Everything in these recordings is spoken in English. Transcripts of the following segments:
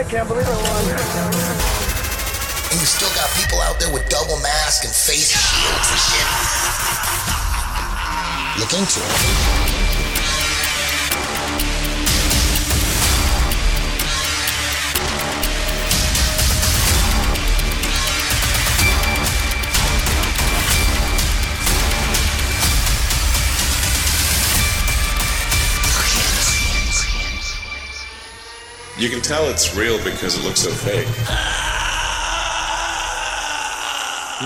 I can't believe I won. And you still got people out there with double masks and face shields and shit. Look into it. You can tell it's real because it looks so fake.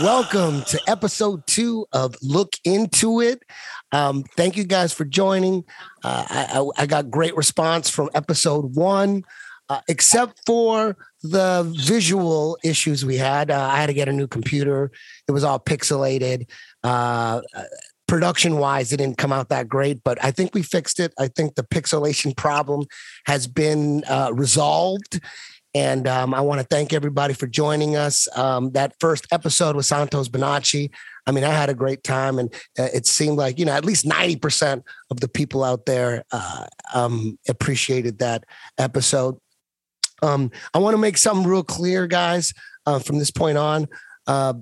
Welcome to episode two of Look Into It. Um, thank you guys for joining. Uh, I, I, I got great response from episode one, uh, except for the visual issues we had. Uh, I had to get a new computer, it was all pixelated. Production wise, it didn't come out that great, but I think we fixed it. I think the pixelation problem has been uh, resolved. And um, I want to thank everybody for joining us. Um, that first episode with Santos Bonacci, I mean, I had a great time, and uh, it seemed like you know at least ninety percent of the people out there uh, um, appreciated that episode. Um, I want to make something real clear, guys. Uh, from this point on, uh,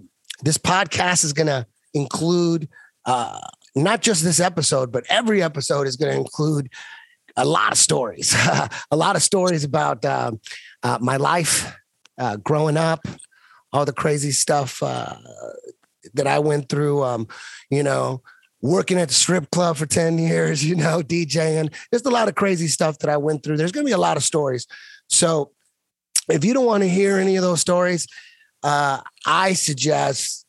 this podcast is going to include uh, not just this episode, but every episode is going to include a lot of stories, a lot of stories about uh, uh, my life uh, growing up, all the crazy stuff uh, that I went through. Um, you know, working at the strip club for 10 years, you know, DJing. There's a lot of crazy stuff that I went through. There's going to be a lot of stories. So if you don't want to hear any of those stories, uh, I suggest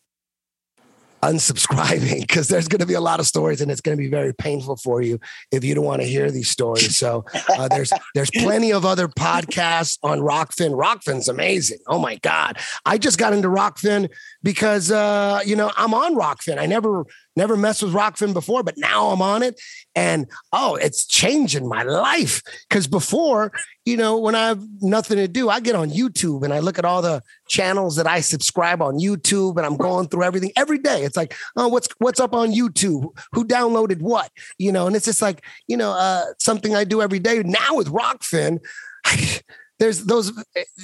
unsubscribing because there's going to be a lot of stories and it's going to be very painful for you if you don't want to hear these stories. So uh, there's there's plenty of other podcasts on Rokfin. Rokfin's amazing. Oh my god, I just got into Rokfin because uh, you know I'm on Rokfin. I never never messed with Rokfin before, but now I'm on it, and oh, it's changing my life. Because before, you know, when I have nothing to do, I get on YouTube and I look at all the channels that I subscribe on YouTube, and I'm going through everything every day. It's like, oh, what's what's up on YouTube? Who downloaded what? You know, and it's just like, you know, uh, something I do every day. Now with Rokfin, there's those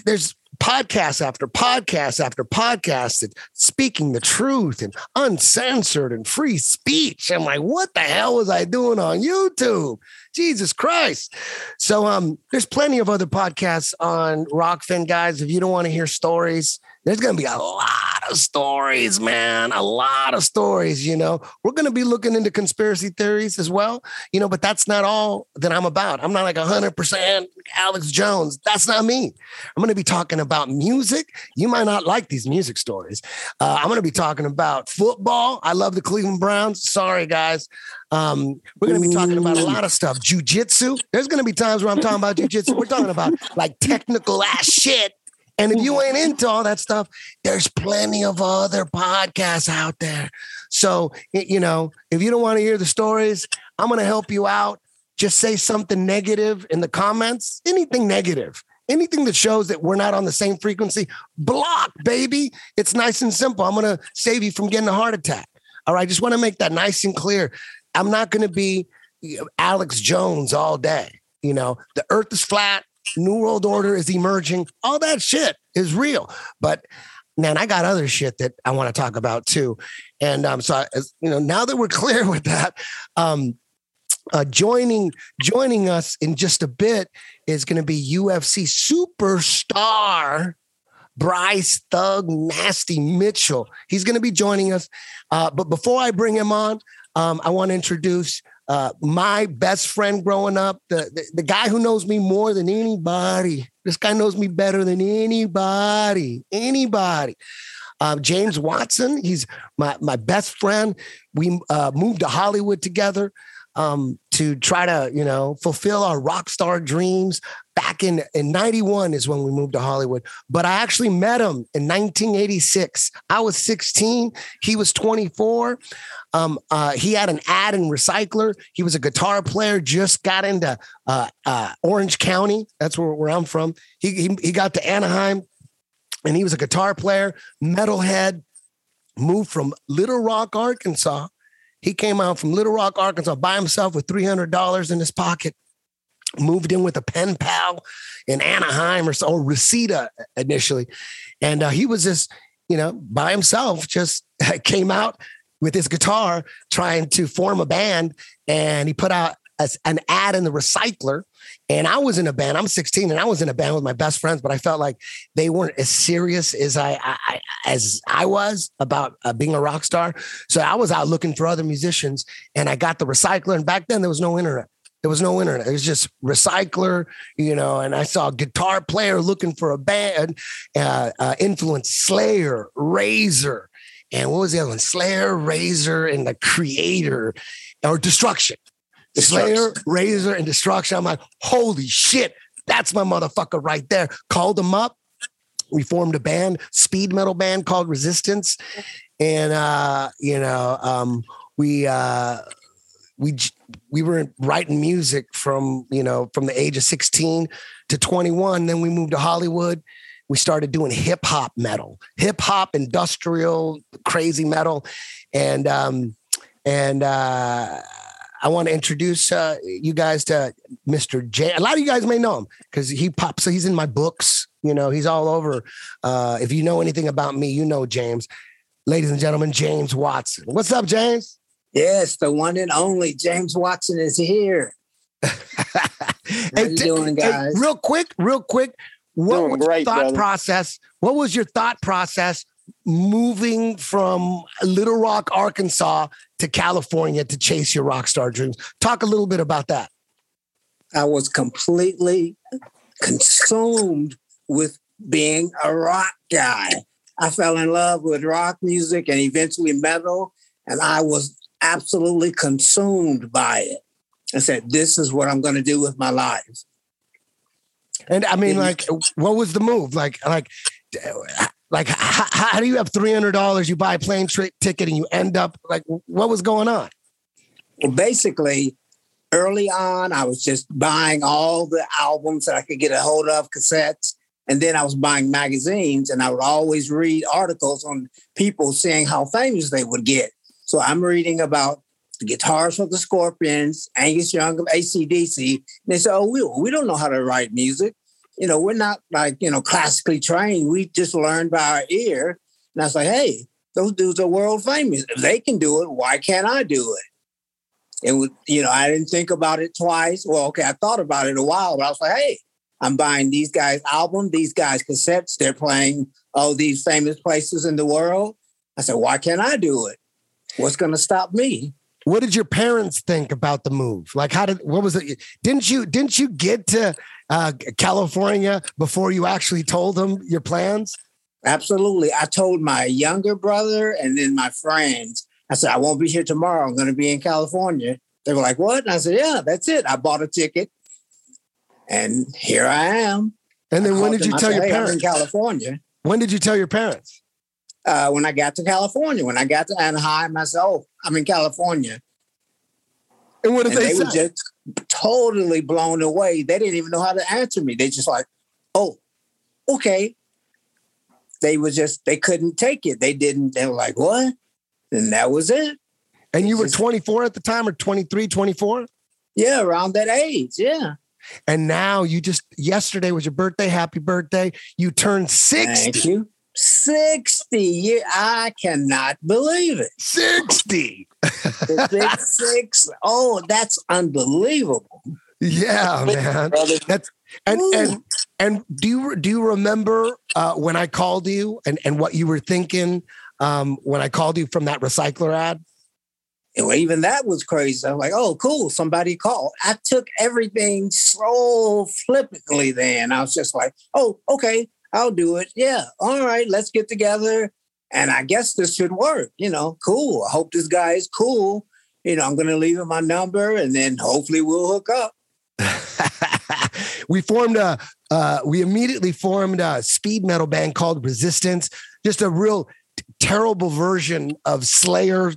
there's podcast after podcast after podcast and speaking the truth and uncensored and free speech. I'm like, what the hell was I doing on YouTube? Jesus Christ. So um there's plenty of other podcasts on Rokfin, guys. If you don't want to hear stories, there's going to be a lot of stories, man. A lot of stories, you know. We're going to be looking into conspiracy theories as well, you know, but that's not all that I'm about. I'm not like 100% Alex Jones. That's not me. I'm going to be talking about music. You might not like these music stories. Uh, I'm going to be talking about football. I love the Cleveland Browns. Sorry, guys. Um, we're going to be talking about a lot of stuff. Jujitsu. There's going to be times where I'm talking about jujitsu. We're talking about like technical ass shit and if you ain't into all that stuff, there's plenty of other podcasts out there. So, you know, if you don't want to hear the stories, I'm going to help you out. Just say something negative in the comments, anything negative, anything that shows that we're not on the same frequency, block, baby. It's nice and simple. I'm going to save you from getting a heart attack. All right. Just want to make that nice and clear. I'm not going to be Alex Jones all day. You know, the earth is flat. New World Order is emerging. All that shit is real. But man, I got other shit that I want to talk about too. And um, so, I, you know, now that we're clear with that, um, uh, joining joining us in just a bit is going to be UFC superstar Bryce Thug Nasty Mitchell. He's going to be joining us. Uh, but before I bring him on, um, I want to introduce uh, my best friend growing up, the, the, the guy who knows me more than anybody. This guy knows me better than anybody, anybody. Uh, James Watson, he's my my best friend. We uh, moved to Hollywood together um, to try to you know fulfill our rock star dreams. Back in in '91 is when we moved to Hollywood, but I actually met him in 1986. I was 16, he was 24. Um, uh, he had an ad in Recycler. He was a guitar player, just got into uh, uh, Orange County. That's where, where I'm from. He, he, he got to Anaheim and he was a guitar player, metalhead, moved from Little Rock, Arkansas. He came out from Little Rock, Arkansas by himself with $300 in his pocket. moved in with a pen pal in Anaheim or so, or Reseda initially. And uh, he was just, you know, by himself, just came out with his guitar trying to form a band. And he put out an ad in the recycler. And I was in a band. I'm 16 and I was in a band with my best friends, but I felt like they weren't as serious as I, I as I was about uh, being a rock star. So I was out looking for other musicians, and I got the recycler. And back then there was no internet. There was no internet. It was just recycler, you know. And I saw a guitar player looking for a band, uh, uh, influence Slayer, Razor, and what was the other one? Slayer, Razor, and the Kreator, or Destruction. Slayer, Razor, and Destruction. I'm like, holy shit, that's my motherfucker right there. Called him up. We formed a band, speed metal band called Resistance, and uh, you know, um, we uh, we we were writing music from you know from the age of 16 to 21 then we moved to hollywood we started doing hip hop metal hip hop industrial crazy metal and um and uh I want to introduce uh, you guys to Mr. J. A lot of you guys may know him because he pops. So he's in my books. You know, he's all over. Uh, if you know anything about me, you know James. Ladies and gentlemen, James Watson. What's up, James? Yes, the one and only James Watson is here. How hey, you doing, guys? Hey, real quick, real quick. What Doing was great, your thought brother. process? What was your thought process moving from Little Rock, Arkansas to California to chase your rock star dreams? Talk a little bit about that. I was completely consumed with being a rock guy. I fell in love with rock music and eventually metal, and I was absolutely consumed by it. I said, This is what I'm going to do with my life. And I mean, like, what was the move? Like, like, like, how, how do you have three hundred dollars? You buy a plane tri- ticket and you end up like, what was going on? Well, basically, early on, I was just buying all the albums that I could get a hold of, cassettes. And then I was buying magazines, and I would always read articles on people saying how famous they would get. So I'm reading about the guitars for the Scorpions, Angus Young of ACDC. And they said, Oh, we, we don't know how to write music. You know, we're not like, you know, classically trained. We just learned by our ear. And I was like, Hey, those dudes are world famous. If they can do it, why can't I do it? And, was, you know, I didn't think about it twice. Well, okay, I thought about it a while, but I was like, hey, I'm buying these guys' album, these guys' cassettes. They're playing all these famous places in the world. I said, why can't I do it? What's going to stop me? What did your parents think about the move? Like, how did what was it? Didn't you didn't you get to uh, California before you actually told them your plans? Absolutely. I told my younger brother and then my friends, I said, I won't be here tomorrow. I'm going to be in California. They were like, what? And I said, yeah, that's it. I bought a ticket and here I am. And then when did you tell your "Hey, I'm in parents? California. When did you tell your parents? uh, when I got to California. When I got to Anaheim, I said, "Oh, I'm in California," And what did and they, they say? were just totally blown away. They didn't even know how to answer me. They just like, "Oh, okay." They were just they couldn't take it. They didn't. They were like, "What?" And that was it. and you were 24 at the time, or 23, 24? Yeah, around that age. Yeah. And now you just yesterday was your birthday. Happy birthday! You turned 60. Thank you. Sixty. Yeah, I cannot believe it. 60. The six. Oh, that's unbelievable. Yeah, man. That's and Ooh. and and do you do you remember uh, when I called you and and what you were thinking um, when I called you from that recycler ad? Well, even that was crazy. I was like, oh, cool. Somebody called. I took everything so flippantly then. I was just like, oh, okay, I'll do it. Yeah. All right, let's get together. And I guess this should work. You know, cool. I hope this guy is cool. You know, I'm going to leave him my number and then hopefully we'll hook up. we formed a uh, we immediately formed a speed metal band called Resistance, just a real terrible version of Slayer.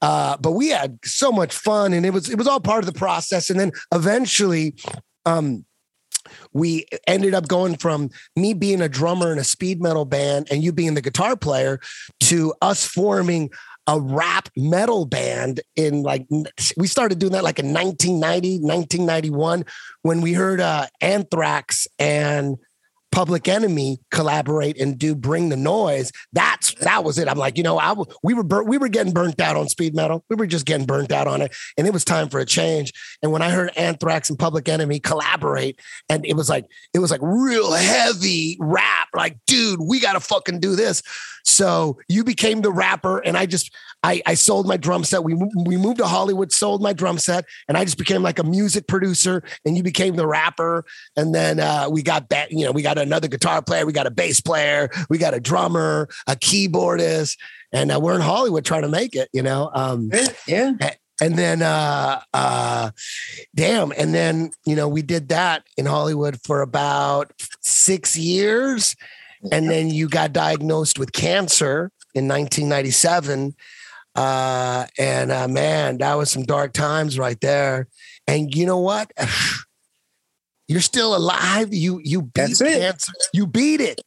Uh, but we had so much fun, and it was it was all part of the process. And then eventually, um, we ended up going from me being a drummer in a speed metal band and you being the guitar player to us forming a rap metal band in like we started doing that like in 1990 1991 when we heard uh anthrax and Public Enemy collaborate and do Bring the Noise. That's that was it. I'm like, you know, I we were bur- we were getting burnt out on speed metal. We were just getting burnt out on it, and it was time for a change. And when I heard Anthrax and Public Enemy collaborate, and it was like it was like real heavy rap. Like, dude, we got to fucking do this. So you became the rapper, and I just I, I sold my drum set. We we moved to Hollywood, sold my drum set, and I just became like a music producer. And you became the rapper. And then uh, we got that. You know, we got another guitar player, we got a bass player, we got a drummer, a keyboardist, and uh, we're in Hollywood trying to make it. You know, um, yeah. And then, uh, uh, damn. And then, you know, we did that in Hollywood for about six years. And then you got diagnosed with cancer in 1997 uh, and uh, man, that was some dark times right there. And you know what? You're still alive. You you beat That's it. cancer. You beat it.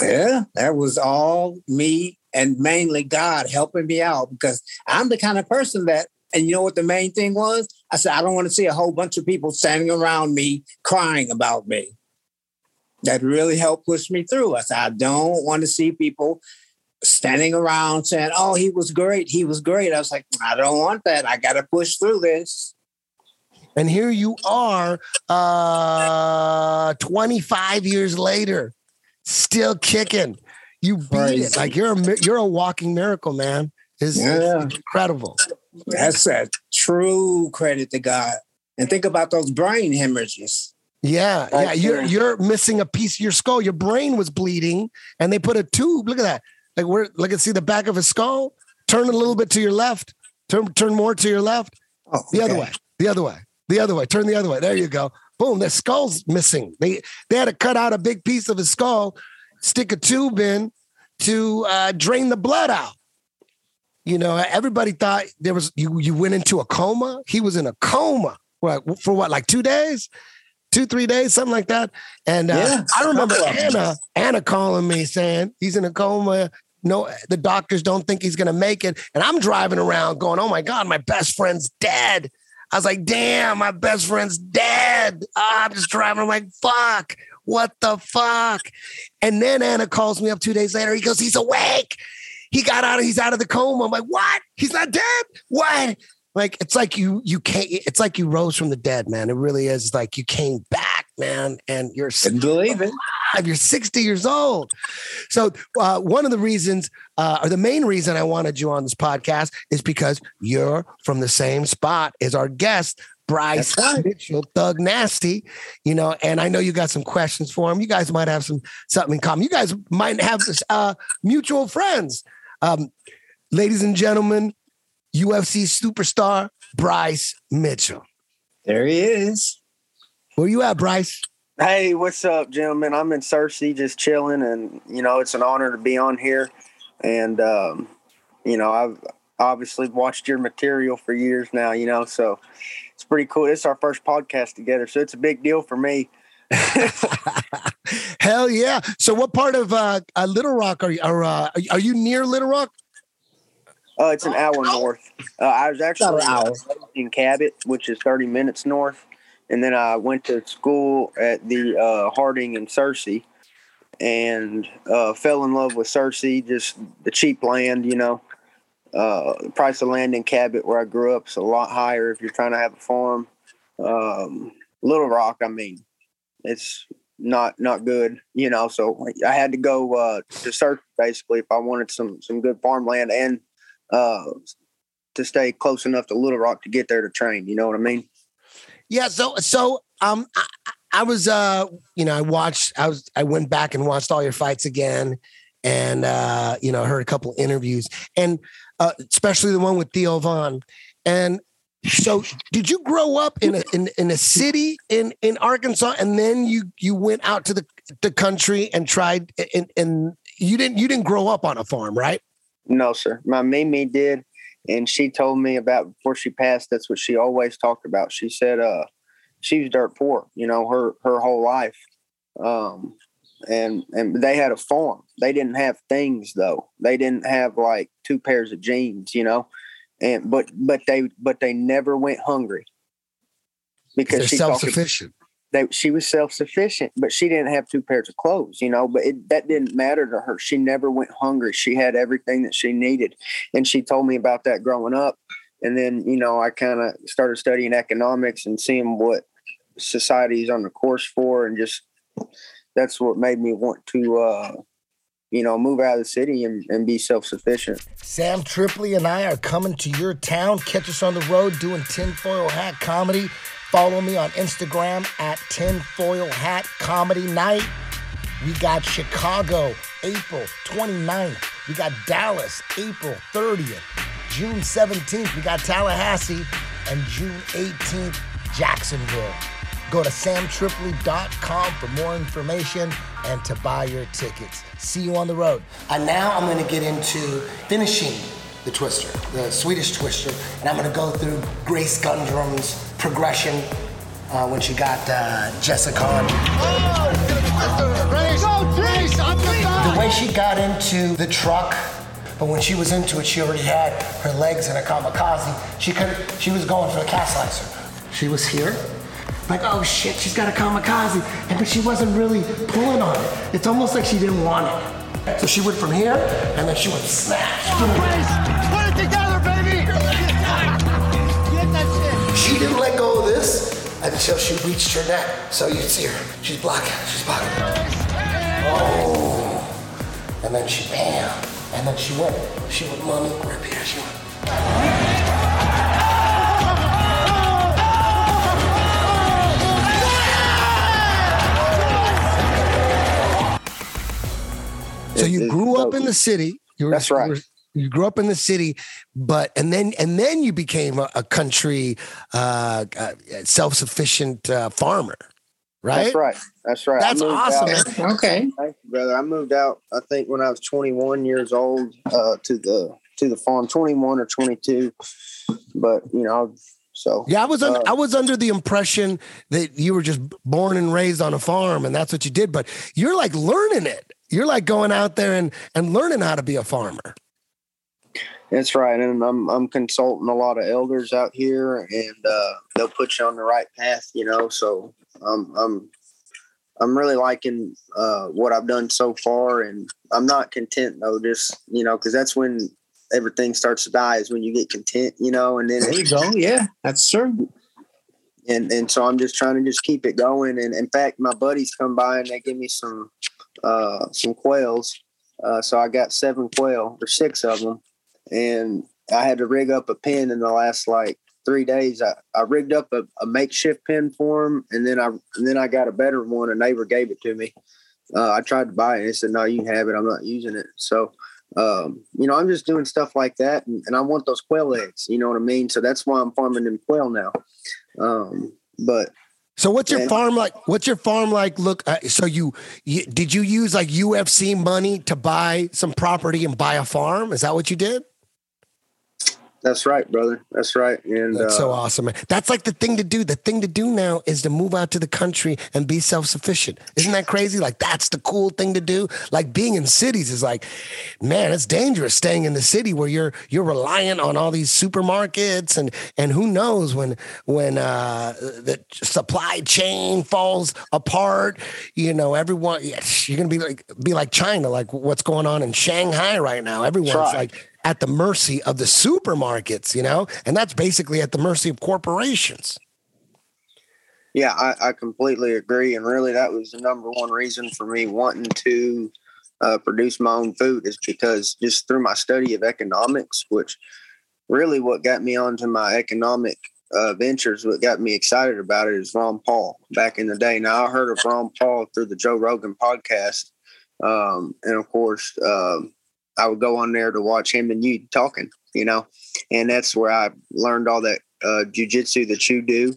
Yeah, that was all me and mainly God helping me out because I'm the kind of person that, and you know what the main thing was? I said, I don't want to see a whole bunch of people standing around me crying about me. That really helped push me through. I said, I don't want to see people standing around saying, "Oh, he was great. He was great." I was like, "I don't want that. I got to push through this." And here you are, uh, 25 years later, still kicking. You beat Crazy. it. Like you're a you're a walking miracle, man. It's, Yeah. it's incredible. That's a true credit to God. And think about those brain hemorrhages. Yeah, yeah. You're you're missing a piece of your skull. Your brain was bleeding, and they put a tube. Look at that. Like where? Look at see the back of his skull. Turn a little bit to your left. Turn turn more to your left. Oh, The other way. The other way. The other way. Turn the other way. There you go. Boom. The skull's missing. They they had to cut out a big piece of his skull, stick a tube in to uh, drain the blood out. You know, everybody thought there was you. You went into a coma. He was in a coma. What for? What? Like two days, two three days, something like that. And uh, Yeah, I remember. Anna Anna calling me saying he's in a coma. No, the doctors don't think he's gonna make it. And I'm driving around going, "Oh my god, my best friend's dead." I was like, "Damn, my best friend's dead." Ah, I'm just driving. I'm like, "Fuck." What the fuck? And then Anna calls me up two days later. He goes, he's awake. He got out of he's out of the coma. I'm like, what? He's not dead? What? Like it's like you you can't it's like you rose from the dead, man. It really is. Like you came back, man, and you're Couldn't believe it. You're 60 years old. So uh, one of the reasons, uh, or the main reason I wanted you on this podcast is because you're from the same spot as our guest, Bryce right. Mitchell, Thug Nasty. You know, and I know you got some questions for him. You guys might have some something in common. You guys might have uh, mutual friends. Um, ladies and gentlemen, UFC superstar Bryce Mitchell. There he is. Where you at, Bryce? Hey, what's up, gentlemen? I'm in Searcy just chilling, and you know it's an honor to be on here. And um, you know, I've obviously watched your material for years now. You know, so it's pretty cool. It's our first podcast together, so it's a big deal for me. Hell yeah! So, what part of uh, uh, Little Rock are you? Are, uh, are you near Little Rock? Uh, it's an hour north. Uh, I was actually hour. in Cabot, which is 30 minutes north, and then I went to school at the uh, Harding in Searcy, and uh, fell in love with Searcy. Just the cheap land, you know. Uh, the price of land in Cabot, where I grew up, is a lot higher if you're trying to have a farm. Um, Little Rock, I mean, it's not not good, you know. So I had to go uh, to Searcy basically if I wanted some some good farmland and uh, to stay close enough to Little Rock to get there to train. You know what I mean? Yeah. So, so um, I, I was uh, you know, I watched. I was. I went back and watched all your fights again, and uh, you know, heard a couple interviews, and uh, especially the one with Theo Von, and. So, did you grow up in a in, in a city in in Arkansas, and then you you went out to the the country and tried, and and you didn't you didn't grow up on a farm, right? No, sir. My Mimi did, and she told me about before she passed. That's what she always talked about. She said, "Uh, she was dirt poor. You know, her her whole life." Um, and and they had a farm. They didn't have things though. They didn't have like two pairs of jeans, you know, and but but they but they never went hungry because They're she self-sufficient. They she was self sufficient, but she didn't have two pairs of clothes, you know. But it, that didn't matter to her. She never went hungry. She had everything that she needed, and she told me about that growing up. And then you know I kind of started studying economics and seeing what society is on the course for, and just that's what made me want to uh, you know move out of the city and, and be self sufficient. Sam Tripoli and I are coming to your town. Catch us on the road doing tinfoil hat comedy. Follow me on Instagram at tinfoil hat comedy night. We got Chicago, April 29th. We got Dallas, April 30th. June 17th, we got Tallahassee. And June 18th, Jacksonville. Go to samtripoli.com for more information and to buy your tickets. See you on the road. And now I'm going to get into finishing the twister, the Swedish twister, and I'm going to go through Grace Gundrum's progression uh, when she got uh, Jessica on. The way she got into the truck, but when she was into it, she already had her legs in a kamikaze. She could, she was going for a calf slicer. She was here, like, oh shit, she's got a kamikaze, and but she wasn't really pulling on it. It's almost like she didn't want it. So she went from here, and then she went smash. Put it together, until she reached her neck. So you see her. She's blocking. She's blocking. Oh. And then she bam. And then she went. She went mommy grip here. She went. So you grew up in the city. You were, That's right. You, were- you grew up in the city, but and then and then you became a, a country uh, uh, self-sufficient uh, farmer, right? That's right. That's right. That's awesome, out- man. Okay. Thank you, brother. I moved out. I think when I was 21 years old uh, to the to the farm, 21 or 22. But you know, so Yeah, I was un- Uh, I was under the impression that you were just born and raised on a farm and that's what you did, but you're like learning it. You're like going out there and and learning how to be a farmer. That's right. And I'm I'm consulting a lot of elders out here, and uh, they'll put you on the right path. You know, so um, I'm I'm really liking uh, what I've done so far, and I'm not content though. Just you know, because that's when everything starts to die is when you get content. You know, and then There you go. Yeah, that's true. and and so I'm just trying to just keep it going. And in fact, my buddies come by and they give me some uh, some quails. Uh, so I got seven quail or six of them, and I had to rig up a pen in the last like three days. I, I rigged up a, a makeshift pen for him, and then I and then I got a better one. A neighbor gave it to me. Uh, I tried to buy it, and he said, "No, you have it. I'm not using it." So. Um, you know, I'm just doing stuff like that, and, and I want those quail eggs. You know what I mean? So that's why I'm farming them quail now. Um, but So what's your Yeah. farm like? What's your farm like? Look, uh, so you, you did you use like UFC money to buy some property and buy a farm? Is that what you did? That's right, brother. That's right. And That's uh, so awesome. man. That's like the thing to do. The thing to do now is to move out to the country and be self sufficient. Isn't that crazy? Like that's the cool thing to do. Like being in cities is like, man, it's dangerous staying in the city where you're you're reliant on all these supermarkets and and who knows when when uh, the supply chain falls apart. You know, everyone yes, you're gonna be like be like China, like what's going on in Shanghai right now. Everyone's right. like at the mercy of the supermarkets, you know, and that's basically at the mercy of corporations. yeah, I, I completely agree. And really, that was the number one reason for me wanting to uh, produce my own food is because just through my study of economics, which really what got me onto my economic uh, ventures, what got me excited about it is Ron Paul back in the day. Now, I heard of Ron Paul through the Joe Rogan podcast. Um, and of course, um, I would go on there to watch him and you talking, you know, and that's where I learned all that uh, jujitsu that you do.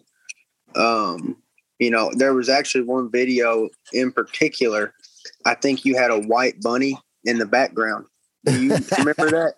Um, you know, there was actually one video in particular. I think you had a white bunny in the background. Do you remember that?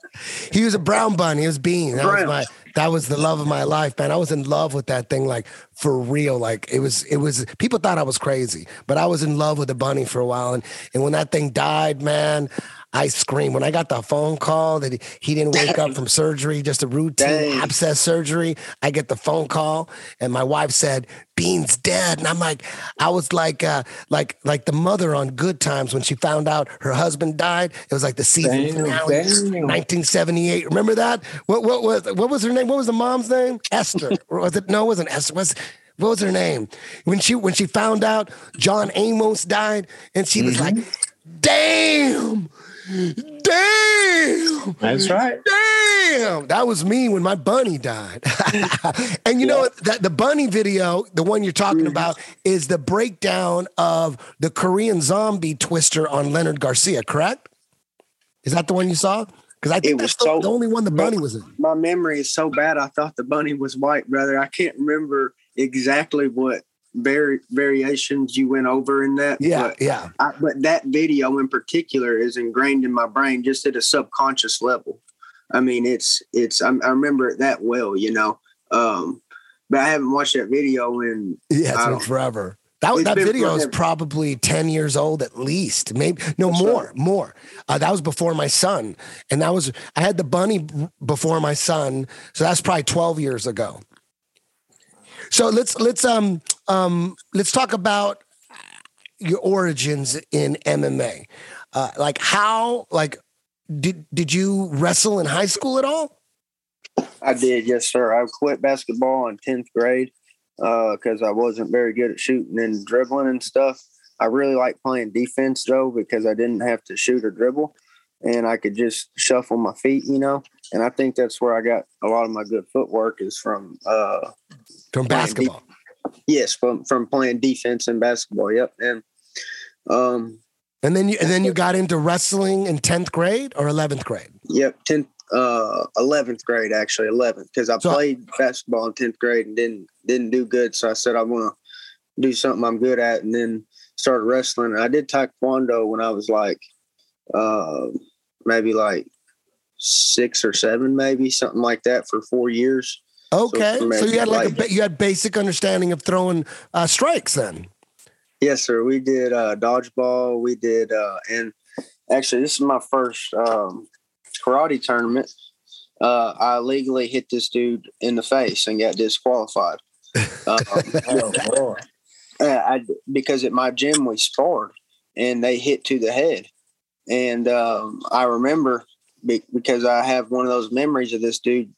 He was a brown bunny. He was Bean. That was my that was the love of my life, man. I was in love with that thing, like for real. Like it was, it was. People thought I was crazy, but I was in love with the bunny for a while. And and when that thing died, man, I screamed. When I got the phone call that he didn't wake up from surgery, just a routine Dang. abscess surgery, I get the phone call, and my wife said, "Bean's dead," and I'm like, I was like, uh, like, like the mother on Good Times when she found out her husband died. It was like the season Damn, finale, damn. 1978. Remember that? What, what was, what was her name? What was the mom's name? Esther. or was it? No, it wasn't Esther. Was what was her name? When she when she found out John Amos died, and she was like, "Damn, damn." That's right. Damn, that was me when my bunny died. and you know what? That the bunny video, the one you're talking mm-hmm. about, is the breakdown of the Korean zombie twister on Leonard Garcia. Correct? Is that the one you saw? Because I think It that's was the, so- the only one the bunny was in. My memory is so bad. I thought the bunny was white, brother. I can't remember exactly what vari- variations you went over in that. Yeah, but, yeah. I, but that video in particular is ingrained in my brain just at a subconscious level. I mean, it's it's. I'm, I remember it that well, you know. Um, but I haven't watched that video in Yeah, it's I been forever. That, It's that video is probably 10 years old at least. Maybe no That's more, right. more. Uh, that was before my son. And that was I had the bunny before my son. So that's probably 12 years ago. So let's let's um um let's talk about your origins in MMA. Uh, like how like did did you wrestle in high school at all? I did, yes, sir. I quit basketball in tenth grade because I wasn't very good at shooting and dribbling and stuff. I really liked playing defense though because I didn't have to shoot or dribble, and I could just shuffle my feet, you know. And I think that's where I got a lot of my good footwork is from. Uh, From basketball. Yes, from from playing defense and basketball. Yep, and um, And then you and then you got into wrestling in 10th grade or 11th grade. Yep, tenth, uh, eleventh grade actually, eleventh because I So- played basketball in tenth grade and didn't didn't do good. So I said I want to do something I'm good at, and then started wrestling. I did taekwondo when I was like, uh, maybe like six or seven, maybe something like that for four years. Okay, so, from you had like a you had basic understanding of throwing uh, strikes then. Yes, sir. We did uh, dodgeball. We did, uh, and actually, this is my first um, karate tournament. Uh, I legally hit this dude in the face and got disqualified. Um, Oh, Lord. I, because at my gym we sparred and they hit to the head. And um, I remember be, because I have one of those memories of this dude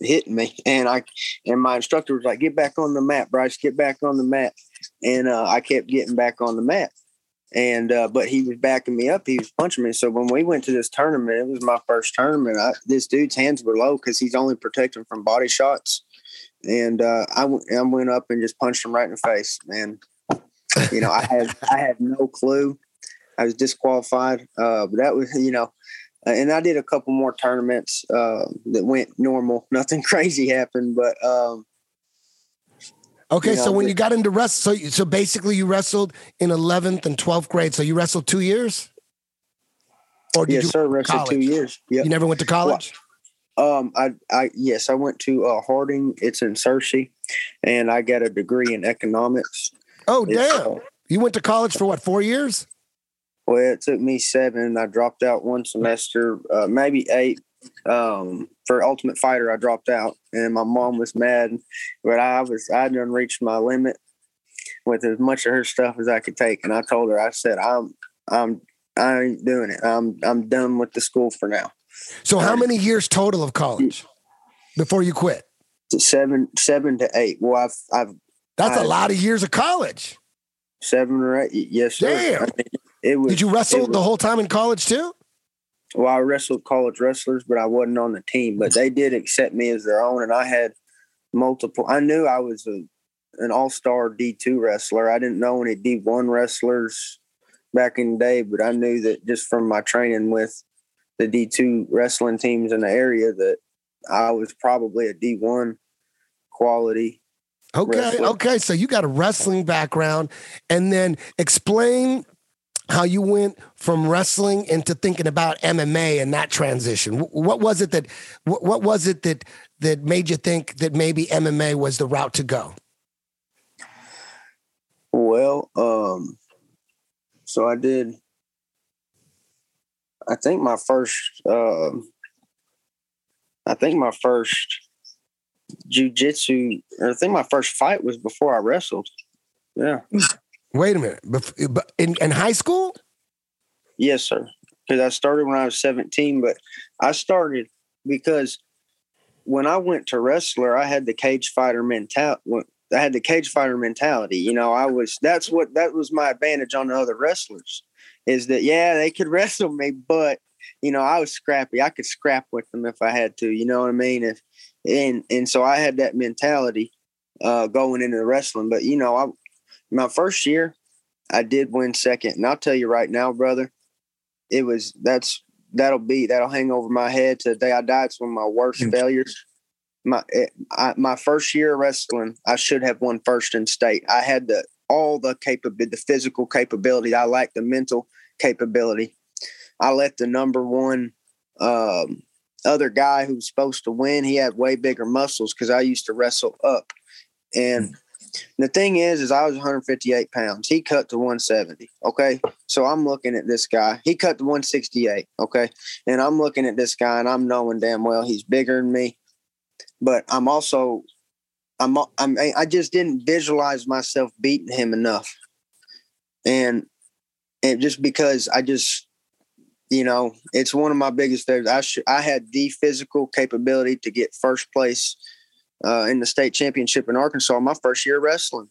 hitting me, and I and my instructor was like, "Get back on the mat, Bryce. Get back on the mat." And uh, I kept getting back on the mat. And uh, but he was backing me up. He was punching me. So when we went to this tournament, it was my first tournament. I, this dude's hands were low because he's only protecting from body shots. And uh, I, w- I went up and just punched him right in the face, man. You know, I had I had no clue. I was disqualified. Uh, but that was, you know, and I did a couple more tournaments uh, that went normal. Nothing crazy happened, but um, Okay, You so when you got into wrest, so so basically you wrestled in 11th and 12th grade. So you wrestled two years, or did yes, you? sir. Wrestled two years. Yep. You never went to college. Um, I, I, yes, I went to uh, Harding. It's in Searcy, and I got a degree in economics. Oh damn! uh, You went to college for what? Four years? Well, it took me seven. I dropped out one semester, uh, maybe eight. Um, for Ultimate Fighter, I dropped out, and my mom was mad. But I was I done reached my limit with as much of her stuff as I could take, and I told her I said I'm I'm I ain't doing it. I'm I'm done with the school for now. So how many years total of college before you quit? Seven seven to eight. Well, I've I've That's a lot of years of college. seven or eight. Yes, sir. Damn. I mean, it was. Did you wrestle was- the whole time in college too? Well, I wrestled college wrestlers, but I wasn't on the team. But they did accept me as their own, and I had multiple. I knew I was a, an all star D two wrestler. I didn't know any D one wrestlers back in the day, but I knew that just from my training with the D two wrestling teams in the area that I was probably a D one quality. Okay, Wrestling. okay. So you got a wrestling background, and then explain how you went from wrestling into thinking about MMA and that transition. What was it that? What was it that that made you think that maybe MMA was the route to go? Well, um, so I did. I think my first. Uh, I think my first jujitsu. I think my first fight was before I wrestled. Yeah. Wait a minute. But In, in high school? Yes, sir. Because I started when I was 17, but I started because when I went to wrestler, I had the cage fighter mentality. I had the cage fighter mentality. You know, I was that's what that was my advantage on the other wrestlers is that yeah, they could wrestle me, but you know, I was scrappy. I could scrap with them if I had to. You know what I mean? If and and so I had that mentality uh, going into the wrestling. But you know, I my first year, I did win second, and I'll tell you right now, brother, it was that's that'll be that'll hang over my head to the day I die. It's one of my worst mm-hmm. failures. My it, I, my first year of wrestling, I should have won first in state. I had the all the capability, the physical capability. I lacked the mental capability. I let the number one um, other guy who was supposed to win. He had way bigger muscles because I used to wrestle up, and the thing is, is I was 158 pounds. He cut to 170. Okay. So I'm looking at this guy. He cut to 168. Okay. And I'm looking at this guy and I'm knowing damn well he's bigger than me. But I'm also, I'm, I'm, I just didn't visualize myself beating him enough. And, and just because I just, you know, it's one of my biggest things. I sh- I had the physical capability to get first place uh, in the state championship in Arkansas my first year wrestling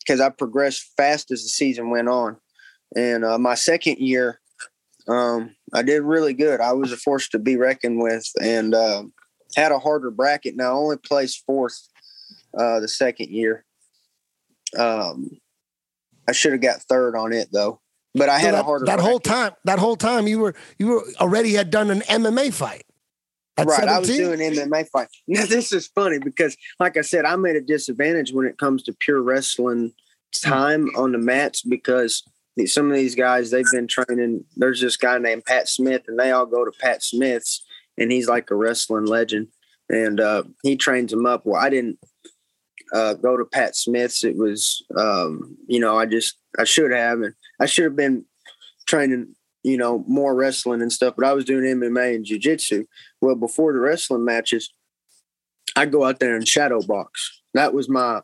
because I progressed fast as the season went on. And uh, my second year, um, I did really good. I was a force to be reckoned with and uh, had a harder bracket. Now, I only placed fourth uh, the second year. Um, I should have got third on it though, but I so had that, a harder. That bracket. whole time, that whole time, you were you were already had done an MMA fight. At right, 17? I was doing MMA fight. Now this is funny because, like I said, I'm at a disadvantage when it comes to pure wrestling time on the mats because some of these guys they've been training. There's this guy named Pat Smith, and they all go to Pat Smith's, and he's like a wrestling legend, and uh, he trains them up. Well, I didn't uh, go to Pat Smith's. It was, um, you know, I just I should have, and I should have been training you know, more wrestling and stuff, but I was doing MMA and jujitsu. Well, before the wrestling matches, I'd go out there and shadow box. That was my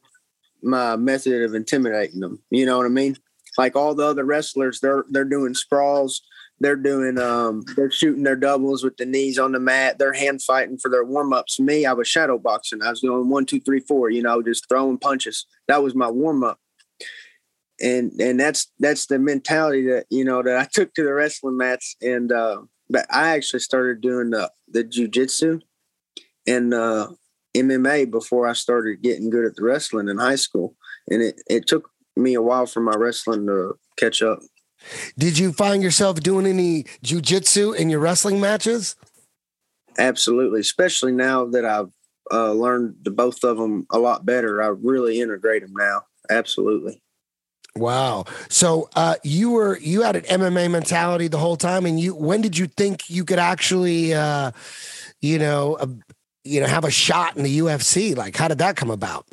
my method of intimidating them. You know what I mean? Like all the other wrestlers, they're they're doing sprawls, they're doing um they're shooting their doubles with the knees on the mat, they're hand fighting for their warm ups. Me, I was shadow boxing. I was doing one, two, three, four, you know, just throwing punches. That was my warm up and and that's that's the mentality that you know that I took to the wrestling mats and uh but I actually started doing the the jujitsu and uh MMA before I started getting good at the wrestling in high school and it it took me a while for my wrestling to catch up. Did you find yourself doing any jujitsu in your wrestling matches? Absolutely, especially now that I've uh, learned the both of them a lot better. I really integrate them now. Absolutely. Wow. So uh, you were you had an MMA mentality the whole time, and you when did you think you could actually, uh, you know, uh, you know, have a shot in the UFC? Like, how did that come about?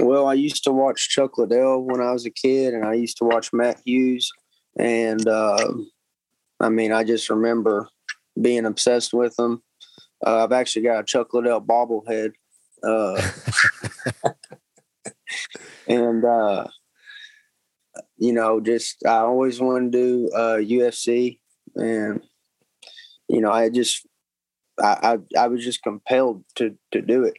Well, I used to watch Chuck Liddell when I was a kid, and I used to watch Matt Hughes, and uh, I mean, I just remember being obsessed with them. Uh, I've actually got a Chuck Liddell bobblehead. And uh, you know, just I always wanted to do uh, UFC, and you know, I just I, I I was just compelled to to do it.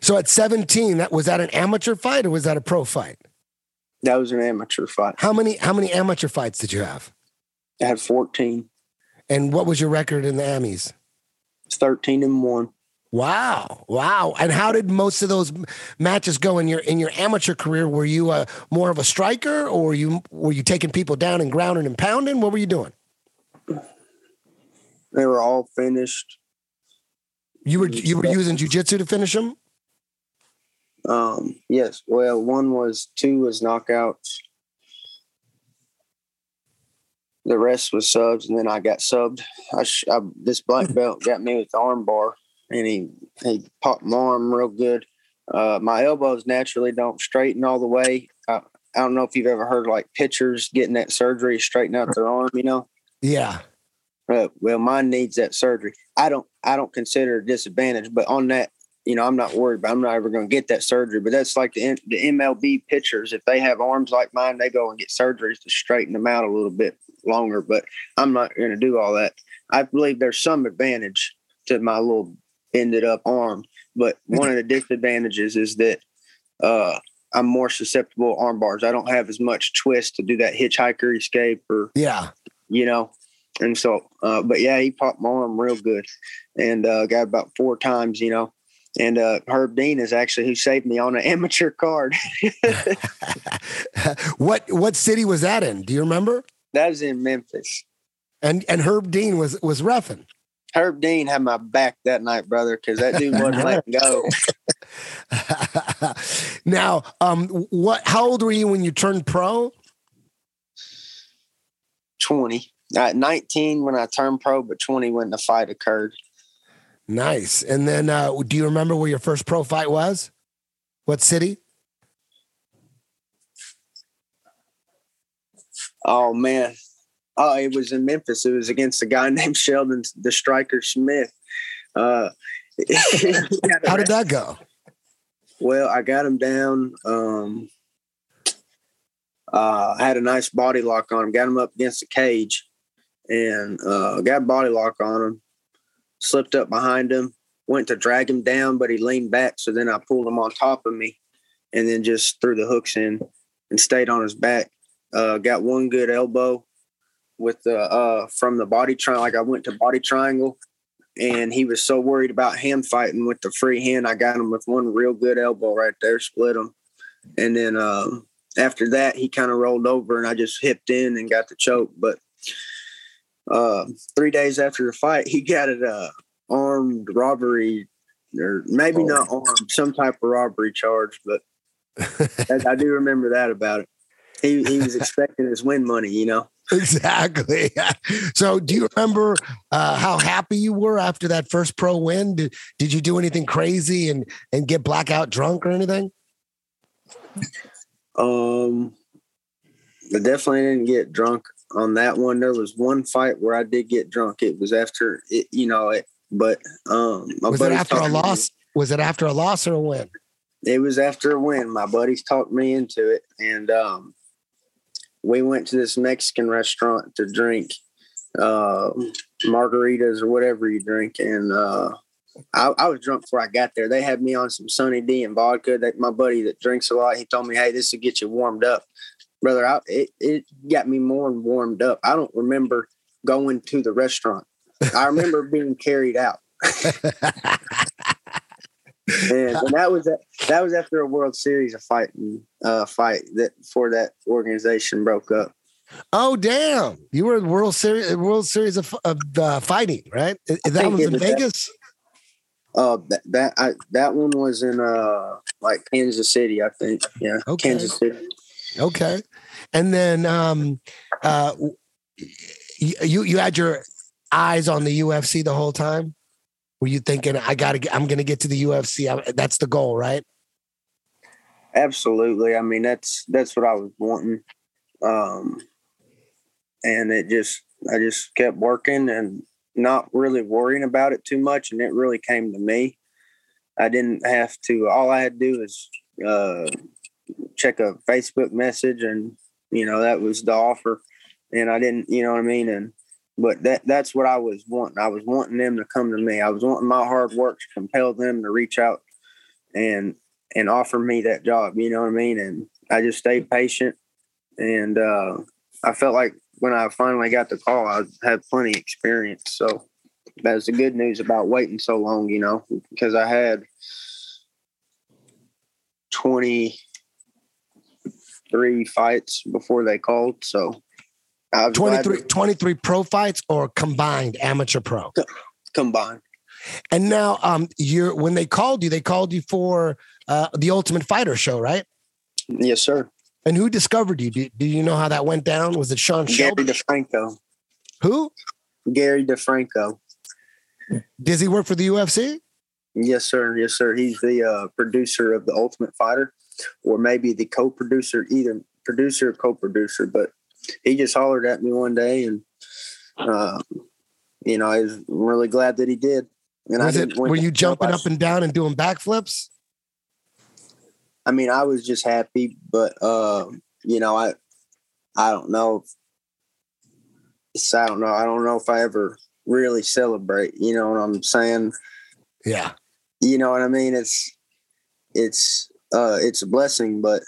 So at 17, that was that an amateur fight or was that a pro fight? That was an amateur fight. How many how many amateur fights did you have? I had 14. And what was your record in the Amis? 13 and 1. Wow, wow! And how did most of those matches go in your in your amateur career? Were you uh, more of a striker, or were you were you taking people down and grounding and pounding? What were you doing? They were all finished. You were you were using jujitsu to finish them. Um. Yes. Well, one was two was knockouts. The rest was subs, and then I got subbed. I, sh- I this black belt got me with the arm bar and he he popped my arm real good. Uh, my elbows naturally don't straighten all the way. Uh, I don't know if you've ever heard like pitchers getting that surgery straighten out their arm. You know, Yeah. uh, well, mine needs that surgery. I don't I don't consider a disadvantage, but on that, you know, I'm not worried. But I'm not ever going to get that surgery. But that's like the the MLB pitchers. If they have arms like mine, they go and get surgeries to straighten them out a little bit longer. But I'm not going to do all that. I believe there's some advantage to my little bended up arm, but one of the disadvantages is that uh, I'm more susceptible to arm bars. I don't have as much twist to do that hitchhiker escape or Yeah. you know. And so, uh, but yeah, he popped my arm real good, and uh, got about four times, you know. And uh, Herb Dean is actually who saved me on an amateur card. what what city was that in? Do you remember? that was in Memphis. And and Herb Dean was was roughing. Herb Dean had my back that night, brother, because that dude wasn't letting go. now, um, what? How old were you when you turned pro? 20. Uh, 19 when I turned pro, but 20 when the fight occurred. Nice. And then, uh, do you remember where your first pro fight was? What city? Oh, man. Oh, it was in Memphis. It was against a guy named Sheldon the Striker Smith. Uh, How did that go? Well, I got him down. Um, uh, I had a nice body lock on him. Got him up against the cage, and uh, got body lock on him. Slipped up behind him. Went to drag him down, but he leaned back. So then I pulled him on top of me, and then just threw the hooks in and stayed on his back. Uh, got one good elbow with the uh, from the body triangle. Like I went to body triangle, and he was so worried about hand fighting with the free hand. I got him with one real good elbow right there, split him, and then um, after that he kind of rolled over, and I just hipped in and got the choke. But uh, three days after the fight, he got it uh, armed robbery, or maybe not armed, some type of robbery charge. But I, I do remember that about it. He he was expecting his win money, you know. Exactly. so, do you remember uh, how happy you were after that first pro win? Did, did you do anything crazy and and get blackout drunk or anything? Um, I definitely didn't get drunk on that one. There was one fight where I did get drunk. It was after it, you know, it, but um, Was it after a loss? Was it after a loss or a win? It was after a win. My buddies talked me into it, and um, we went to this Mexican restaurant to drink uh, margaritas or whatever you drink, and uh, I, I was drunk before I got there. They had me on some Sunny D and vodka. That my buddy that drinks a lot, he told me, "Hey, this will get you warmed up, brother." I, it it got me more and warmed up. I don't remember going to the restaurant. I remember being carried out, and, and that was that was after a World Series of fighting uh, fight that before that organization broke up. Oh, damn! You were in World Series, World Series of, of uh, fighting, right? Is- That was in was that- Vegas. Uh, that that I, that one was in uh like Kansas City, I think. Yeah, Okay. Kansas City. Okay, and then um, uh, you you had your eyes on the UFC the whole time. Were you thinking, I got to, I'm going to get to the UFC? I, that's the goal, right? Absolutely. I mean, that's that's what I was wanting. Um, and it just I just kept working and not really worrying about it too much, and it really came to me. I didn't have to. All I had to do was uh, check a Facebook message, and you know that was the offer. And I didn't, you know what I mean. And but that that's what I was wanting. I was wanting them to come to me. I was wanting my hard work to compel them to reach out and and offer me that job. You know what I mean? And I just stayed patient, and uh, I felt like when I finally got the call, I had plenty of experience. So that's the good news about waiting so long. You know, because I had twenty three fights before they called. So 23, 23 pro fights or combined amateur pro. combined. And now, um, you're when they called you, they called you for uh, the Ultimate Fighter show, right? Yes, sir. And who discovered you? Do, do you know how that went down? Was it Sean Gary DeFranco. Who? Gary DeFranco. Does he work for the UFC? Yes, sir. Yes, sir. He's the uh, producer of the Ultimate Fighter, or maybe the co-producer, either producer or co-producer. But he just hollered at me one day, and uh, you know, I was really glad that he did. And Was I it? Were you jumping job. up and down and doing backflips? I mean, I was just happy, but uh, you know, I I don't know. If, I don't know. I don't know if I ever really celebrate. You know what I'm saying? Yeah. You know what I mean? It's it's uh it's a blessing, but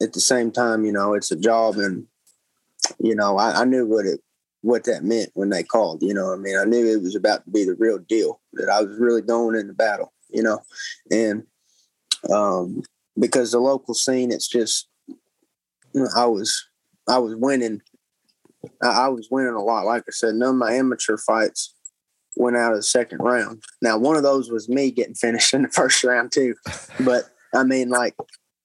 at the same time, you know, it's a job, and you know, I, I knew what it what that meant when they called. You know, I mean, I knew it was about to be the real deal. That I was really going into battle. You know, and um because the local scene, it's just I was I was winning. I, I was winning a lot. Like I said, none of my amateur fights went out of the second round. Now, one of those was me getting finished in the first round too. But I mean, like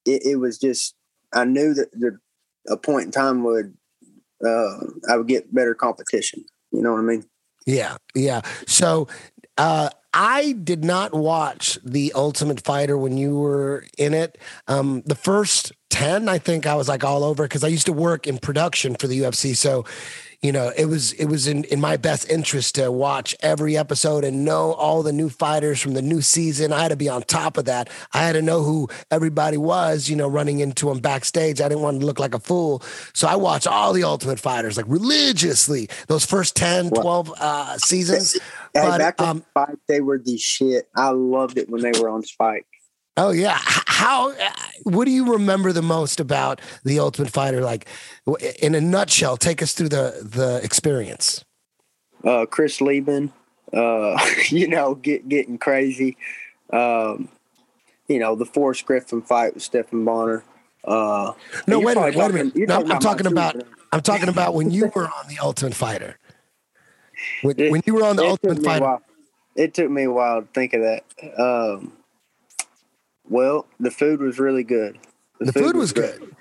it, it was just I knew that the a point in time would uh, I would get better competition. You know what I mean? Yeah, yeah. So uh, I did not watch the Ultimate Fighter when you were in it. Um, the first ten, I think I was like all over because I used to work in production for the UFC. So you know it was it was in, in my best interest to watch every episode and know all the new fighters from the new season. I had to be on top of that. I had to know who everybody was you know running into them backstage. I didn't want to look like a fool. So i watched all the ultimate fighters like religiously those first 10 12 uh, seasons. Hey, But, back um, Spike, they were the shit. I loved it when they were on Spike. Oh yeah. How? uh, What do you remember the most about the Ultimate Fighter? Like, in a nutshell, take us through the the experience. uh, Chris Leben, uh, you know, get, getting crazy. Um, you know, the Forrest Griffin fight with Stephan Bonnar. Uh, No, wait a minute. Wait a minute. No, talking I'm talking about. I'm talking about when you were on the Ultimate Fighter. When, It- when you were on the Ultimate took me a Fighter. It took me a while to think of that. Um, well, the food was really good. The food was good.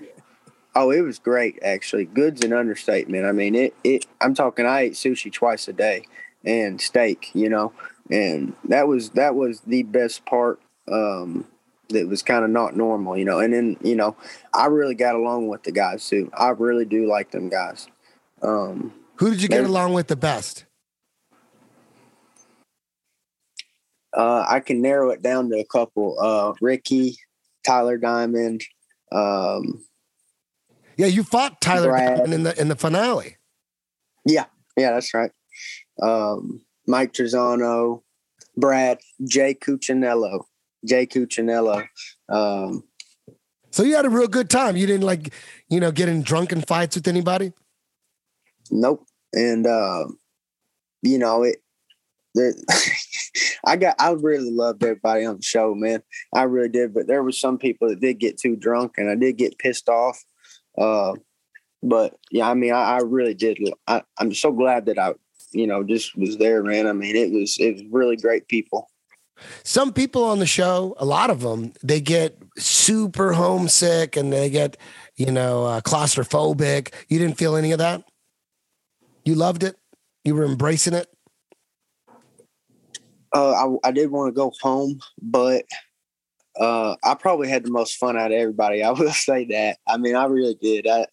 Oh, it was great actually. Good's an understatement. I mean, it. It. I'm talking. I ate sushi twice a day and steak. You know, and that was that was the best part. Um, that was kind of not normal. You know, and then you know, I really got along with the guys too. I really do like them guys. Um, Who did you get along with the best? Uh, I can narrow it down to a couple. Uh, Ricky, Tyler Diamond. Um, Yeah, you fought Tyler Brad. Diamond in the in the finale. yeah, yeah, that's right. Um, Mike Trizano, Brad, Jay Cucciniello, Jay Cucciniello. Um, So you had a real good time. You didn't like, you know, get in drunken fights with anybody. nope. And uh, you know it. I got. I really loved everybody on the show, man. I really did. But there was some people that did get too drunk, and I did get pissed off. Uh, but yeah, I mean, I, I really did. I, I'm so glad that I, you know, just was there, man. I mean, it was it was really great people. Some people on the show, a lot of them, they get super homesick and they get, you know, uh, claustrophobic. You didn't feel any of that. You loved it. You were embracing it. Uh, I, I did want to go home, but uh, I probably had the most fun out of everybody. I will say that. I mean, I really did. I,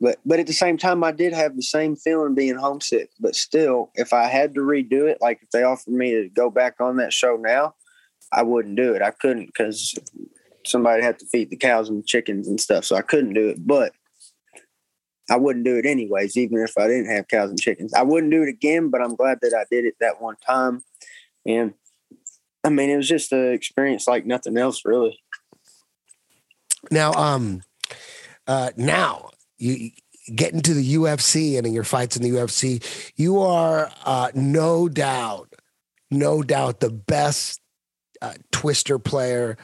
but but at the same time, I did have the same feeling being homesick. But still, if I had to redo it, like if they offered me to go back on that show now, I wouldn't do it. I couldn't because somebody had to feed the cows and chickens and stuff, so I couldn't do it. But I wouldn't do it anyways, even if I didn't have cows and chickens. I wouldn't do it again, but I'm glad that I did it that one time. And I mean, it was just an experience like nothing else, really. Now, um, uh, now you get into the UFC and in your fights in the UFC, you are uh, no doubt, no doubt the best uh, twister player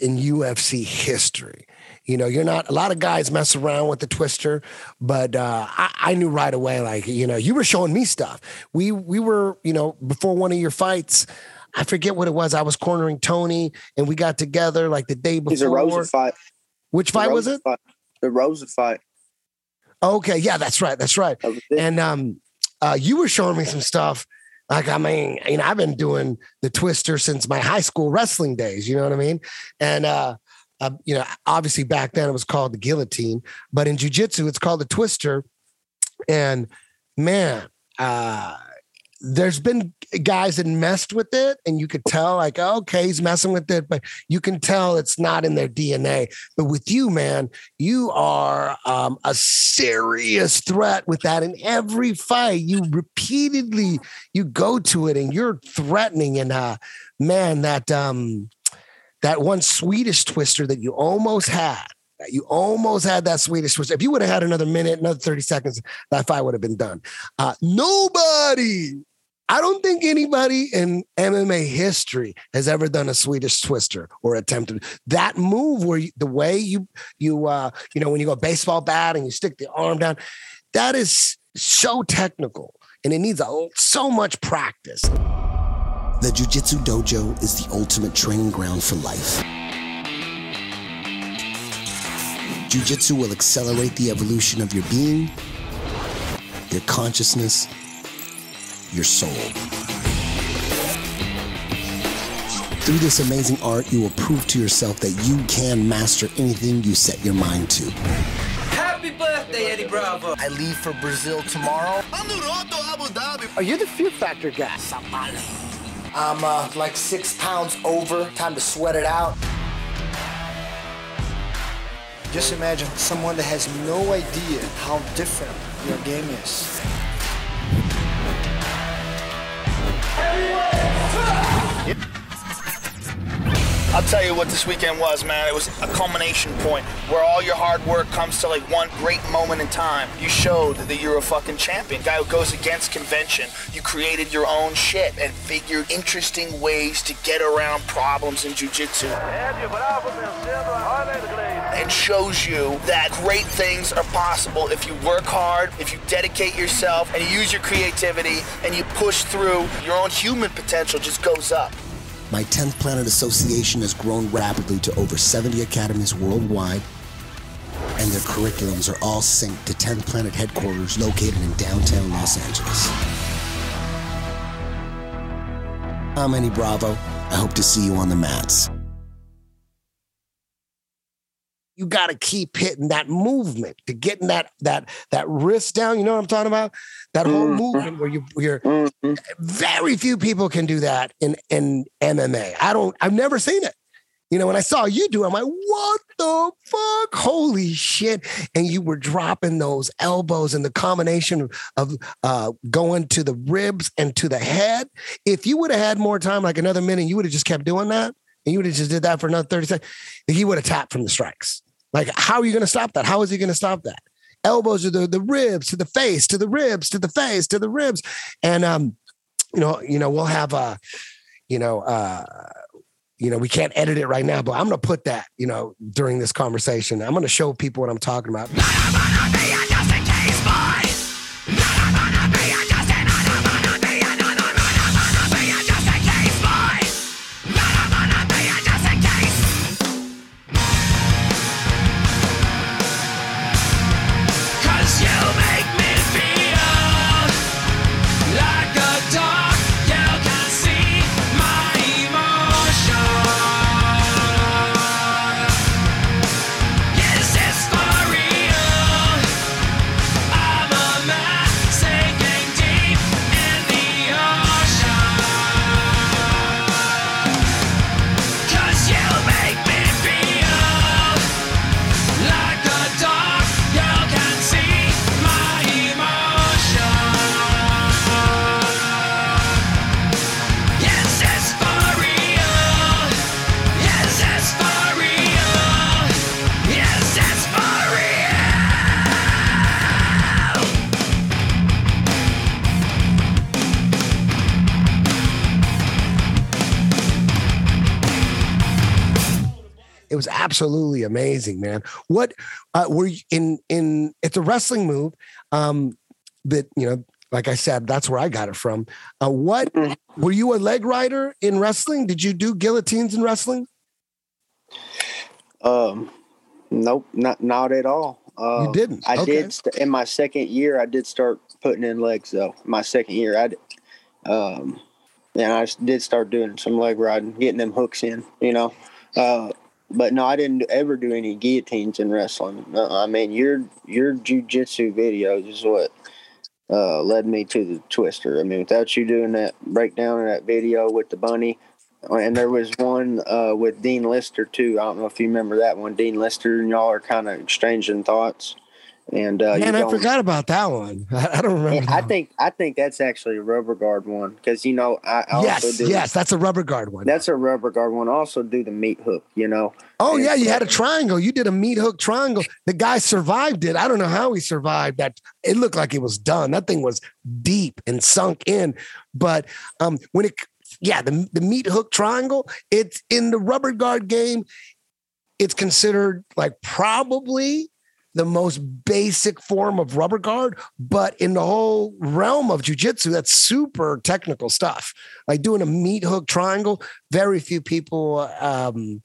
in UFC history. You know, you're not a lot of guys mess around with the twister, but uh, I, I knew right away. Like, you know, you were showing me stuff. We we were, you know, before one of your fights. I forget what it was. I was cornering Tony, and we got together like the day It was a. Rosa fight. Which The fight was it? Fight. The Rosa fight. Okay, yeah, that's right, that's right. That. And um, uh, you were showing me some stuff Like, I mean, you know, I've been doing the twister since my high school wrestling days. You know what I mean? And, uh, uh, you know, obviously back then it was called the guillotine, but in jujitsu, it's called the twister. And man, uh, there's been guys that messed with it and you could tell like okay he's messing with it but you can tell it's not in their dna but with you man you are um, a serious threat with that in every fight you repeatedly you go to it and you're threatening and uh man that um that one swedish twister that you almost had you almost had that Swedish twister. If you would have had another minute, another 30 seconds, that fight would have been done. Uh, nobody I don't think anybody in MMA history has ever done a Swedish twister or attempted that move where you, the way you you uh you know when you go baseball bat and you stick the arm down that is so technical and it needs a, so much practice. The Jiu Jitsu Dojo is the ultimate training ground for life. Jiu Jitsu will accelerate the evolution of your being, your consciousness, your soul. Through this amazing art, you will prove to yourself that you can master anything you set your mind to. Happy birthday, Eddie Bravo. I leave for Brazil tomorrow. Are you the Fear Factor guy? I'm uh, like six pounds over. Time to sweat it out. Just imagine someone that has no idea how different your game is. I'll tell you what this weekend was, man. It was a culmination point where all your hard work comes to like one great moment in time. You showed that you're a fucking champion, guy who goes against convention. You created your own shit and figured interesting ways to get around problems in jiu-jitsu. And shows you that great things are possible if you work hard, if you dedicate yourself, and you use your creativity, and you push through. Your own human potential just goes up. My 10th Planet Association has grown rapidly to over 70 academies worldwide, and their curriculums are all synced to 10th Planet headquarters located in downtown Los Angeles. I'm Eddie Bravo. I hope to see you on the mats. You got to keep hitting that movement to getting that that that wrist down. You know what I'm talking about? That whole Mhm. movement where you you're Mhm. very few people can do that in in MMA. I don't. I've never seen it. You know, when I saw you do, it, I'm like, what the fuck? Holy shit! And you were dropping those elbows and the combination of uh, going to the ribs and to the head. If you would have had more time, like another minute, you would have just kept doing that, and you would have just did that for another thirty seconds. He would have tapped from the strikes. Like, how are you going to stop that? How is he going to stop that? Elbows to the the ribs, to the face, to the ribs, to the face, to the ribs, and um, you know, you know, we'll have uh, you know, uh, you know, we can't edit it right now, but I'm going to put that, you know, during this conversation. I'm going to show people what I'm talking about. Absolutely amazing, man. What uh, were you in in it's a wrestling move um that, you know, like I said, that's where I got it from. Uh, what Mhm. were you a leg rider in wrestling? Did you do guillotines in wrestling? Um, nope, not not at all. Uh, you didn't. I okay. did st- in my second year. I did start putting in legs though. My second year, I d- Um, and I did start doing some leg riding, getting them hooks in, you know. Uh, but no, I didn't ever do any guillotines in wrestling. I mean, your your jujitsu videos is what uh, led me to the twister. I mean, without you doing that breakdown of that video with the bunny, and there was one uh, with Dean Lister too. I don't know if you remember that one. Dean Lister and y'all are kind of exchanging thoughts. And uh, Man, I forgot about that one. I, don't remember. I one. think I think that's actually a rubber guard one because you know I I also yes, do yes, that's a rubber guard one. that's a rubber guard one. I also do the meat hook, you know. Oh And yeah, you had a triangle. You did a meat hook triangle. The guy survived it. I don't know how he survived that. It looked like it was done. That thing was deep and sunk in. But um, when it, yeah, the the meat hook triangle. It's in the rubber guard game. It's considered like probably the most basic form of rubber guard, but in the whole realm of jujitsu, that's super technical stuff. Like doing a meat hook triangle, very few people um,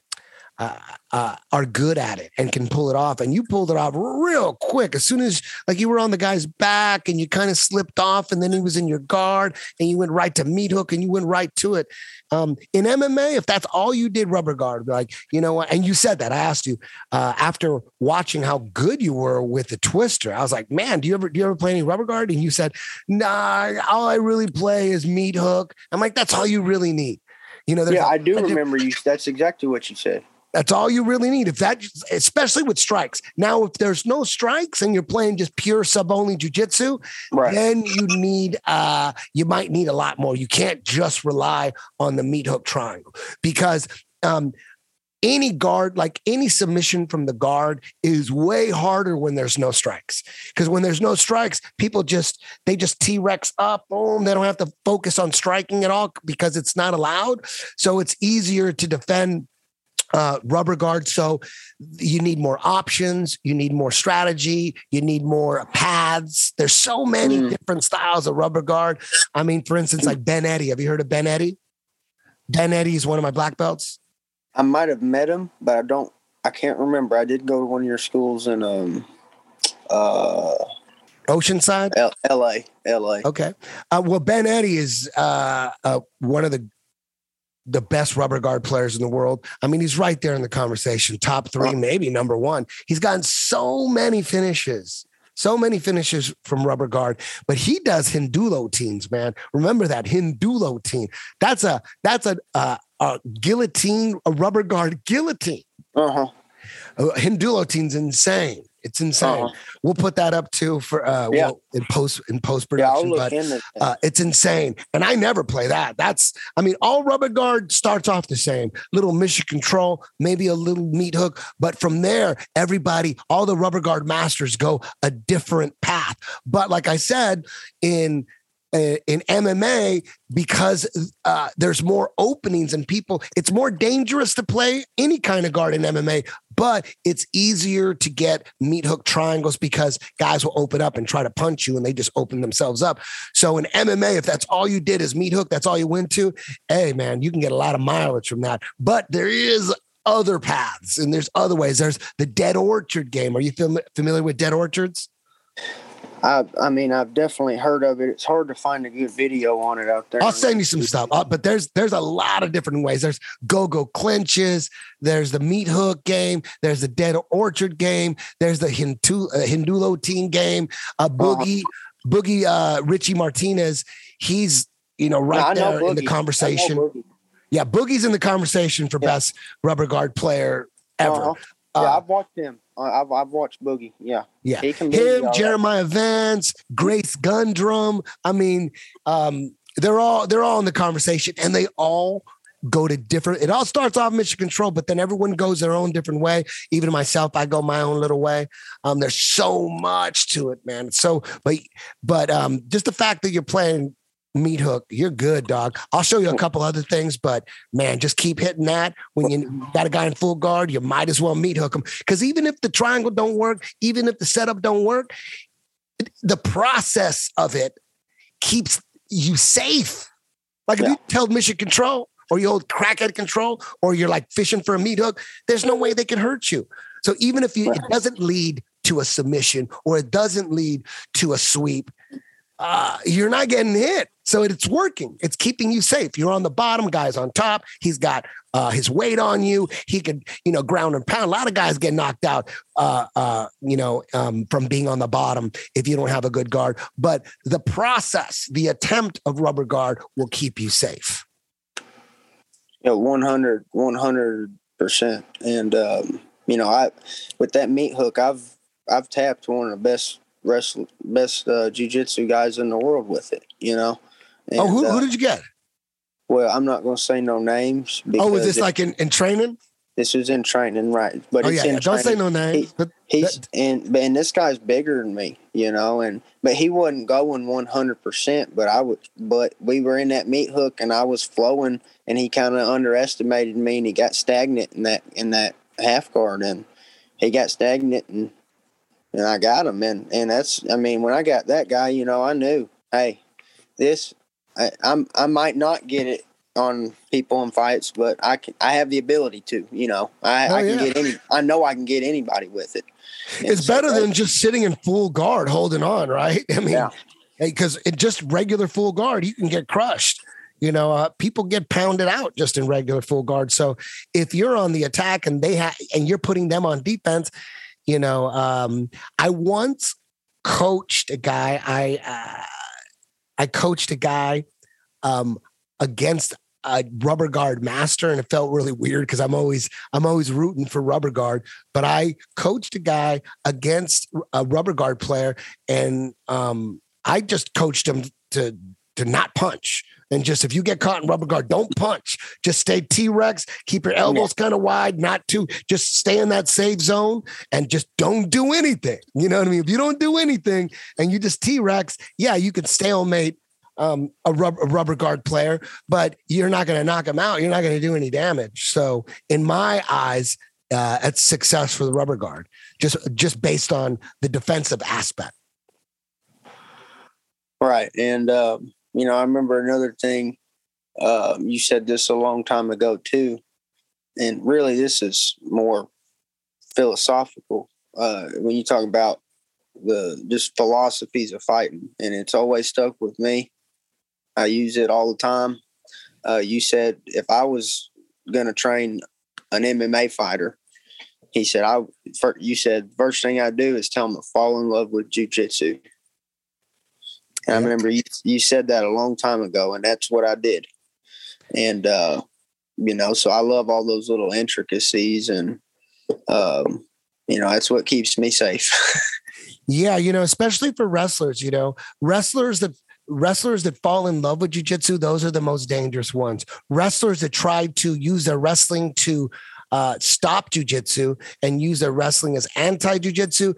uh, uh, are good at it and can pull it off. And you pulled it off real quick. As soon as like you were on the guy's back and you kind of slipped off, and then he was in your guard, and you went right to meat hook, and you went right to it. Um, in MMA, if that's all you did, rubber guard, like you know, what? and you said that. I asked you uh, after watching how good you were with the twister. I was like, man, do you ever do you ever play any rubber guard? And you said, nah, all I really play is meat hook. I'm like, that's all you really need. You know, Yeah, a- I do remember you. That's exactly what you said. That's all you really need. If that, especially with strikes. Now, if there's no strikes and you're playing just pure sub only jujitsu, Right. then you need, uh, you might need a lot more. You can't just rely on the meat hook triangle because, um, any guard, like any submission from the guard, is way harder when there's no strikes. Because when there's no strikes, people just they just T Rex up, boom. They don't have to focus on striking at all because it's not allowed. So it's easier to defend uh, rubber guard. So you need more options, you need more strategy, you need more paths. There's so many Mm. different styles of rubber guard. I mean, for instance, like Ben Eddy. Have you heard of Ben Eddy? Ben Eddy is one of my black belts. I might have met him, but I don't. I can't remember. I did go to one of your schools in um, uh, Oceanside. L- L.A. L.A. Okay. Uh, well, Ben Eddy is uh, uh, one of the the best rubber guard players in the world. I mean, he's right there in the conversation, top three, maybe number one. He's gotten so many finishes, so many finishes from rubber guard. But he does hindulo teams, man. Remember that hindulo team? That's a that's a uh, a guillotine, a rubber guard guillotine. Uh huh. Uh, Hindulo team's insane. It's insane. Uh-huh. We'll put that up too for uh, Yeah. well, in post in post production. look but uh, it's insane. And I never play that. That's, I mean, all rubber guard starts off the same little mission control, maybe a little meat hook. But from there, everybody, all the rubber guard masters go a different path. But like I said, in in MMA because uh, there's more openings and people. It's more dangerous to play any kind of guard in MMA, but it's easier to get meat hook triangles because guys will open up and try to punch you, and they just open themselves up. So in MMA, if that's all you did is meat hook, that's all you went to. Hey man, you can get a lot of mileage from that. But there is other paths and there's other ways. There's the Dead Orchard game. Are you fam- familiar with Dead Orchards? I, I mean, I've definitely heard of it. It's hard to find a good video on it out there. I'll send you some stuff. Uh, but there's there's a lot of different ways. There's go go clinches. There's the meat hook game. There's the dead orchard game. There's the Hindu uh, Hindulo team game. Uh, boogie boogie uh, Richie Martinez. He's you know right know there in the Boogie. I know conversation. Boogie. Yeah, boogie's in the conversation for best rubber guard player ever. Uh-huh. Yeah, Uh, I've watched him. I- I've I've watched Boogie. Yeah. Yeah. He can be Him, right. Jeremiah Vance, Grace Gundrum. I mean, um, they're all they're all in the conversation and they all go to different it all starts off mission control, but then everyone goes their own different way. Even myself, I go my own little way. Um, there's so much to it, man. So, but but um, just the fact that you're playing meat hook, you're good, dog. I'll show you a couple other things, but man, just keep hitting that. When you got a guy in full guard, you might as well meat hook him. Because even if the triangle don't work, even if the setup don't work, the process of it keeps you safe. Like if you tell mission control or you hold crackhead control or you're like fishing for a meat hook, there's no way they can hurt you. So even if you, it doesn't lead to a submission or it doesn't lead to a sweep, uh, you're not getting hit. So it's working. It's keeping you safe. You're on the bottom, guys on top. He's got uh, his weight on you. He could, you know, ground and pound. A lot of guys get knocked out, uh, uh, you know, um, from being on the bottom if you don't have a good guard. But the process, the attempt of rubber guard will keep you safe. Yeah, 100, 100%. And, um, you know, I, with that meat hook, I've, I've tapped one of the best wrestle, best uh, jujitsu guys in the world with it, you know? oh, who, And, who uh, did you get? Well, I'm not going to say no names. Oh, was this it- like in, in training? This was in training, right? But oh yeah, yeah. don't say no names. but He's and and this guy's bigger than me, you know, and but he wasn't going one hundred percent. But I would, but we were in that meat hook, and I was flowing, and he kind of underestimated me, and he got stagnant in that in that half guard, and he got stagnant, and and I got him, and and that's, I mean, when I got that guy, you know, I knew, hey, this, I, I'm I might not get it on people in fights, but I can, I have the ability to, you know, I, Oh, I can yeah. get any, I know I can get anybody with it. And it's so better than just sitting in full guard holding on, right? I mean, Yeah. because it just regular full guard, you can get crushed. You know, uh, people get pounded out just in regular full guard. So if you're on the attack and they have, and you're putting them on defense, you know, um, I once coached a guy. I uh, I coached a guy um, against a rubber guard master, and it felt really weird because I'm always I'm always rooting for rubber guard. But I coached a guy against a rubber guard player, and um, I just coached him to to not punch. And just if you get caught in rubber guard, don't punch. Just stay T Rex, keep your elbows kind of wide, not too, just stay in that safe zone and just don't do anything. You know what I mean? If you don't do anything and you just T Rex, yeah, you could stalemate um, a, rubber, a rubber guard player, but you're not going to knock him out. You're not going to do any damage. So, in my eyes, uh, it's success for the rubber guard, just just based on the defensive aspect. Right. And, um, you know, I remember another thing. Um, you said this a long time ago, too. And really, this is more philosophical uh, when you talk about the just philosophies of fighting. And it's always stuck with me. I use it all the time. Uh, you said if I was going to train an MMA fighter, he said, I, you said, first thing I do is tell him to fall in love with jujitsu. And I remember you, you said that a long time ago, and that's what I did. And, uh, you know, so I love all those little intricacies, and, um, you know, that's what keeps me safe. Yeah, you know, especially for wrestlers, you know, wrestlers that wrestlers that fall in love with jujitsu, those are the most dangerous ones. Wrestlers that try to use their wrestling to uh, stop jujitsu and use their wrestling as anti jujitsu,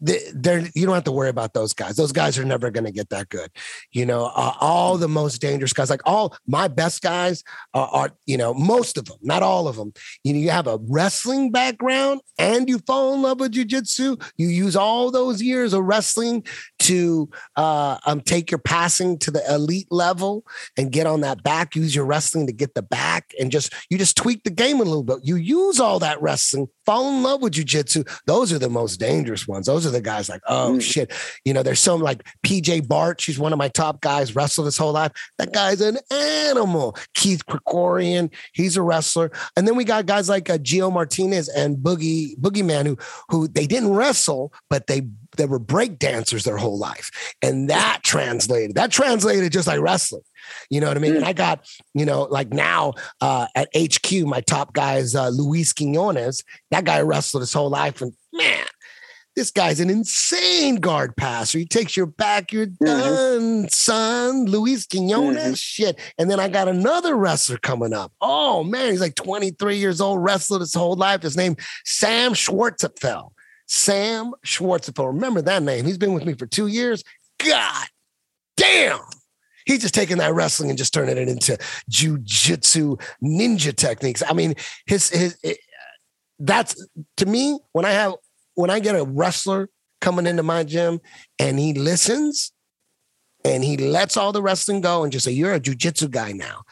they're you don't have to worry about those guys. Those guys are never going to get that good. You know, uh, all the most dangerous guys, like all my best guys are, are, you know, most of them, not all of them. You know, you have a wrestling background and you fall in love with jujitsu. You use all those years of wrestling to uh, um, take your passing to the elite level and get on that back. Use your wrestling to get the back and just you just tweak the game a little bit. You use all that wrestling, fall in love with jujitsu. Those are the most dangerous ones. Those are the guys like, oh shit. You know, there's some like PJ Barch. She's one of my top guys, wrestled his whole life. That guy's an animal. Keith Krikorian, he's a wrestler. And then we got guys like uh, Gio Martinez and Boogie Boogeyman who who they didn't wrestle, but they they were break dancers their whole life. And that translated. That translated just like wrestling. You know what I mean? And I got, you know, like now uh, at HQ, my top guy is uh, Luis Quinones. That guy wrestled his whole life. And man, this guy's an insane guard passer. He takes your back, you're done, son. Luis Quinones, shit. And then I got another wrestler coming up. Oh man, he's like 23 years old, wrestled his whole life. His name Sam Schwartzfeld. Sam Schwartzfeld. Remember that name? He's been with me for two years. God damn. He's just taking that wrestling and just turning it into jujitsu ninja techniques. I mean, his his it, that's to me when I have when I get a wrestler coming into my gym and he listens and he lets all the wrestling go and just say, You're a jujitsu guy now.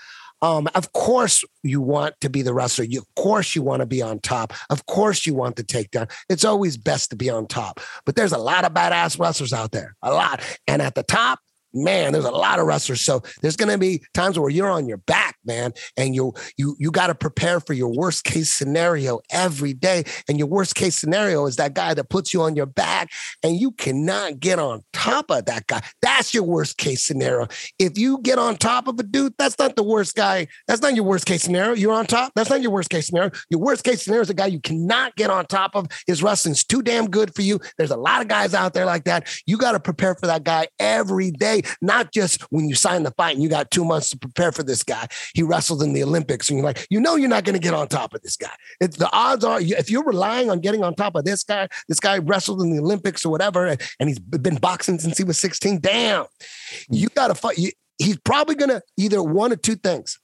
Um, of course, you want to be the wrestler. You, of course, you want to be on top. Of course, you want the takedown. It's always best to be on top. But there's a lot of badass wrestlers out there, a lot. And at the top, man, there's a lot of wrestlers. So there's going to be times where you're on your back, man, and you you you got to prepare for your worst case scenario every day. And your worst case scenario is that guy that puts you on your back, and you cannot get on top of that guy. That's your worst case scenario. If you get on top of a dude, that's not the worst guy. That's not your worst case scenario. You're on top. That's not your worst case scenario. Your worst case scenario is a guy you cannot get on top of. His wrestling's too damn good for you. There's a lot of guys out there like that. You got to prepare for that guy every day not just when you sign the fight and you got two months to prepare for this guy. He wrestled in the Olympics, and you're like, you know, you're not going to get on top of this guy. It's, the odds are, if you're relying on getting on top of this guy, this guy wrestled in the Olympics or whatever, and, and he's been boxing since he was 16. Damn, hmm. you got to fight. You, he's probably going to either one or two things.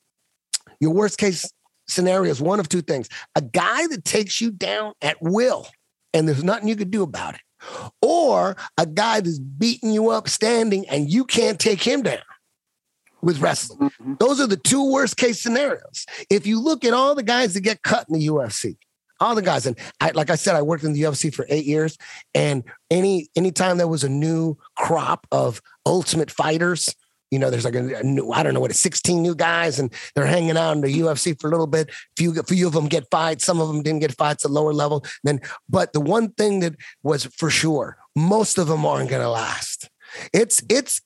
Your worst case scenario is one of two things: a guy that takes you down at will, and there's nothing you could do about it or a guy that's beating you up standing and you can't take him down with wrestling. Mm-hmm. Those are the two worst case scenarios. If you look at all the guys that get cut in the UFC, all the guys, and I, like I said, I worked in the UFC for eight years, and any anytime there was a new crop of ultimate fighters, you know, there's like a, new, I don't know what, 16 new guys, and they're hanging out in the UFC for a little bit. Few, few of them get fights. Some of them didn't get fights at lower level. Then, but the one thing that was for sure, most of them aren't going to last. It's it's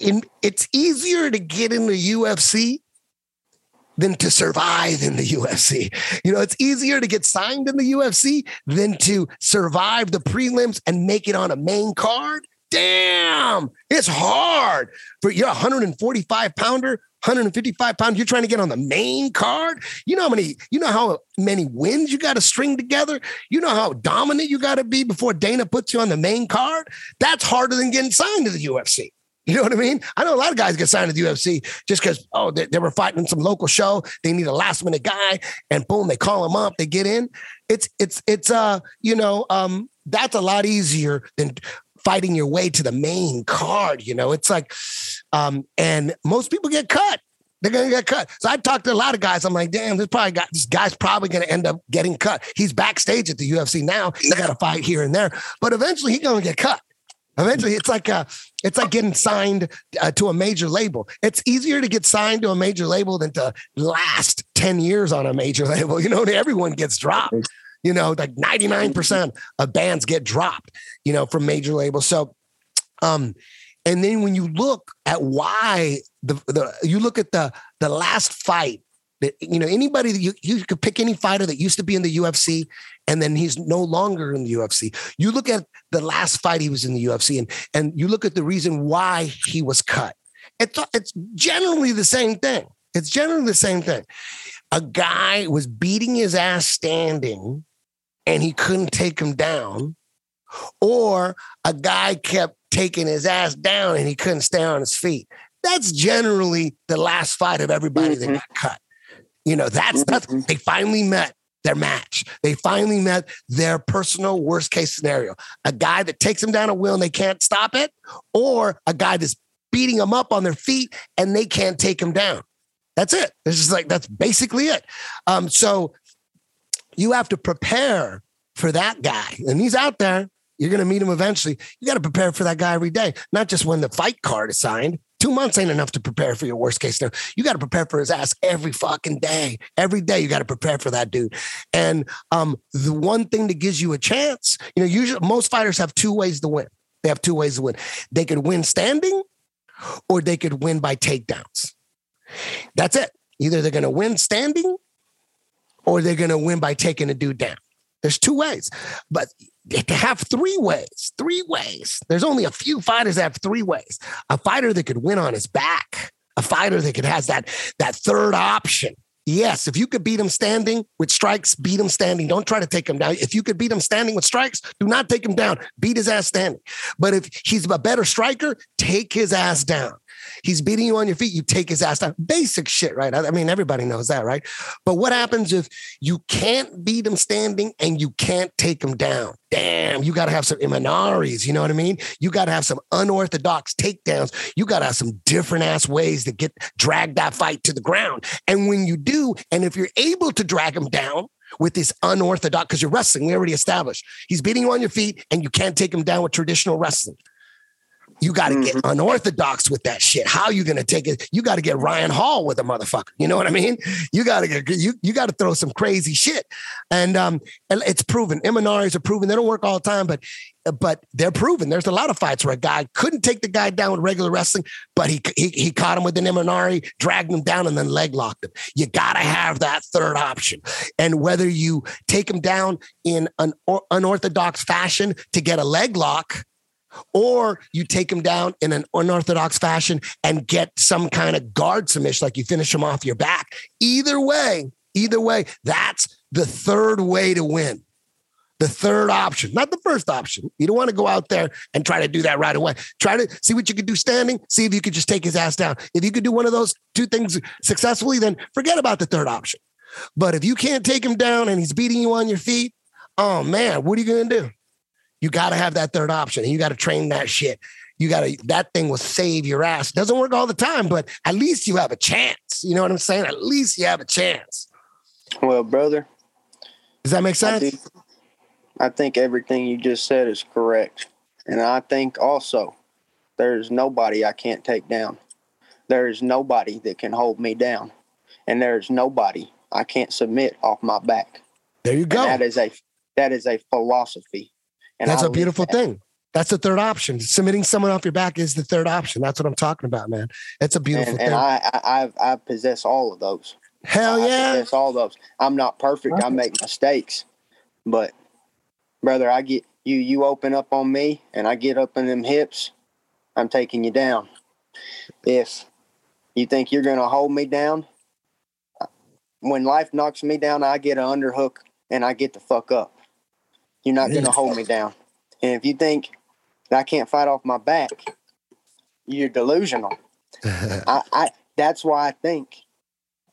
in, it's easier to get in the UFC than to survive in the UFC. You know, it's easier to get signed in the UFC than to survive the prelims and make it on a main card damn, it's hard for you're a 145 pounder, 155 pounds. You're trying to get on the main card. You know how many, you know how many wins you got to string together. You know how dominant you got to be before Dana puts you on the main card. That's harder than getting signed to the UFC. You know what I mean? I know a lot of guys get signed to the UFC just because, oh, they, they, were fighting in some local show. They need a last minute guy and boom, they call them up, they get in. It's, it's, it's, uh, you know, um, that's a lot easier than fighting your way to the main card. You know, it's like, um, and most people get cut. They're gonna get cut. So I talked to a lot of guys. I'm like, damn, this probably got this guy's probably gonna end up getting cut. He's backstage at the UFC now. They got to fight here and there, but eventually he's gonna get cut. Eventually, it's like uh, it's like getting signed uh, to a major label. It's easier to get signed to a major label than to last ten years on a major label. You know, everyone gets dropped. You know, like 99% of bands get dropped, you know, from major labels. So, um, and then when you look at why the, the you look at the the last fight that you know anybody that you you could pick any fighter that used to be in the UFC and then he's no longer in the UFC. You look at the last fight he was in the UFC and and you look at the reason why he was cut. It's it's generally the same thing. It's generally the same thing. A guy was beating his ass standing and he couldn't take him down, or a guy kept taking his ass down and he couldn't stay on his feet. That's generally the last fight of everybody mm-hmm. that got cut. You know, that's that's mm-hmm. they finally met their match. They finally met their personal worst case scenario. A guy that takes them down a wheel and they can't stop it, or a guy that's beating them up on their feet and they can't take them down. That's it. This is like that's basically it. Um, so you have to prepare for that guy. And he's out there. You're going to meet him eventually. You got to prepare for that guy every day, not just when the fight card is signed. Two months ain't enough to prepare for your worst case scenario. You got to prepare for his ass every fucking day. Every day you got to prepare for that dude. And um, the one thing that gives you a chance, you know, usually most fighters have two ways to win. They have two ways to win. They could win standing, or they could win by takedowns. That's it. Either they're going to win standing, or they're going to win by taking a dude down. There's two ways, but to have three ways, three ways. There's only a few fighters that have three ways. A fighter that could win on his back, a fighter that could has that that third option. Yes, if you could beat him standing with strikes, beat him standing. Don't try to take him down. If you could beat him standing with strikes, do not take him down. Beat his ass standing. But if he's a better striker, take his ass down. He's beating you on your feet. You take his ass down. Basic shit, right? I I mean, everybody knows that, right? But what happens if you can't beat him standing and you can't take him down? Damn, you got to have some Imanari's. You know what I mean? You got to have some unorthodox takedowns. You got to have some different ass ways to get drag that fight to the ground. And when you do, and if you're able to drag him down with this unorthodox, because you're wrestling, we already established he's beating you on your feet, and you can't take him down with traditional wrestling. You got to get unorthodox with that shit. How you going to take it? You got to get Ryan Hall with a motherfucker. You know what I mean? You got to get you you got to throw some crazy shit, and um, it's proven. Imanari's are proven. They don't work all the time, but but they're proven. There's a lot of fights where a guy couldn't take the guy down with regular wrestling, but he he, he caught him with an Imanari, dragged him down, and then leg locked him. You got to have that third option. And whether you take him down in an or- unorthodox fashion to get a leg lock, or you take him down in an unorthodox fashion and get some kind of guard submission, like you finish him off your back. Either way, either way, that's the third way to win. The third option, not the first option. You don't want to go out there and try to do that right away. Try to see what you could do standing, see if you could just take his ass down. If you could do one of those two things successfully, then forget about the third option. But if you can't take him down and he's beating you on your feet, oh man, what are you going to do? You got to have that third option and you got to train that shit. You got to, that thing will save your ass. Doesn't work all the time, but at least you have a chance. You know what I'm saying? At least you have a chance. Well, brother, Does that make I, sense? do, I think everything you just said is correct. And I think also there's nobody I can't take down. There is nobody that can hold me down. And there's nobody I can't submit off my back. There you And go. that is a that is a philosophy. And That's I a beautiful that. thing. That's the third option. Submitting someone off your back is the third option. That's what I'm talking about, man. It's a beautiful And, thing. and I, I I I possess all of those. Hell I yeah. possess all those. I'm not perfect. I make mistakes, but brother, I get you. You open up on me, and I get up in them hips. I'm taking you down. If you think you're gonna hold me down, uh, when life knocks me down, I get an underhook and I get the fuck up. You're not gonna hold me down. And if you think that I can't fight off my back, you're delusional. I, I that's why I think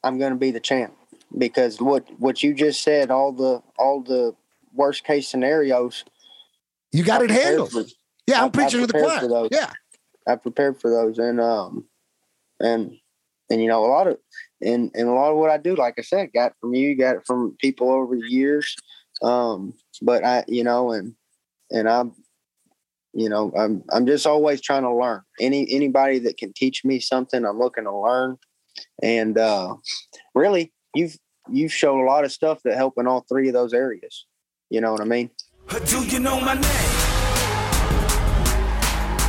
I'm going to be the champ because what what you just said, all the all the worst case scenarios, You got I it handled. for- Yeah, I- I'm preaching I to the choir. those. Yeah. I prepared for those, and um, and and you know a lot of and and a lot of what I do, like I said, got from you, got it from people over the years. Um, but I, you know, and and I'm, you know, I'm I'm just always trying to learn. Any anybody that can teach me something, I'm looking to learn. And uh, really, you've you've showed a lot of stuff that help in all three of those areas. You know what I mean? Do you know my name?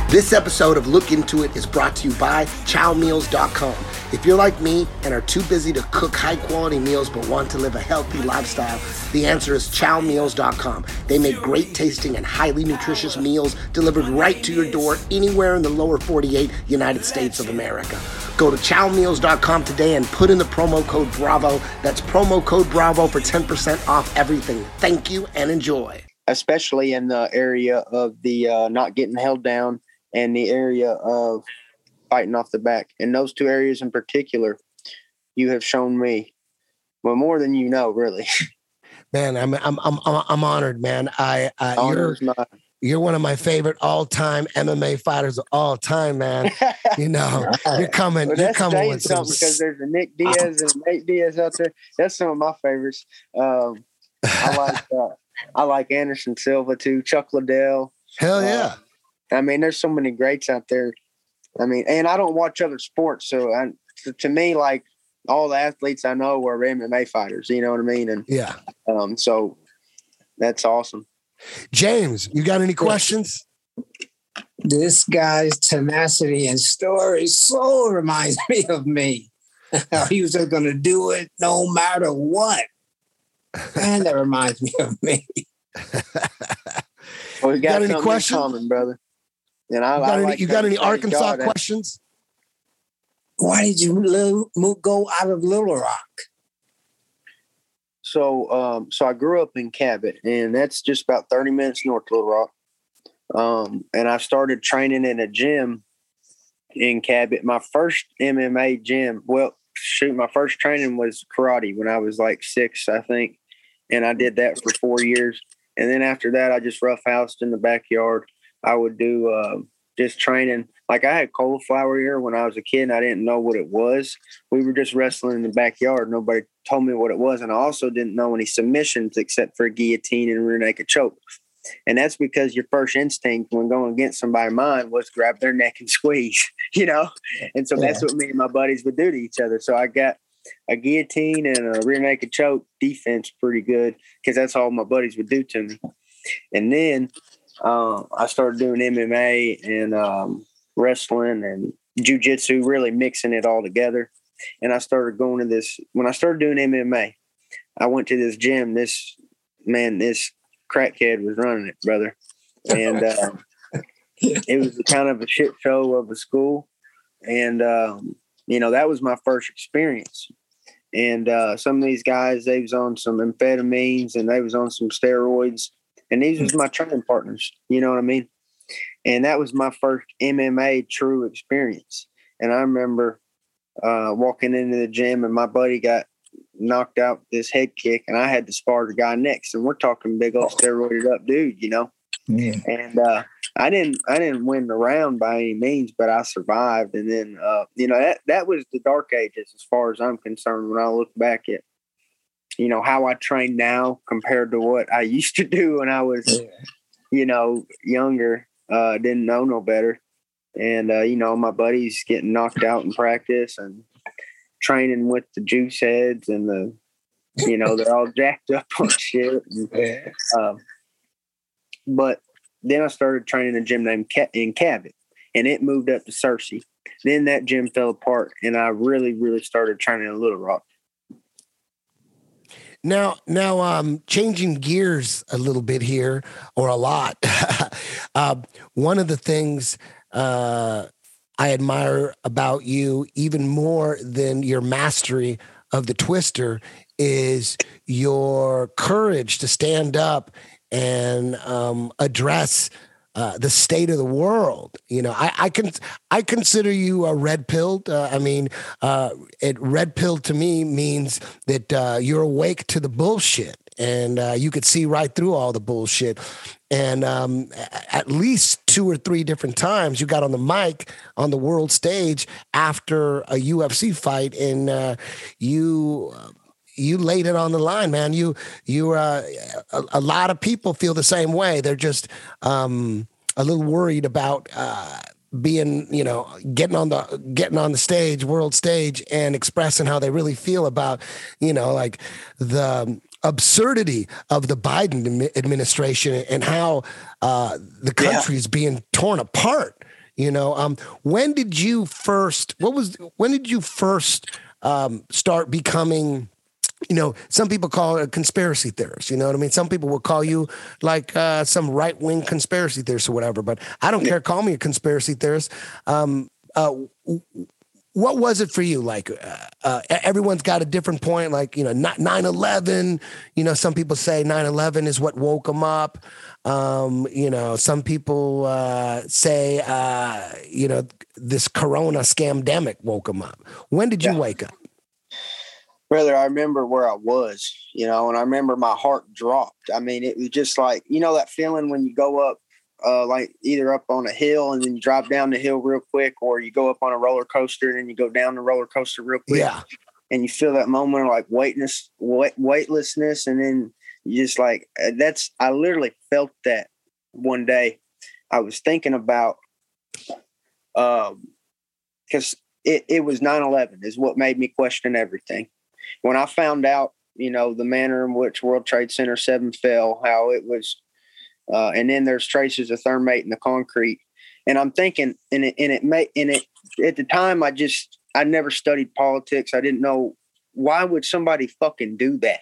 This episode of Look Into It is brought to you by chowmeals.com. If you're like me and are too busy to cook high quality meals but want to live a healthy lifestyle, the answer is chowmeals.com. They make great tasting and highly nutritious meals delivered right to your door anywhere in the lower 48 United States of America. Go to chowmeals.com today and put in the promo code BRAVO. That's promo code BRAVO for 10% off everything. Thank you and enjoy. especially in the area of the uh, not getting held down and the area of fighting off the back. In those two areas in particular, you have shown me, well, more than you know, really. Man, I'm I'm I'm I'm honored, man. I uh, you're you're one of my favorite all-time MMA fighters of all time, man. You know, you're coming, Well, you're coming with some something because there's a Nick Diaz and Nate Diaz out there. That's some of my favorites. Um, I like uh, I like Anderson Silva too, Chuck Liddell. hell yeah. I mean, there's so many greats out there. I mean, and I don't watch other sports, so I, to, to me, like all the athletes I know are MMA fighters. You know what I mean? And Yeah. um, so that's awesome. James, you got any questions? This guy's tenacity and story so reminds me of me. How he was just going to do it no matter what. And that reminds me of me. Well, we got got, any questions? common, brother. And I, You got I any, like you got any Arkansas God questions? Why did you lo- mo- go out of Little Rock? So, um, so I grew up in Cabot, and that's just about thirty minutes north of Little Rock. Um, and I started training in a gym in Cabot. My first MMA gym, well, shoot, my first training was karate when I was like six, I think, and I did that for four years. And then after that, I just roughhoused in the backyard. I would do uh, just training. Like I had cauliflower ear when I was a kid, and I didn't know what it was. We were just wrestling in the backyard. Nobody told me what it was, and I also didn't know any submissions except for guillotine and rear naked choke. And that's because your first instinct when going against somebody mine was grab their neck and squeeze, you know? And so that's what me and my buddies would do to each other. So I got a guillotine and a rear naked choke defense pretty good because that's all my buddies would do to me. And then uh, I started doing MMA and um, wrestling and jujitsu, really mixing it all together. And I started going to this when I started doing MMA. I went to this gym. This man, this crackhead was running it, brother, and uh, it was kind of a shit show of a school. And um, you know that was my first experience. And uh, some of these guys, they was on some amphetamines and they was on some steroids, and these was my training partners. You know what I mean? And that was my first MMA true experience. And I remember uh, walking into the gym, and my buddy got knocked out with this head kick, and I had to spar the guy next, and we're talking big old steroided up dude, you know. Yeah. And uh, I didn't, I didn't win the round by any means, but I survived. And then, uh, you know, that that was the dark ages as far as I'm concerned. When I look back at, you know, how I train now compared to what I used to do when I was, Yeah. you know, younger, uh, didn't know no better. And uh, you know, my buddies getting knocked out in practice and training with the juice heads and the, you know, they're all jacked up on shit. And, Yeah. um, but then I started training in a gym named Ca- in Cabot, and it moved up to Searcy. Then that gym fell apart, and I really, really started training in Little Rock. Now, now, um, changing gears a little bit here, or a lot. uh, one of the things uh, I admire about you, even more than your mastery of the twister, is your courage to stand up and um, address uh, the state of the world. You know, I, I can I consider you a red pilled. Uh, I mean, uh, it red pill to me means that uh, you're awake to the bullshit and uh, you could see right through all the bullshit. And um, at least two or three different times you got on the mic on the world stage after a UFC fight, and uh, you you laid it on the line, man. You you uh, a, a lot of people feel the same way. They're just um, a little worried about uh, being, you know, getting on the getting on the stage, world stage, and expressing how they really feel about, you know, like the absurdity of the Biden administration and how uh, the country is being torn apart. You know, um, when did you first? What was? When did you first um, start becoming? You know, some people call it a conspiracy theorist. You know what I mean? Some people will call you like uh, some right wing conspiracy theorist or whatever. But I don't care. Call me a conspiracy theorist. Um, uh, what was it for you? Like, uh, uh, everyone's got a different point. Like, you know, 9 11, you know, some people say 9 11 is what woke them up. Um, you know, some people uh, say, uh, you know, this corona scamdemic woke them up. When did you wake up? Brother, I remember where I was, you know, and I remember my heart dropped. I mean, it was just like, you know, that feeling when you go up, uh, like either up on a hill and then you drive down the hill real quick, or you go up on a roller coaster and then you go down the roller coaster real quick. Yeah. And you feel that moment of like weightness, weight, weightlessness. And then you just like, uh, that's, I literally felt that one day. I was thinking about, um, because it, it was 9 11 is what made me question everything when I found out, you know, the manner in which World Trade Center 7 fell, how it was, uh, and then there's traces of thermate in the concrete. And I'm thinking, and it, and it may, and it, at the time, I just, I never studied politics. I didn't know why would somebody fucking do that.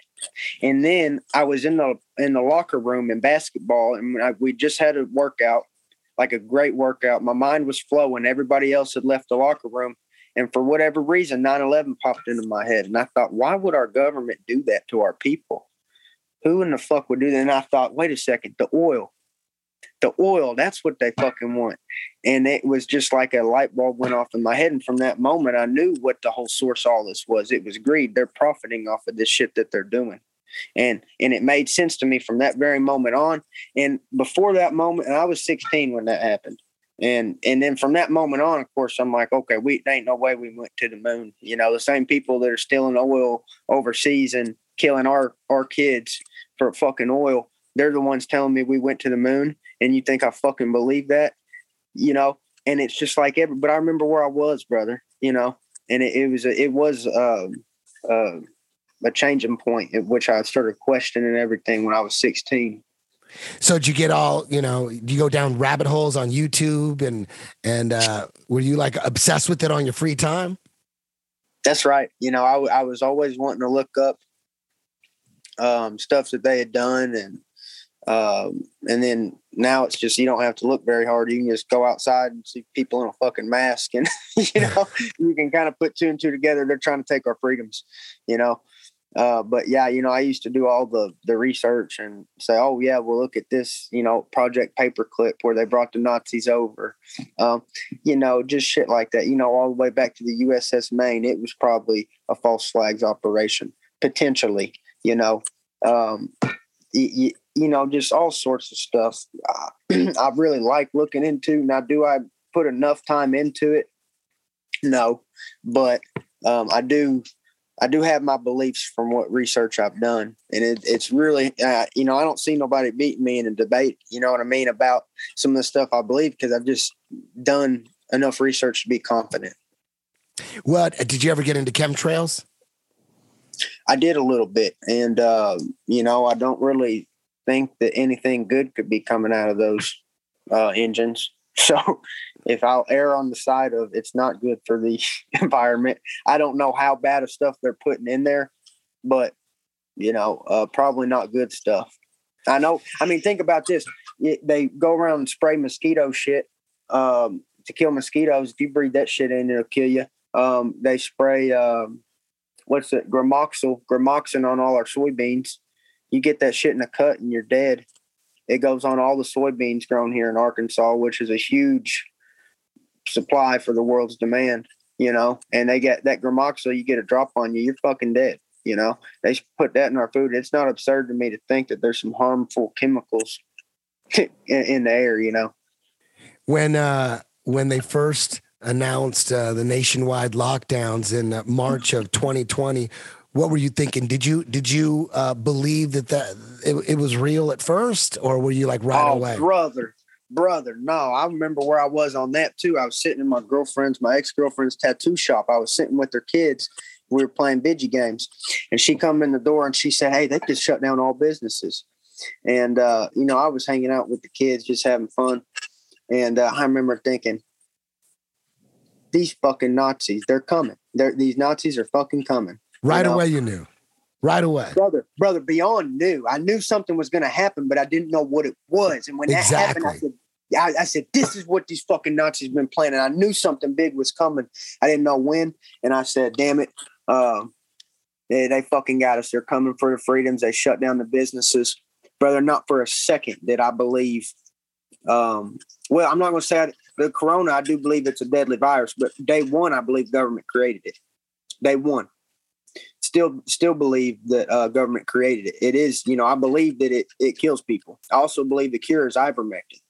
And then I was in the, in the locker room in basketball and I, we just had a workout, like a great workout. My mind was flowing. Everybody else had left the locker room. And for whatever reason, 9 11 popped into my head. And I thought, why would our government do that to our people? Who in the fuck would do that? And I thought, wait a second, the oil. the oil. That's what they fucking want. And it was just like a light bulb went off in my head. And from that moment, I knew what the whole source all this was. It was greed. They're profiting off of this shit that they're doing. And and it made sense to me from that very moment on. And before that moment, and I was 16 when that happened. And and then from that moment on, of course, I'm like, okay, we ain't no way we went to the moon. You know, the same people that are stealing oil overseas and killing our our kids for fucking oil, they're the ones telling me we went to the moon. And you think I fucking believe that? You know, and it's just like every. But I remember where I was, brother. You know, and it, it was a, it was um, uh, a changing point at which I started questioning everything when I was 16. So did you get all, you know, do you go down rabbit holes on YouTube and and uh were you like obsessed with it on your free time? That's right. You know, I, I was always wanting to look up um, stuff that they had done and um, and then now it's just you don't have to look very hard. You can just go outside and see people in a fucking mask, and you know you can kind of put two and two together. They're trying to take our freedoms, you know. Uh, but yeah, you know, I used to do all the the research and say, oh yeah, well look at this, you know, Project Paperclip where they brought the Nazis over, um, you know, just shit like that. You know, all the way back to the USS Maine, it was probably a false flags operation potentially. You know, um, you, you know, just all sorts of stuff. I really like looking into. Now, do I put enough time into it? No, but um, I do I do have my beliefs from what research I've done, and it, it's really, uh, you know, I don't see nobody beating me in a debate. You know what I mean about some of the stuff I believe because I've just done enough research to be confident. What did you ever get into chemtrails? I did a little bit, and uh, you know, I don't really think that anything good could be coming out of those uh, engines. So if I'll err on the side of it's not good for the environment, I don't know how bad of stuff they're putting in there, but you know, uh, probably not good stuff. I know. I mean, think about this: it, they go around and spray mosquito shit um, to kill mosquitoes. If you breathe that shit in, it'll kill you. Um, they spray um, what's it, gramoxyl, gramoxin on all our soybeans. You get that shit in a cut, and you're dead. It goes on all the soybeans grown here in Arkansas, which is a huge supply for the world's demand, you know. And they get that gramoxyl, you get a drop on you, you're fucking dead, you know. They put that in our food. It's not absurd to me to think that there's some harmful chemicals in, in the air, you know. When uh when they first announced uh, the nationwide lockdowns in uh, March of 2020, what were you thinking? Did you did you uh, believe that that it, it, was real at first, or were you like right oh, away? brother, brother, no. I remember where I was on that too. I was sitting in my girlfriend's, my ex girlfriend's tattoo shop. I was sitting with her kids. We were playing video games, and she come in the door and she said, "Hey, they just shut down all businesses." And uh, you know, I was hanging out with the kids, just having fun. And uh, I remember thinking, these fucking Nazis, they're coming. They're, these Nazis are fucking coming. Right you know? away, you knew. Right away, brother, brother. Beyond knew. I knew something was going to happen, but I didn't know what it was. And when exactly. that happened, I said, I, I, said, "This is what these fucking Nazis been planning." I knew something big was coming. I didn't know when, and I said, "Damn it, uh, they, they fucking got us. They're coming for the freedoms. They shut down the businesses, brother. Not for a second did I believe. Um, well, I'm not going to say I, the corona. I do believe it's a deadly virus, but day one, I believe government created it. Day one, still still believe that uh, government created it. It is, you know, I believe that it it kills people. I also believe the cure is ivermectin.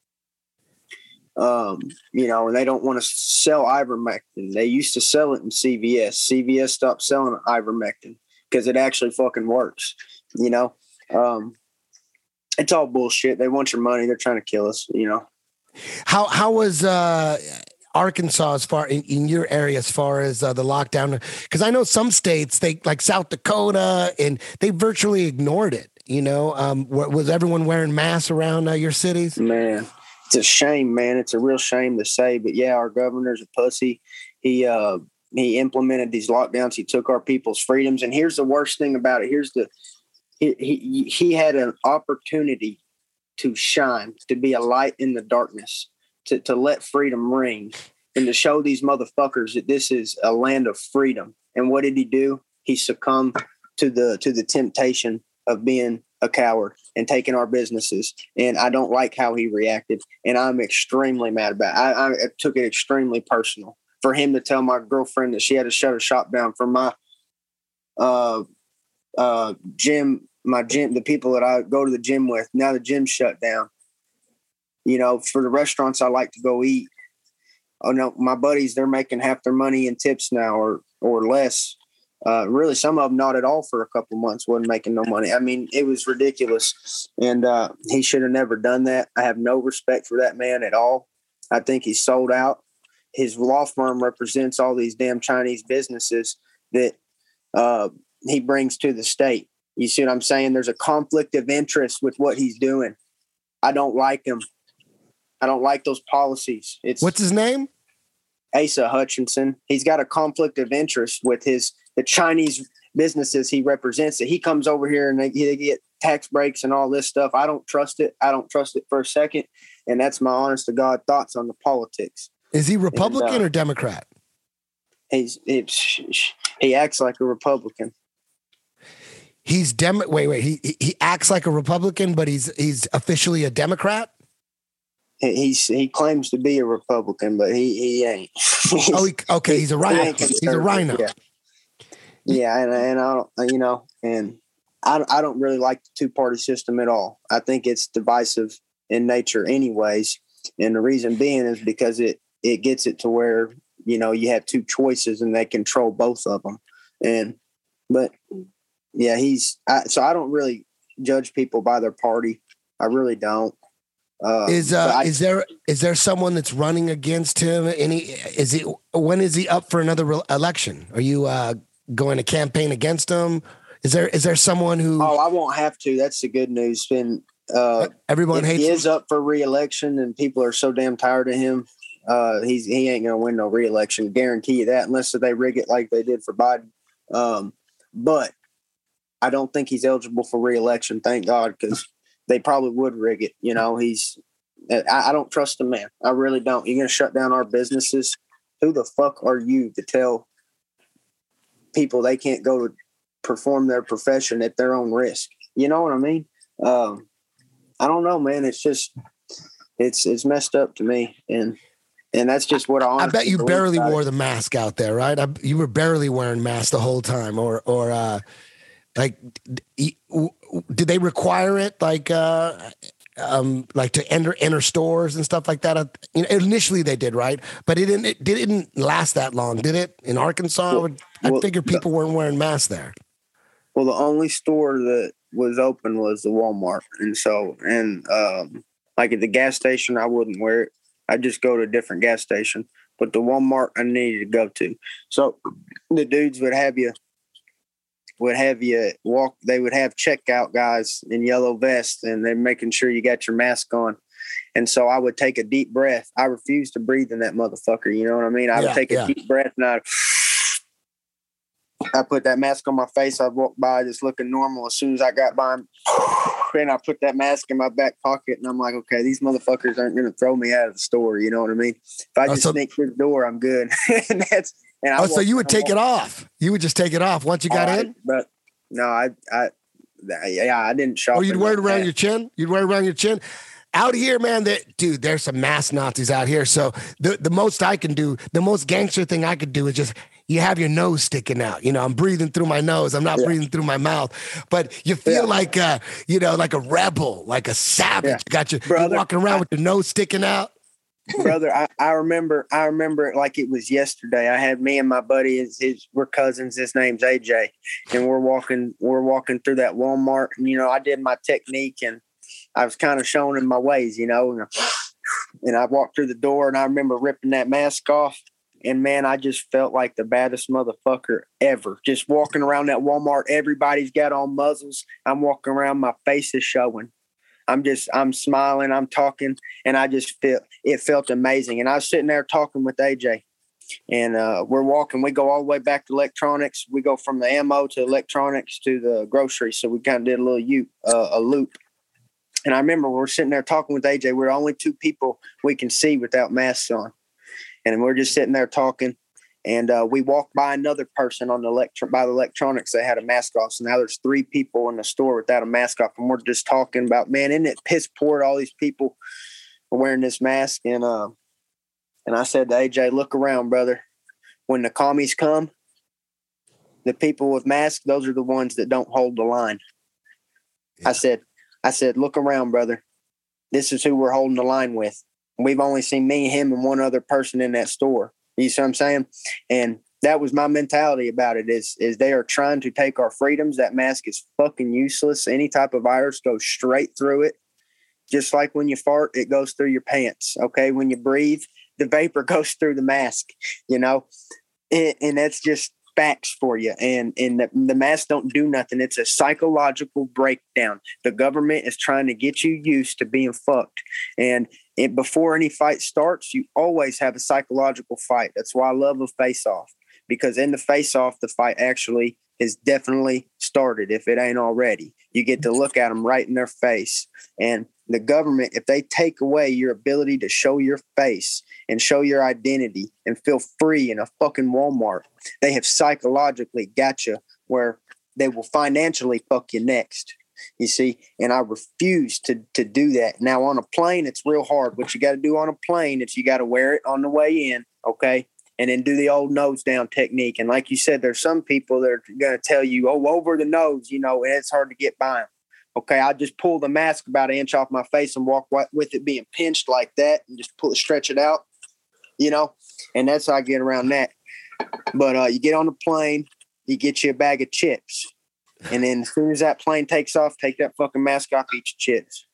Um, you know, and they don't want to sell ivermectin. They used to sell it in CVS. CVS stopped selling ivermectin because it actually fucking works. You know, um, it's all bullshit. They want your money. They're trying to kill us. You know. How how was uh Arkansas as far in, in your area as far as uh, the lockdown? Because I know some states they like South Dakota and they virtually ignored it. You know, um, was everyone wearing masks around uh, your cities? Man, it's a shame, man. It's a real shame to say, but yeah, our governor's a pussy. He uh, he implemented these lockdowns. He took our people's freedoms. And here's the worst thing about it. Here's the he he, he had an opportunity to shine, to be a light in the darkness to, to let freedom ring and to show these motherfuckers that this is a land of freedom. And what did he do? He succumbed to the to the temptation of being a coward and taking our businesses. And I don't like how he reacted. And I'm extremely mad about it. I, I took it extremely personal for him to tell my girlfriend that she had to shut her shop down for my uh uh gym my gym the people that I go to the gym with now the gym shut down you know for the restaurants I like to go eat oh no my buddies they're making half their money in tips now or or less uh, really some of them not at all for a couple months wasn't making no money. I mean it was ridiculous. And uh, he should have never done that. I have no respect for that man at all. I think he's sold out. His law firm represents all these damn chinese businesses that uh, he brings to the state. You see what i'm saying? There's a conflict of interest with what he's doing. I don't like him. I don't like those policies. It's What's his name? Asa Hutchinson. He's got a conflict of interest with his the Chinese businesses he represents. That he comes over here and they, they get tax breaks and all this stuff. I don't trust it. I don't trust it for a second. And that's my honest to God thoughts on the politics. Is he Republican And, uh, or Democrat? He's it's, he acts like a Republican. He's Dem. Wait, wait. He he- acts like a Republican, but he's he's officially a Democrat. He- He's he claims to be a Republican, but he he ain't. Oh, he, okay. He's a RINO. He's a RINO. Yeah, yeah, and and I don't, you know, and I I don't really like the two party system at all. I think it's divisive in nature, anyways. And the reason being is because it it gets it to where you know you have two choices and they control both of them. And but yeah, he's I, so I don't really judge people by their party. I really don't. Uh, Is uh I- is there is there someone that's running against him? Any is he when is he up for another re- election? Are you uh going to campaign against him? Is there is there someone who Oh, I won't have to. That's the good news. Been uh, everyone hates he him? is up for reelection and people are so damn tired of him. Uh, he's he ain't gonna win no reelection. Guarantee you that, unless they rig it like they did for Biden. Um, but I don't think he's eligible for reelection. Thank God, because they probably would rig it. You know, he's. I, I don't trust the man. I really don't. You're gonna shut down our businesses. Who the fuck are you to tell people they can't go to perform their profession at their own risk? You know what I mean? Um, I don't know, man. It's just it's it's messed up to me, and and that's just what I. I bet you barely about it. wore the mask out there, right? I, you were barely wearing masks the whole time, or or uh, like, d- d- w- w- did they require it? Like, uh, um, like to enter enter stores and stuff like that. Uh, You know, initially they did, right? But it didn't. It didn't last that long, did it? In Arkansas, I, well, figured people weren't wearing masks there. Well, the only store that was open was the Walmart, and so and um, like at the gas station, I wouldn't wear it. I'd just go to a different gas station. But the Walmart I needed to go to, so the dudes would have you would have you walk. They would have checkout guys in yellow vests, and they're making sure you got your mask on. And so I would take a deep breath. I refused to breathe in that motherfucker. You know what I mean? I would Yeah, take a yeah. deep breath and I I put that mask on my face. I'd walk by just looking normal. As soon as I got by, and I put that mask in my back pocket, and I'm like, okay, these motherfuckers aren't going to throw me out of the store. You know what I mean? If I Oh, just so- sneak through the door, I'm good. and that's and I Oh, so you would take it off? You would just take it off once you got Oh, I- in, but no, I, I, yeah, I didn't oh, shop. or you'd wear it around that. your chin? You'd wear it around your chin. Out here, man, that dude, there's some mass Nazis out here. So the the most I can do, the most gangster thing I could do is just you have your nose sticking out. You know, I'm breathing through my nose. I'm not Yeah. breathing through my mouth. But you feel Yeah. like uh, you know, like a rebel, like a savage. Yeah. You got your Brother, walking around I- with your nose sticking out. brother I, I remember i remember it like it was yesterday i had me and my buddy his, his we're cousins his name's aj and we're walking we're walking through that walmart and you know i did my technique and i was kind of showing him my ways you know and, and i walked through the door and i remember ripping that mask off and man i just felt like the baddest motherfucker ever just walking around that walmart everybody's got on muzzles i'm walking around my face is showing i'm just i'm smiling i'm talking and I just felt it felt amazing. And I was sitting there talking with AJ, and uh, we're walking. We go all the way back to electronics. We go from the ammo to electronics to the grocery. So we kind of did a little u- uh, a loop. And I remember we're sitting there talking with AJ. We're the only two people we can see without masks on, and we're just sitting there talking. and uh, we walked by another person on the electro by the electronics They had a mask off. So now there's three people in the store without a mask off, and we're just talking about, man, isn't it piss poor? All these people are wearing this mask, and uh, and I said to AJ, look around, brother. When the commies come, the people with masks, those are the ones that don't hold the line. I said, I said, look around, brother. This is who we're holding the line with. We've only seen me, him, and one other person in that store. You see what I'm saying? And that was my mentality about it is is they are trying to take our freedoms. That mask is fucking useless. Any type of virus goes straight through it. Just like when you fart, it goes through your pants. Okay. When you breathe, the vapor goes through the mask, you know? And, and that's just facts for you. And and the, the masks don't do nothing. It's a psychological breakdown. The government is trying to get you used to being fucked. And it, before any fight starts, you always have a psychological fight. That's why I love a face off because in the face off, the fight actually is definitely started if it ain't already. You get to look at them right in their face. And the government, if they take away your ability to show your face and show your identity and feel free in a fucking Walmart, they have psychologically got you where they will financially fuck you next. You see, and I refuse to to do that. Now on a plane, it's real hard. What you got to do on a plane is you got to wear it on the way in, okay, and then do the old nose down technique. And like you said, there's some people that are going to tell you, oh, over the nose, you know, and it's hard to get by them. Okay, I just pull the mask about an inch off my face and walk with it being pinched like that, and just pull it, stretch it out, you know, and that's how I get around that. But uh, you get on the plane, you get you a bag of chips and then as soon as that plane takes off, take that fucking mask off, eat your chips,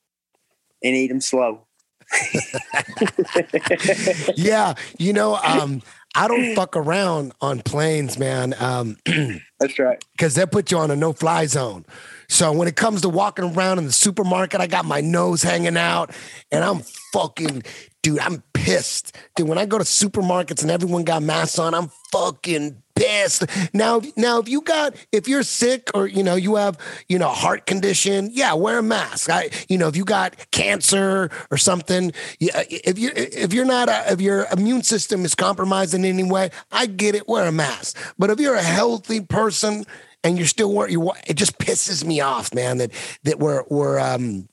and eat them slow. yeah, you know, um, I don't fuck around on planes, man. Um, That's right. Because they put you on a no-fly zone. So when it comes to walking around in the supermarket, I got my nose hanging out, and I'm fucking, dude. I'm pissed, dude. When I go to supermarkets and everyone got masks on, I'm fucking pissed. Now, now, if you got, if you're sick or you know you have, you know, heart condition, yeah, wear a mask. I, you know, if you got cancer or something, yeah, if you if you're not, a, if your immune system is compromised in any way, I get it. Wear a mask. But if you're a healthy person and you're still wearing, it just pisses me off, man. That that we're we're um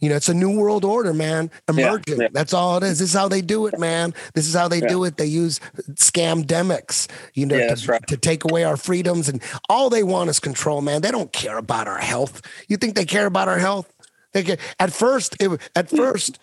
you know, it's a new world order, man. Emerging. Yeah, yeah. That's all it is. This is how they do it, man. This is how they yeah. do it. They use scamdemics, you know, to, right. to, take away our freedoms. And all they want is control, man. They don't care about our health. You think they care about our health? They care. At first, it, at first,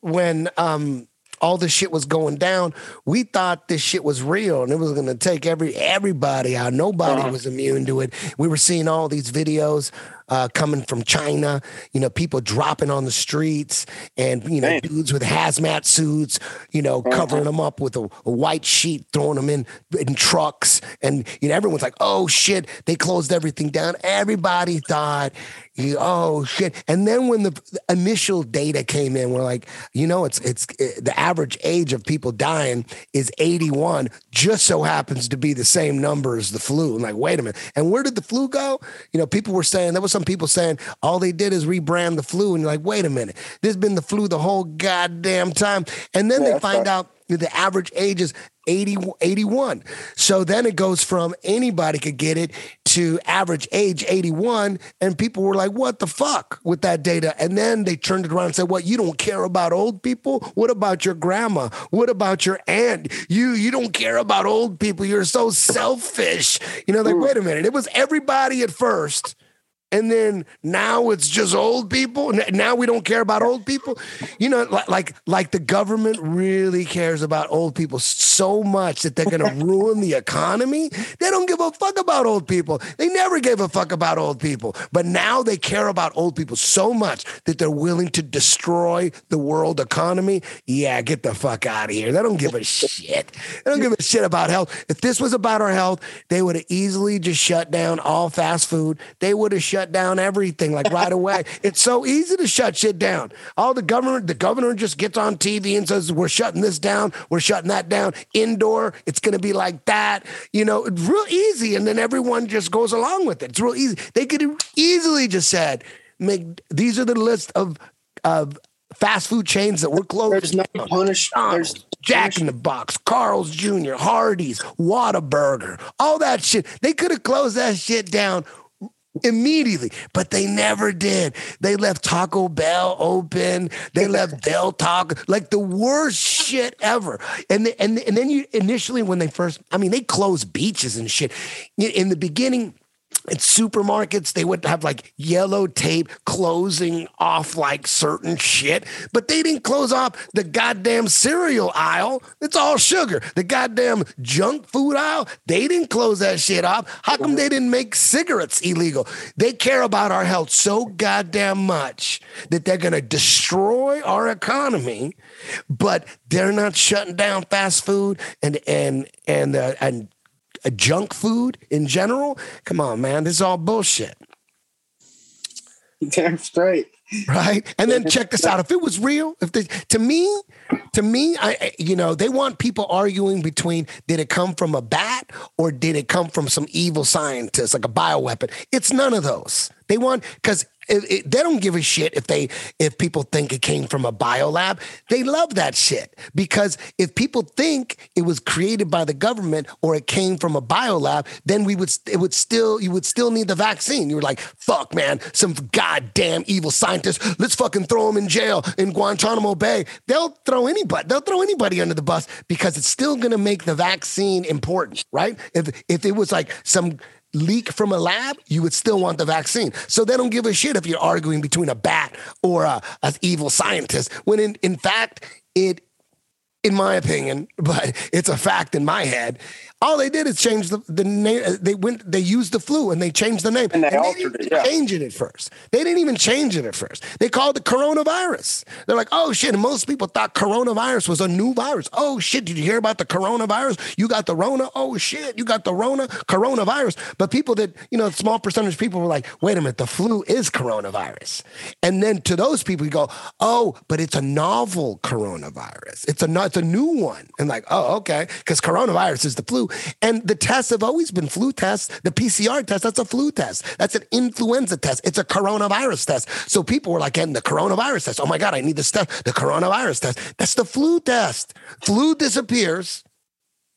when um, all this shit was going down, we thought this shit was real and it was going to take every everybody out. Nobody uh-huh. was immune to it. We were seeing all these videos uh, coming from China, you know, people dropping on the streets and, you know, Damn. dudes with hazmat suits, you know, uh-huh. covering them up with a, a, white sheet, throwing them in, in trucks. And, you know, everyone's like, oh shit, they closed everything down. Everybody thought, oh shit. And then when the initial data came in, we're like, you know, it's, it's it, the average age of people dying is 81, just so happens to be the same number as the flu. I'm like, wait a minute. And where did the flu go? You know, people were saying that was some people saying all they did is rebrand the flu. And you're like, wait a minute, this has been the flu the whole goddamn time. And then yeah, they find right. out the average age is 80, 81. So then it goes from anybody could get it to average age 81. And people were like, what the fuck with that data? And then they turned it around and said, what, you don't care about old people? What about your grandma? What about your aunt? You you don't care about old people. You're so selfish. You know, like, wait a minute. It was everybody at first and then now it's just old people. Now we don't care about old people. You know, like like the government really cares about old people so much that they're going to ruin the economy. They don't give a fuck about old people. They never gave a fuck about old people, but now they care about old people so much that they're willing to destroy the world economy. Yeah, get the fuck out of here. They don't give a shit. They don't give a shit about health. If this was about our health, they would have easily just shut down all fast food. They would have shut shut down everything like right away. it's so easy to shut shit down. All the government, the governor just gets on TV and says, We're shutting this down, we're shutting that down. Indoor, it's gonna be like that. You know, it's real easy. And then everyone just goes along with it. It's real easy. They could easily just said, make these are the list of of fast food chains that were closed. There's no punish. There's Jack in the Box, Carl's Jr., Hardee's, Whataburger, all that shit. They could have closed that shit down immediately, but they never did. They left Taco Bell open. They left Del Taco, like the worst shit ever. And the, and and then you initially when they first, I mean, they closed beaches and shit. In the beginning, at supermarkets, they would have like yellow tape closing off like certain shit, but they didn't close off the goddamn cereal aisle. It's all sugar. The goddamn junk food aisle, they didn't close that shit off. How come they didn't make cigarettes illegal? They care about our health so goddamn much that they're going to destroy our economy, but they're not shutting down fast food and and and uh, and junk food in general. Come on, man, this is all bullshit. damn straight. right? And then check this out. If it was real, if the to me, to me, I I- you know they want people arguing between did it come from a bat or did it come from some evil scientist like a bioweapon? It's none of those. They want because it, it- they don't give a shit if they if people think it came from a biolab. They love that shit because if people think it was created by the government or it came from a biolab, then we would it would still you would still need the vaccine. You were like, fuck, man, some goddamn evil scientist. Let's fucking throw them in jail in Guantanamo Bay. They'll throw anybody. They'll throw anybody under the bus because it's still gonna make the vaccine important, right? If if it was like some leak from a lab, you would still want the vaccine. So they don't give a shit if you're arguing between a bat or a, evil scientist. When in, in fact, it, in my opinion, but it's a fact in my head, all they did is change the, the name. They went, they used the flu and they changed the name. And they didn't altered it, yeah. change it at first. They didn't even change it at first. They called it coronavirus. They're like, oh shit. And most people thought coronavirus was a new virus. Oh shit. Did you hear about the coronavirus? You got the Rona. Oh shit. You got the Rona coronavirus. But people that, you know, small percentage of people were like, wait a minute, the flu is coronavirus. And then to those people, you go, oh, but it's a novel coronavirus. It's a, it's a new one. And like, oh, okay. Because coronavirus is the flu. And the tests have always been flu tests. The PCR test, that's a flu test. That's an influenza test. It's a coronavirus test. So people were like getting the coronavirus test. Oh my God, I need this test. The coronavirus test. That's the flu test. Flu disappears.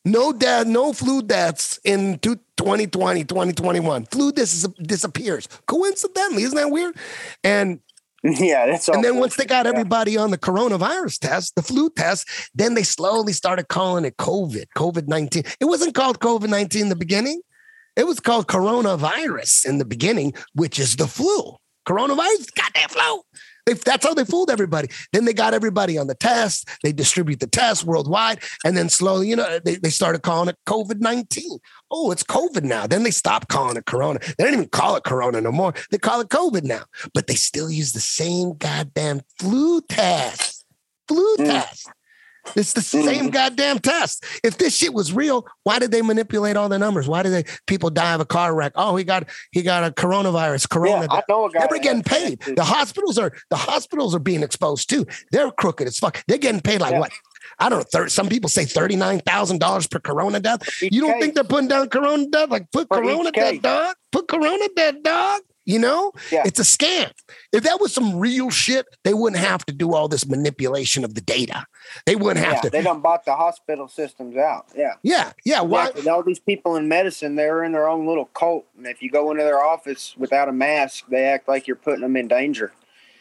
No death, no flu deaths in two- 2020, 2021. Flu dis- disappears. Coincidentally, isn't that weird? And Yeah, that's all. and then once they got Yeah. everybody on the coronavirus test, the flu test, then they slowly started calling it COVID, COVID 19. It wasn't called COVID 19 in the beginning. It was called coronavirus in the beginning, which is the flu. Coronavirus, goddamn flu. They, that's how they fooled everybody. Then they got everybody on the test. They distribute the test worldwide. And then slowly, you know, they, they started calling it COVID 19. Oh, it's COVID now. Then they stopped calling it Corona. They don't even call it Corona no more. They call it COVID now. But they still use the same goddamn flu test. Flu hmm. test. It's the same mm-hmm. goddamn test. If this shit was real, why did they manipulate all the numbers? Why did they people die of a car wreck? Oh, he got he got a coronavirus. Corona. Yeah, I know a guy They're getting paid. The hospitals are the hospitals are being exposed too. They're crooked as fuck. They're getting paid like Yeah. what? I don't know. 30, some people say thirty nine thousand dollars per corona death. You don't case. think they're putting down corona death? Like put For corona death, dog. Put corona death, dog. You know, Yeah. it's a scam. If that was some real shit, they wouldn't have to do all this manipulation of the data. They wouldn't have Yeah, to. they done bought the hospital systems out. Yeah. yeah, yeah. Why? Yeah, all these people in medicine, they're in their own little cult. And if you go into their office without a mask, they act like you're putting them in danger.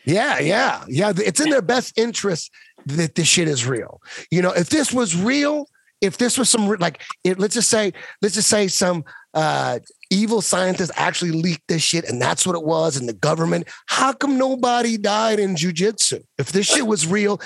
Yeah, yeah, yeah. It's in their best interest that this shit is real. You know, if this was real, if this was some like, it, let's just say, let's just say some uh, evil scientist actually leaked this shit, and that's what it was, and the government. How come nobody died in jujitsu? If this shit was real,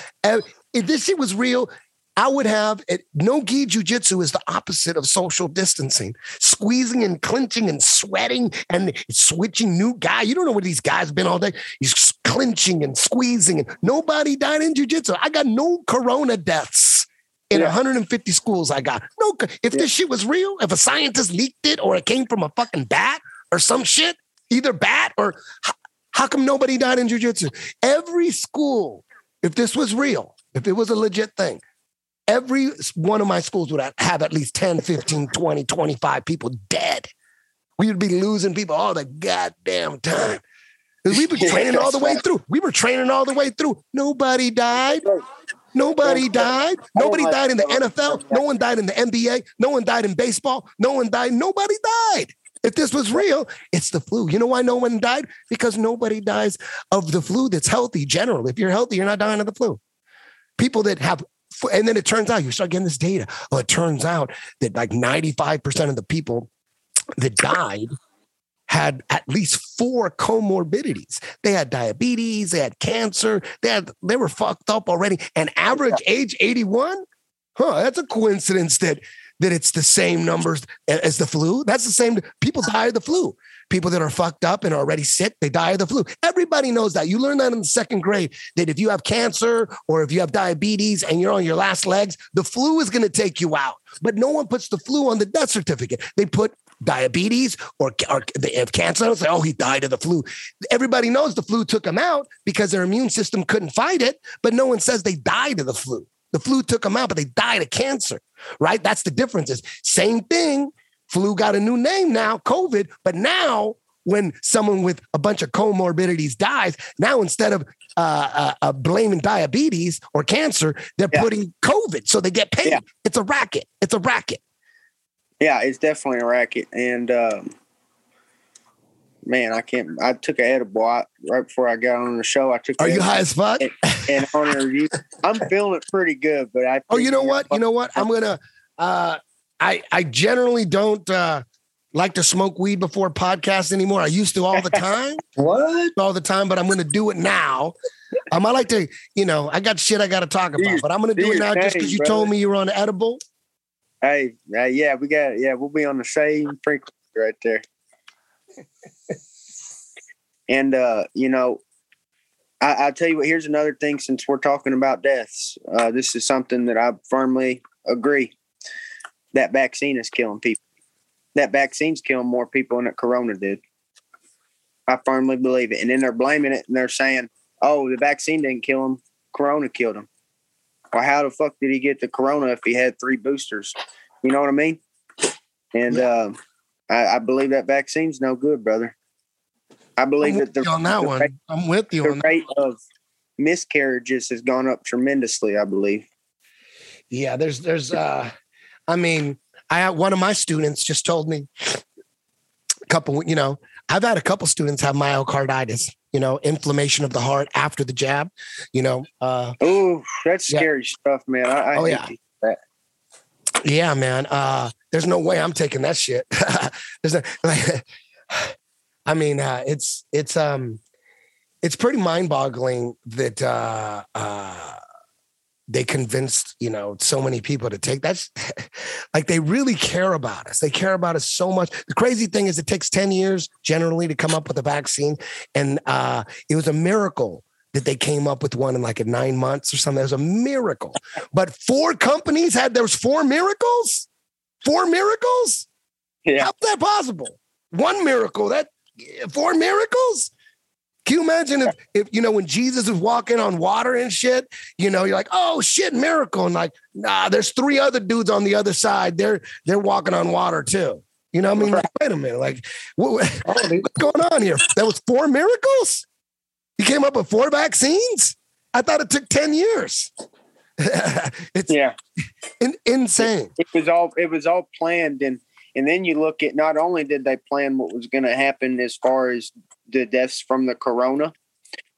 if this shit was real. I would have it. No gi jujitsu is the opposite of social distancing, squeezing and clinching and sweating and switching new guy. You don't know where these guys been all day. He's clinching and squeezing, and nobody died in jujitsu. I got no corona deaths in Yeah. 150 schools. I got no. If this shit was real, if a scientist leaked it, or it came from a fucking bat or some shit, either bat or h- how come nobody died in jujitsu? Every school, if this was real, if it was a legit thing, every one of my schools would have at least 10, 15, 20, 25 people dead. We would be losing people all the goddamn time. Because we were training all the way through. We were training all the way through. Nobody died. Nobody died. Nobody died in the NFL. No one died in the NBA. No one died in baseball. No one died. Nobody died. If this was real, it's the flu. You know why no one died? Because nobody dies of the flu that's healthy generally. If you're healthy, you're not dying of the flu. People that have, and then it turns out you start getting this data. Well, it turns out that like 95% of the people that died had at least four comorbidities. They had diabetes, they had cancer, they had they were fucked up already. And average age 81? Huh, that's a coincidence that that it's the same numbers as the flu. That's the same people die of the flu. People that are fucked up and are already sick, they die of the flu. Everybody knows that. You learn that in the second grade that if you have cancer or if you have diabetes and you're on your last legs, the flu is going to take you out. But no one puts the flu on the death certificate. They put diabetes or, or they have cancer. They'll say, oh, he died of the flu. Everybody knows the flu took him out because their immune system couldn't fight it, but no one says they died of the flu. The flu took them out, but they died of cancer, right? That's the difference. Is same thing. Flu got a new name now, COVID, but now when someone with a bunch of comorbidities dies, now instead of uh, uh, uh, blaming diabetes or cancer, they're putting COVID, so they get paid. It's a racket. It's a racket. Yeah, it's definitely a racket. And um, man, I can't. I took an edible I, right before I got on the show. I took. Are you high as fuck? And, and honor you. I'm feeling it pretty good, but I. Oh, you know what? You know what? I'm gonna. Uh, I I generally don't uh, like to smoke weed before podcasts anymore. I used to all the time. what? All the time, but I'm gonna do it now. Um, I like to, you know, I got shit I got to talk about, but I'm gonna do do it now just because you brother. told me you were on edible. Hey, uh, yeah, we got. Yeah, we'll be on the same frequency right there. and uh, you know, I, I tell you what. Here's another thing. Since we're talking about deaths, uh, this is something that I firmly agree. That vaccine is killing people. That vaccine's killing more people than Corona did. I firmly believe it. And then they're blaming it and they're saying, "Oh, the vaccine didn't kill him. Corona killed him." Well, how the fuck did he get the Corona if he had three boosters? You know what I mean? And um, I, I believe that vaccine's no good, brother. I believe that the, on that the one. rate- I'm with you the rate of miscarriages has gone up tremendously. I believe. Yeah, there's there's uh I mean, I had one of my students just told me a couple, you know, I've had a couple students have myocarditis, you know, inflammation of the heart after the jab, you know, uh Oh, that's Yeah. scary stuff, man. I, I Oh, yeah. that. yeah, man. Uh there's no way I'm taking that shit. there's no like I mean, uh it's it's um it's pretty mind-boggling that uh uh they convinced you know so many people to take that's like they really care about us. They care about us so much. The crazy thing is it takes 10 years generally to come up with a vaccine and uh it was a miracle that they came up with one in like in nine months or something. It was a miracle. But four companies had there was four miracles? Four miracles? Yeah. how's that possible? One miracle that four miracles can you imagine if, if you know when Jesus is walking on water and shit, you know, you're like, oh shit, miracle. And like, nah, there's three other dudes on the other side. They're they're walking on water too. You know what I mean? Like, wait a minute, like what, what's going on here? There was four miracles? You came up with four vaccines? I thought it took 10 years. it's Yeah. in, insane. It was all it was all planned and and then you look at not only did they plan what was going to happen as far as the deaths from the corona,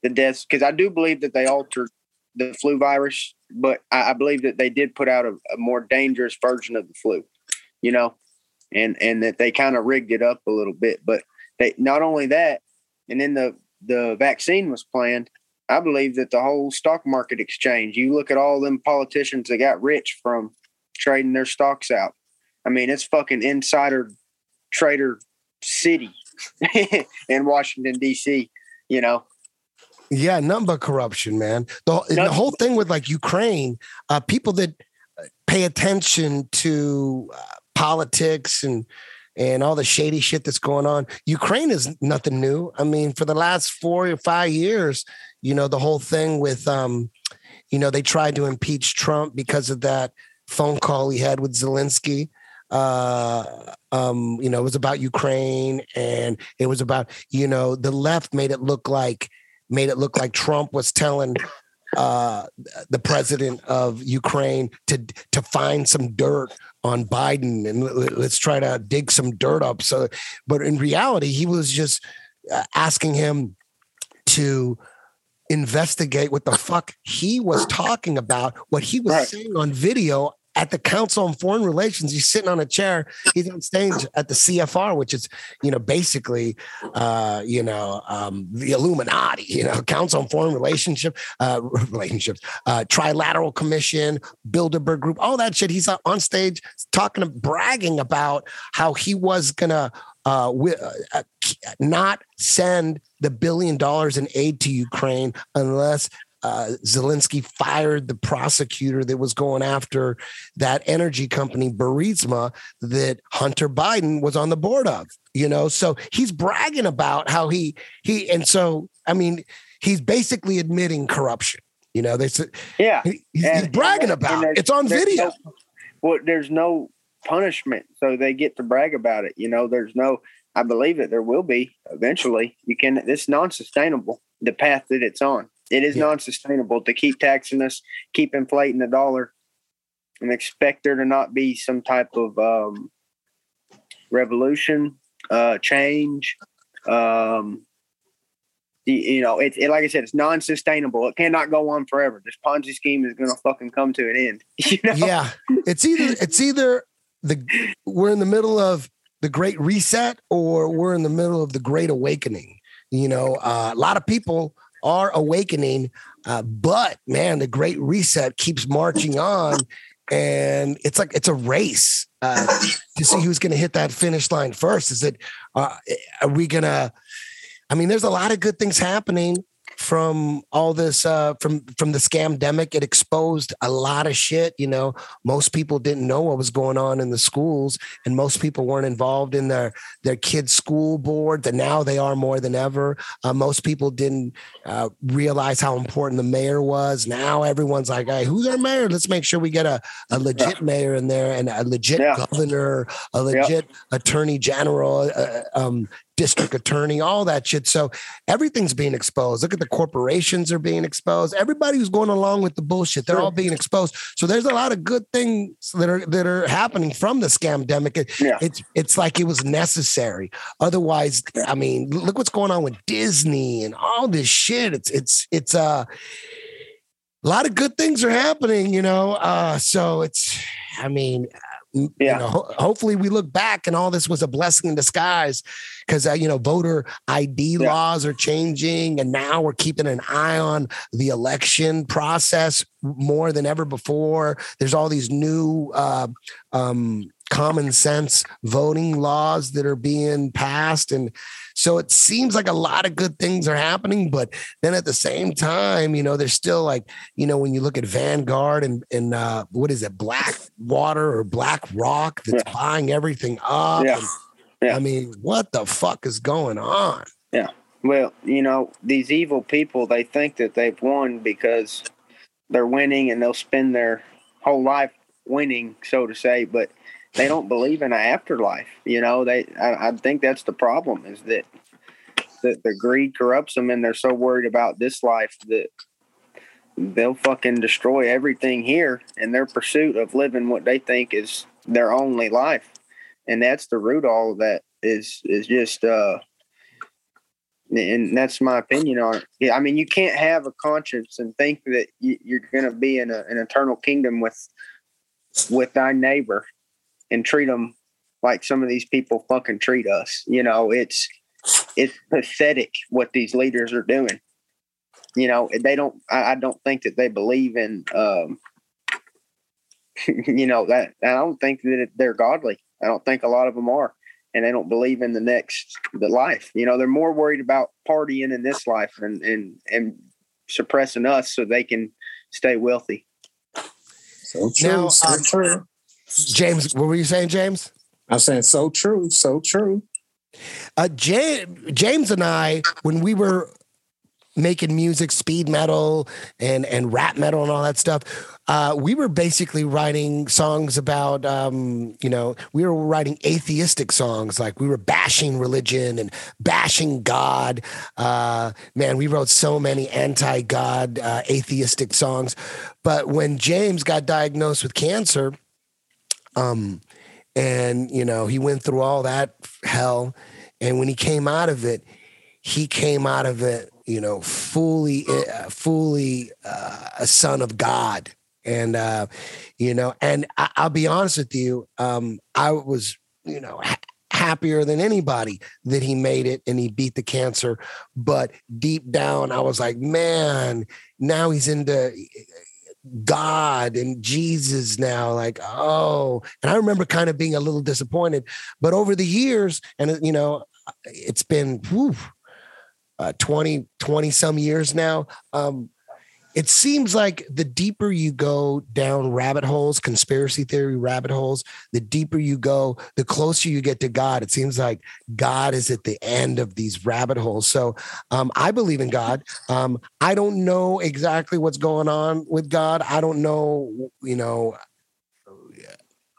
the deaths because I do believe that they altered the flu virus, but I, I believe that they did put out a, a more dangerous version of the flu, you know, and and that they kind of rigged it up a little bit. But they not only that, and then the the vaccine was planned. I believe that the whole stock market exchange. You look at all them politicians that got rich from trading their stocks out. I mean, it's fucking insider trader city in Washington D.C. You know, Yeah, nothing but corruption, man. The, the whole thing with like Ukraine, uh, people that pay attention to uh, politics and and all the shady shit that's going on. Ukraine is nothing new. I mean, for the last four or five years, you know, the whole thing with, um, you know, they tried to impeach Trump because of that phone call he had with Zelensky. Uh, um, you know, it was about Ukraine, and it was about you know the left made it look like made it look like Trump was telling uh, the president of Ukraine to to find some dirt on Biden and let's try to dig some dirt up. So, but in reality, he was just uh, asking him to investigate what the fuck he was talking about, what he was right. saying on video at the Council on Foreign Relations. He's sitting on a chair. He's on stage at the CFR, which is, you know, basically, uh, you know, um, the Illuminati. You know, Council on Foreign Relationship, uh, relationships, uh, Trilateral Commission, Bilderberg Group, all that shit. He's on stage talking, bragging about how he was gonna uh, uh, not send the billion dollars in aid to Ukraine unless uh, Zelensky fired the prosecutor that was going after that energy company, Burisma, that Hunter Biden was on the board of. You know, so he's bragging about how he he and so I mean he's basically admitting corruption. You know, they said yeah, he, he's, and, he's, bragging and about it. It's on video. No, well, there's no punishment, so they get to brag about it. You know, there's no. I believe that there will be eventually. You can. It's non-sustainable. The path that it's on. It is yeah. non-sustainable to keep taxing us, keep inflating the dollar, and expect there to not be some type of um, revolution, uh, change. Um, you know, it's it, like I said, it's non-sustainable. It cannot go on forever. This Ponzi scheme is going to fucking come to an end. You know? Yeah, it's either it's either the we're in the middle of the Great Reset or we're in the middle of the Great Awakening. You know, uh, a lot of people are awakening. Uh, but man, the Great Reset keeps marching on, and it's like it's a race uh, to see who's going to hit that finish line first. Is it? Uh, are we gonna? I mean, there's a lot of good things happening from all this uh, from from the scamdemic. It exposed a lot of shit. You know, most people didn't know what was going on in the schools, and most people weren't involved in their their kids' school board. And now they are more than ever. Uh, most people didn't uh, realize how important the mayor was. Now everyone's like, "Hey, who's our mayor? Let's make sure we get a, a legit yeah. mayor in there and a legit yeah. governor, a legit yeah. attorney general, uh, um, district attorney, all that shit. So everything's being exposed. Look at the corporations are being exposed. Everybody who's going along with the bullshit, they're all being exposed. So there's a lot of good things that are that are happening from the scamdemic. It, yeah. It's it's like it was necessary. Otherwise, I mean, look what's going on with Disney and all this shit. It's it's it's uh a lot of good things are happening, you know. Uh so it's I mean, yeah. You know, ho- hopefully we look back and all this was a blessing in disguise because, uh, you know, voter ID yeah. laws are changing. And now we're keeping an eye on the election process more than ever before. There's all these new uh, um, common sense voting laws that are being passed. And so it seems like a lot of good things are happening. But then at the same time, you know, there's still like, you know, when you look at Vanguard and, and uh, what is it, Black Water or Black Rock that's yeah. buying everything up. Yeah. And, yeah. I mean, what the fuck is going on? Yeah. Well, you know, these evil people, they think that they've won because they're winning and they'll spend their whole life winning, so to say. But they don't believe in an afterlife. You know, they I, I think that's the problem is that that the greed corrupts them and they're so worried about this life that they'll fucking destroy everything here in their pursuit of living what they think is their only life. And that's the root all of that is is just uh and that's my opinion on it. Yeah, I mean, you can't have a conscience and think that you're going to be in a, an eternal kingdom with with thy neighbor and treat them like some of these people fucking treat us. You know, it's it's pathetic what these leaders are doing. You know, they don't. I, I don't think that they believe in. Um, you know that I don't think that they're godly. I don't think a lot of them are, and they don't believe in the next the life. You know, they're more worried about partying in this life and and and suppressing us so they can stay wealthy. So true. Now, so um, true. James, what were you saying, James? I'm saying so true, so true. Uh, James and I, when we were making music, speed metal and and rap metal and all that stuff, uh, we were basically writing songs about, um, you know, we were writing atheistic songs, like we were bashing religion and bashing God. Uh, man, we wrote so many anti-God uh, atheistic songs. But when James got diagnosed with cancer, um, and you know he went through all that hell, and when he came out of it, he came out of it you know, fully, uh, fully uh, a son of God. And, uh, you know, and I, will be honest with you, um, I was, you know, ha- happier than anybody that he made it and he beat the cancer. But deep down, I was like, man, now he's into God and Jesus now, like, oh, and I remember kind of being a little disappointed. But over the years, and you know, it's been whew, uh, 20, 20 some years now. Um, it seems like the deeper you go down rabbit holes, conspiracy theory rabbit holes, the deeper you go, the closer you get to God. It seems like God is at the end of these rabbit holes. So um, I believe in God. Um, I don't know exactly what's going on with God. I don't know, you know,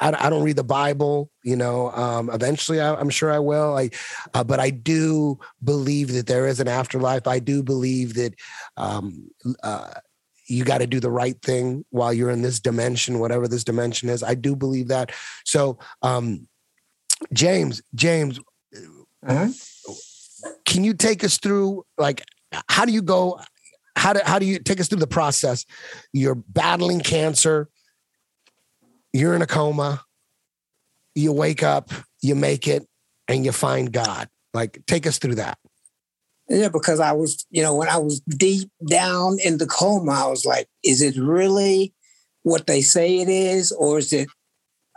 I, I don't read the Bible, you know. Um, eventually, I, am sure I will. I, uh, but I do believe that there is an afterlife. I do believe that um, uh, you got to do the right thing while you're in this dimension, whatever this dimension is. I do believe that. So, um, James, James, uh-huh. can you take us through like how do you go? How do how do you take us through the process? You're battling cancer you're in a coma, you wake up, you make it, and you find God. Like, take us through that. Yeah, because I was, you know, when I was deep down in the coma, I was like, is it really what they say it is, or is it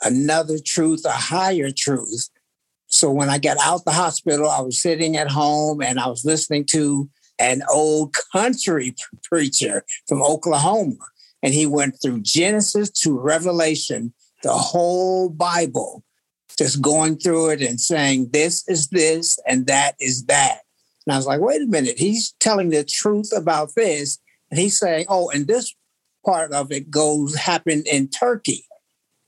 another truth, a higher truth? So when I got out the hospital, I was sitting at home and I was listening to an old country preacher from Oklahoma and he went through Genesis to Revelation, the whole Bible, just going through it and saying, this is this and that is that. And I was like, wait a minute, he's telling the truth about this. And he's saying, oh, and this part of it goes happened in Turkey.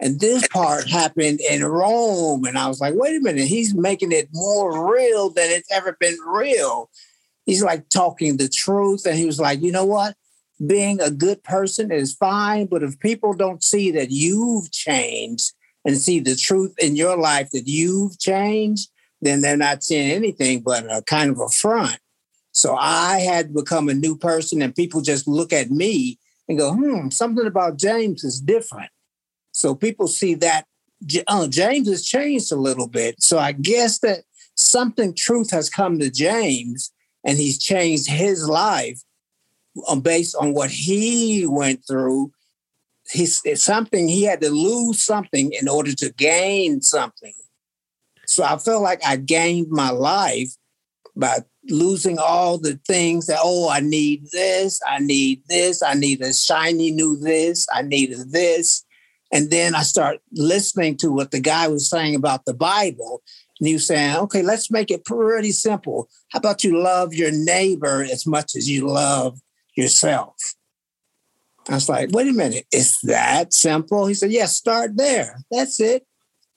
And this part happened in Rome. And I was like, wait a minute, he's making it more real than it's ever been real. He's like talking the truth. And he was like, you know what? Being a good person is fine, but if people don't see that you've changed and see the truth in your life that you've changed, then they're not seeing anything but a kind of a front. So I had become a new person, and people just look at me and go, hmm, something about James is different. So people see that oh, James has changed a little bit. So I guess that something truth has come to James and he's changed his life Uh, based on what he went through. He's it's something he had to lose something in order to gain something. So I felt like I gained my life by losing all the things that oh I need this, I need this, I need a shiny new this, I needed this. And then I start listening to what the guy was saying about the Bible. And he was saying, okay, let's make it pretty simple. How about you love your neighbor as much as you love yourself. I was like, wait a minute, it's that simple? He said, yes, yeah, start there. That's it.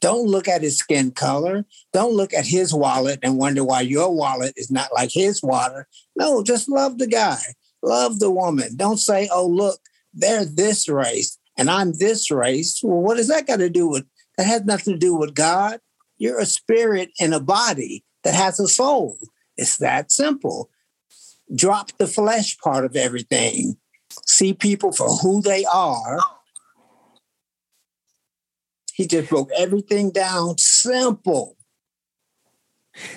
Don't look at his skin color. Don't look at his wallet and wonder why your wallet is not like his wallet. No, just love the guy, love the woman. Don't say, oh, look, they're this race and I'm this race. Well, what does that got to do with? That has nothing to do with God. You're a spirit in a body that has a soul. It's that simple drop the flesh part of everything, see people for who they are. He just broke everything down simple.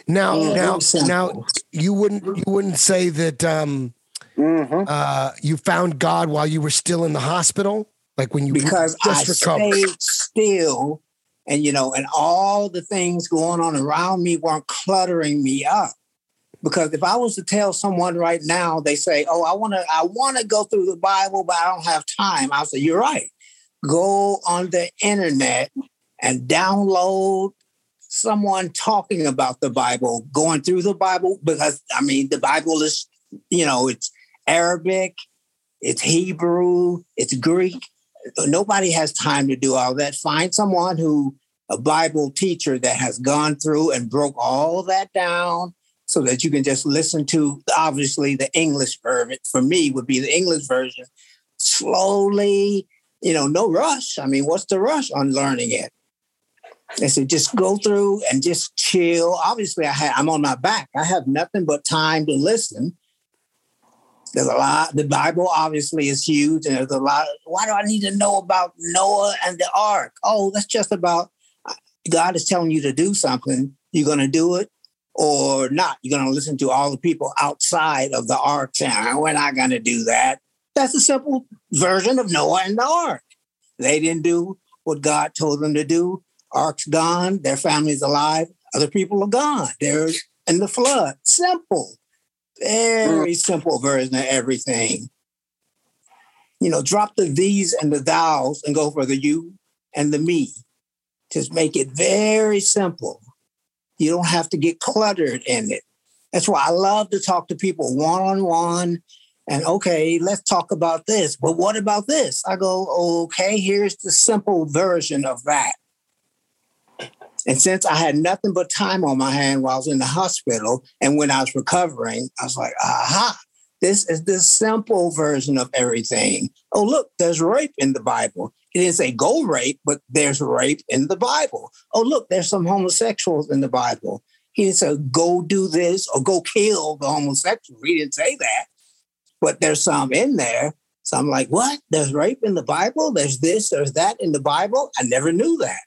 Now, yeah, now, simple. now, you wouldn't you wouldn't say that um, mm-hmm. uh, you found God while you were still in the hospital, like when you because I recovered. stayed still, and you know, and all the things going on around me weren't cluttering me up. Because if I was to tell someone right now, they say, "Oh, I want to, I want to go through the Bible, but I don't have time." I'll say, "You're right. Go on the internet and download someone talking about the Bible, going through the Bible, because I mean, the Bible is you know, it's Arabic, it's Hebrew, it's Greek. Nobody has time to do all that. Find someone who, a Bible teacher that has gone through and broke all that down so that you can just listen to obviously the English version. For me, would be the English version slowly, you know, no rush. I mean, what's the rush on learning it? I said, just go through and just chill. Obviously, I had I'm on my back. I have nothing but time to listen. There's a lot. The Bible obviously is huge, and there's a lot. Why do I need to know about Noah and the ark? Oh, that's just about God is telling you to do something. You're going to do it or not. You're going to listen to all the people outside of the ark saying, "We're not going to do that." That's a simple version of Noah and the ark. They didn't do what God told them to do. Ark's gone, their family's alive, other people are gone. They're in the flood. Simple. Very mm. simple version of everything. You know, drop the these and the thous and go for the you and the me. Just make it very simple. You don't have to get cluttered in it. That's why I love to talk to people one on one. And okay, let's talk about this. But what about this? I go, okay, here's the simple version of that. And since I had nothing but time on my hand while I was in the hospital and when I was recovering, I was like, aha, this is the simple version of everything. Oh, look, there's rape in the Bible. It didn't say go rape, but there's rape in the Bible. Oh, look, there's some homosexuals in the Bible. He didn't say go do this or go kill the homosexual. He didn't say that, but there's some in there. So I'm like, what? There's rape in the Bible? There's this, there's that in the Bible? I never knew that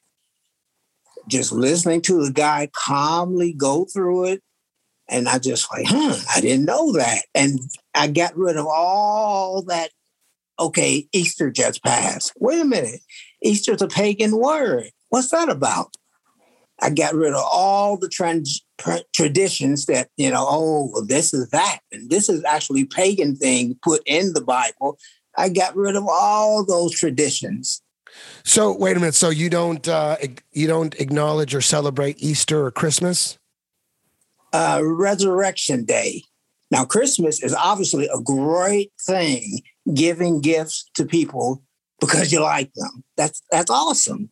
just listening to the guy calmly go through it. And I just like, huh, I didn't know that. And I got rid of all that. Okay, Easter just passed. Wait a minute. Easter's a pagan word. What's that about? I got rid of all the trans- traditions that, you know, oh, well, this is that. And this is actually pagan thing put in the Bible. I got rid of all those traditions. So wait a minute. So you don't uh, you don't acknowledge or celebrate Easter or Christmas? Uh, Resurrection Day. Now, Christmas is obviously a great thing, giving gifts to people because you like them. That's that's awesome.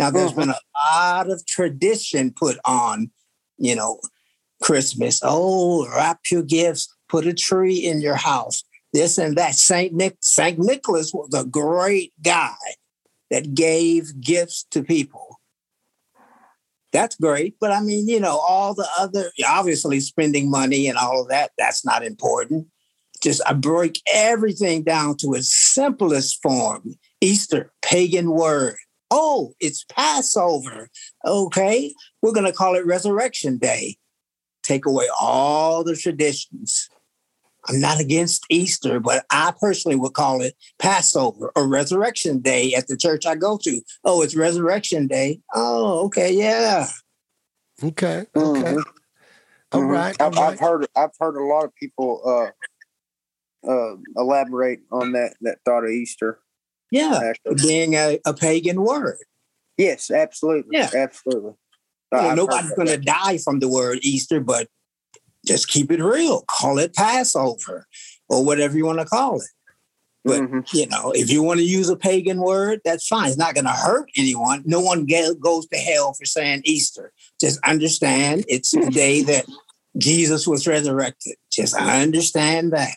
Now, there's mm-hmm. been a lot of tradition put on, you know, Christmas. Oh, wrap your gifts, put a tree in your house, this and that. Saint Nick, Saint Nicholas was a great guy that gave gifts to people. That's great. But I mean, you know, all the other, obviously spending money and all of that, that's not important. Just I break everything down to its simplest form. Easter, pagan word. Oh, it's Passover. Okay, we're going to call it Resurrection Day. Take away all the traditions. I'm not against Easter, but I personally would call it Passover or Resurrection Day at the church I go to. Oh, it's Resurrection Day. Oh, okay, yeah. Okay. Okay. Mm-hmm. All mm-hmm. right. I've, I've, heard I've heard a lot of people uh, uh, elaborate on that that thought of Easter. Yeah, actually. being a, a pagan word. Yes, absolutely. Yeah, absolutely. Uh, nobody's going to die from the word Easter, but just keep it real. Call it Passover or whatever you want to call it. But mm-hmm. you know, if you want to use a pagan word, that's fine. It's not going to hurt anyone. No one get, goes to hell for saying Easter. Just understand it's the day that Jesus was resurrected. Just understand that.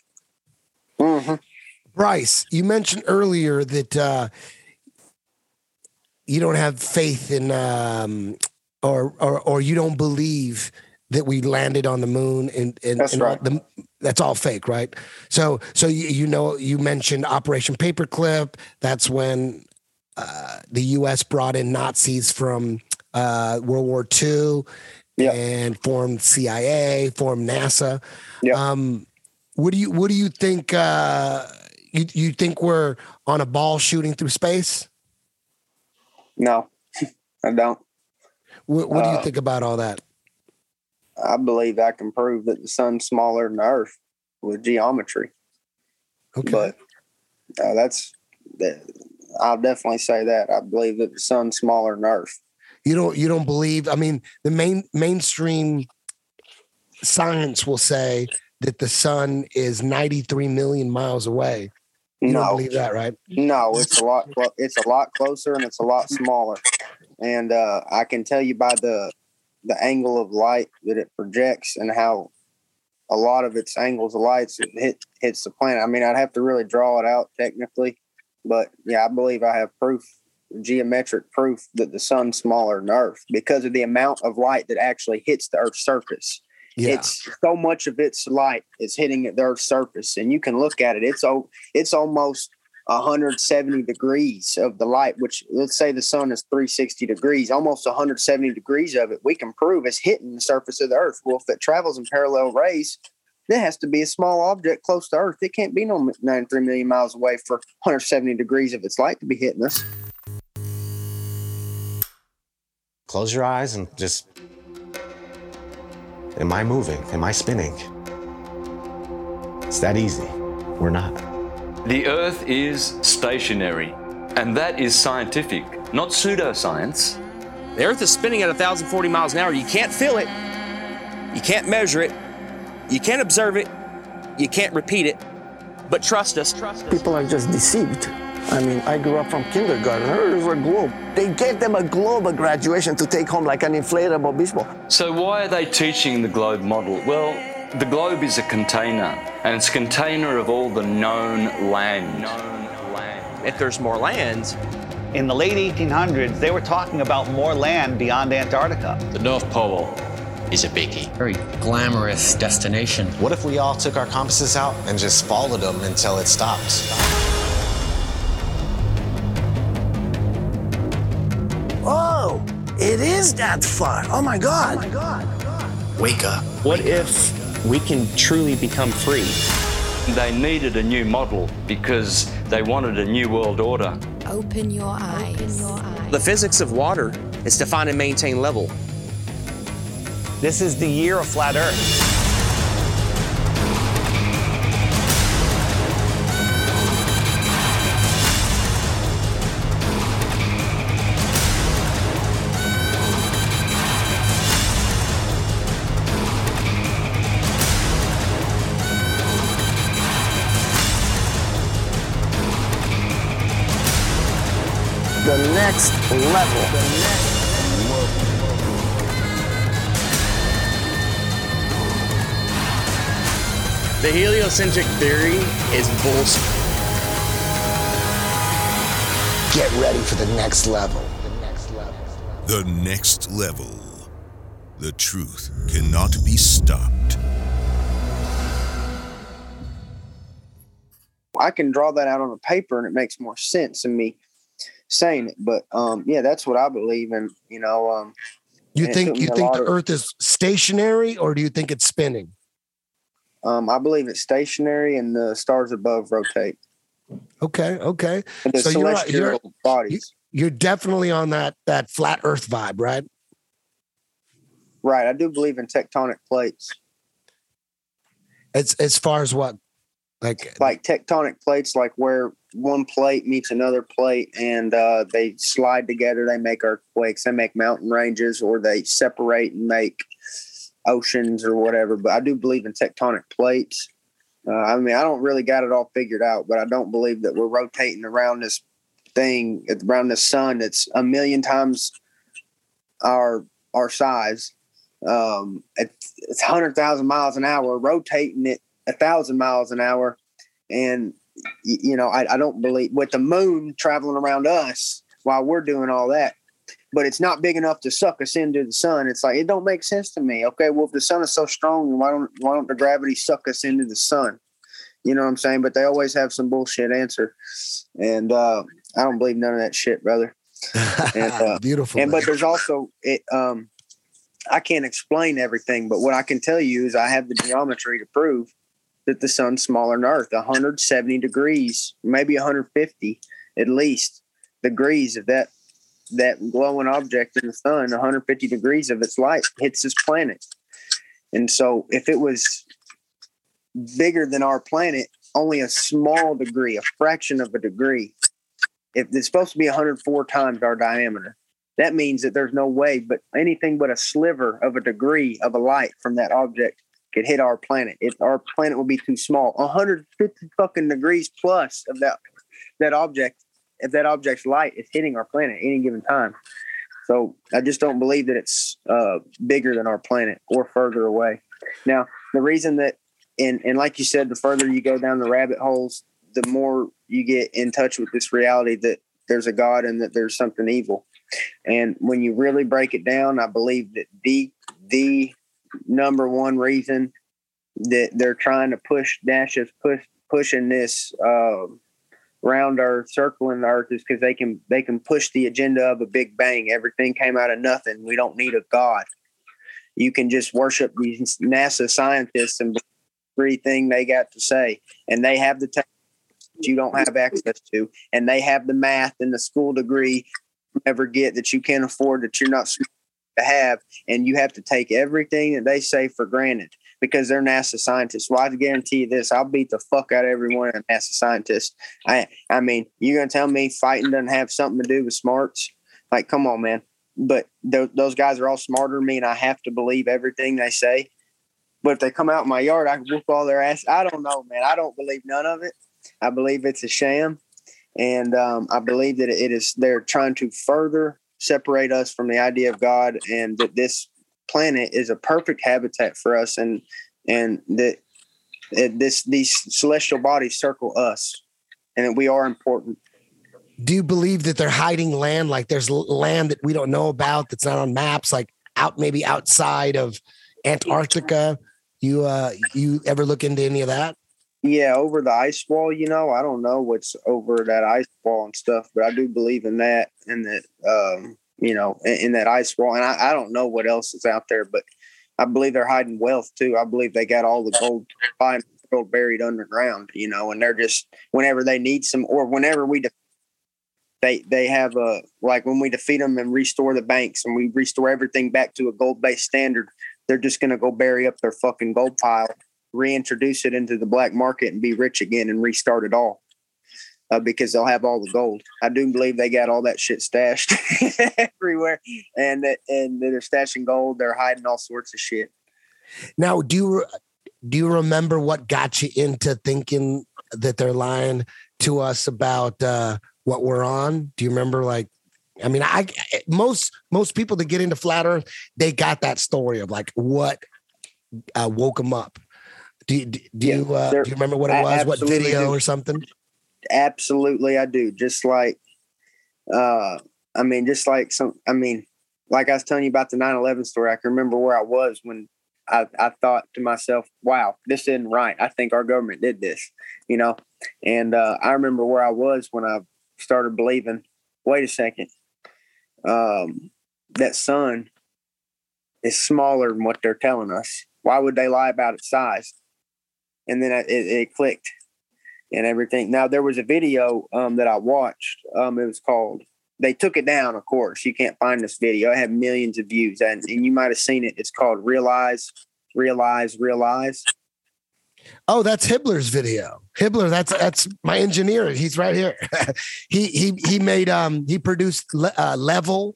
Mm-hmm. Bryce, you mentioned earlier that uh, you don't have faith in, um, or, or or you don't believe that we landed on the moon and, and that's and right. The, that's all fake, right? So, so you, you know, you mentioned Operation Paperclip. That's when uh, the U.S. brought in Nazis from uh, World War II yeah. and formed CIA, formed NASA. Yeah. Um, what do you What do you think? Uh, you you think we're on a ball shooting through space? No, I don't. What, what do you uh, think about all that? I believe I can prove that the sun's smaller than Earth with geometry. Okay. But uh, that's that. I'll definitely say that I believe that the sun's smaller than Earth. You don't. You don't believe. I mean, the main mainstream science will say that the sun is 93 million miles away. You no, don't believe that, right? No, it's a lot. clo- It's a lot closer and it's a lot smaller. And uh, I can tell you by the the angle of light that it projects and how a lot of its angles of lights it hit hits the planet. I mean, I'd have to really draw it out technically, but yeah, I believe I have proof, geometric proof that the sun's smaller than Earth because of the amount of light that actually hits the Earth's surface. Yeah. It's so much of its light is hitting the Earth's surface, and you can look at it. It's o- it's almost 170 degrees of the light, which let's say the sun is 360 degrees, almost 170 degrees of it, we can prove is hitting the surface of the Earth. Well, if it travels in parallel rays, there has to be a small object close to Earth. It can't be no 93 million miles away for 170 degrees of its light to be hitting us. Close your eyes and just. Am I moving? Am I spinning? It's that easy. We're not. The Earth is stationary, and that is scientific, not pseudoscience. The Earth is spinning at 1,040 miles an hour. You can't feel it. You can't measure it. You can't observe it. You can't repeat it. But trust us. Trust us. People are just deceived. I mean, I grew up from kindergarten. Earth is a globe. They gave them a globe at graduation to take home like an inflatable baseball. So, why are they teaching the globe model? Well, the globe is a container, and it's a container of all the known land. If there's more land, In the late 1800s, they were talking about more land beyond Antarctica. The North Pole is a biggie. Very glamorous destination. What if we all took our compasses out and just followed them until it stopped? It is that far. Oh my God. Oh my God. Wake up. what if we can truly become free? They needed a new model because they wanted a new world order. Open your eyes. The physics of water is to find and maintain level. This is the year of flat Earth. Next level. The heliocentric theory is bullshit. Get ready for the next level. The next level. The next level. The truth cannot be stopped. I can draw that out on a paper and it makes more sense to me saying it. But um, yeah, that's what I believe in. You know, um, You think you think the of- Earth is stationary, or do you think it's spinning? Um, I believe it's stationary and the stars above rotate. Okay, okay. And the So you're, you're bodies. you're definitely on that that flat Earth vibe, right? Right. I do believe in tectonic plates. As as far as what, like Like tectonic plates, like where one plate meets another plate and uh, they slide together, they make earthquakes, they make mountain ranges, or they separate and make oceans or whatever. But I do believe in tectonic plates. Uh, I mean, I don't really got it all figured out, but I don't believe that we're rotating around this thing around the sun that's a million times our our size. Um, it's, it's hundred thousand miles an hour, rotating it a thousand miles an hour, and you know, I, I don't believe with the moon traveling around us while we're doing all that. But it's not big enough to suck us into the sun. It's like it don't make sense to me. Okay, well if the sun is so strong, why don't why don't the gravity suck us into the sun? You know what I'm saying? But they always have some bullshit answer, and uh, I don't believe none of that shit, brother. And, uh, Beautiful. And man. but there's also it. Um, I can't explain everything, but what I can tell you is I have the geometry to prove that the sun's smaller than Earth, 170 degrees, maybe 150 at least degrees of that that glowing object in the sun. 150 degrees of its light hits this planet, and so if it was bigger than our planet, only a small degree, a fraction of a degree. If it's supposed to be 104 times our diameter, that means that there's no way but anything but a sliver of a degree of a light from that object could hit our planet. If our planet would be too small, 150 fucking degrees plus of that that object, if that object's light is hitting our planet any given time. So I just don't believe that it's uh, bigger than our planet or further away. Now, the reason that, and and like you said, the further you go down the rabbit holes, the more you get in touch with this reality that there's a God and that there's something evil. And when you really break it down, I believe that the the number one reason that they're trying to push Dash is push pushing this uh, round Earth, circling the Earth, is because they can they can push the agenda of a Big Bang. Everything came out of nothing. We don't need a God. You can just worship these NASA scientists and everything they got to say, and they have the technology you don't have access to, and they have the math and the school degree you never get that you can't afford that you're not smart to have, and you have to take everything that they say for granted because they're NASA scientists. Well, I guarantee you this: I'll beat the fuck out of every one of NASA scientists. I, I mean, you're gonna tell me fighting doesn't have something to do with smarts? Like, come on, man. But th- those guys are all smarter than me, and I have to believe everything they say. But if they come out in my yard, I can whoop all their ass. I don't know, man. I don't believe none of it. I believe it's a sham, and um, I believe that it is. They're trying to further separate us from the idea of God, and that this planet is a perfect habitat for us, and and that this these celestial bodies circle us, and that we are important. Do you believe that they're hiding land? Like there's land that we don't know about that's not on maps, like out maybe outside of Antarctica. You uh you ever look into any of that? Yeah, over the ice wall, you know, I don't know what's over that ice wall and stuff, but I do believe in that and that, um, you know, in, in that ice wall. And I, I don't know what else is out there, but I believe they're hiding wealth too. I believe they got all the gold, gold buried underground, you know, and they're just whenever they need some or whenever we, de- they they have a like when we defeat them and restore the banks and we restore everything back to a gold based standard, they're just gonna go bury up their fucking gold pile reintroduce it into the black market and be rich again and restart it all uh, because they'll have all the gold. I do believe they got all that shit stashed everywhere, and and they're stashing gold. They're hiding all sorts of shit. Now, do you do you remember what got you into thinking that they're lying to us about uh, what we're on? Do you remember like? I mean, I most most people that get into flat Earth, they got that story of like what uh, woke them up. Do you, do you uh, do you remember what it was? What video do. or something? Absolutely, I do. Just like, uh, I mean, just like some. I mean, like I was telling you about the 9/11 story. I can remember where I was when I, I thought to myself, "Wow, this isn't right. I think our government did this," you know. And uh, I remember where I was when I started believing. Wait a second, um, that sun is smaller than what they're telling us. Why would they lie about its size? And then it, it clicked and everything. Now there was a video um, that I watched. Um, it was called. They took it down, of course. You can't find this video. It had millions of views, and, and you might have seen it. It's called "Realize, Realize, Realize." Oh, that's Hibbler's video. Hibbler, that's that's my engineer. He's right here. he he he made um he produced Le- uh, Level.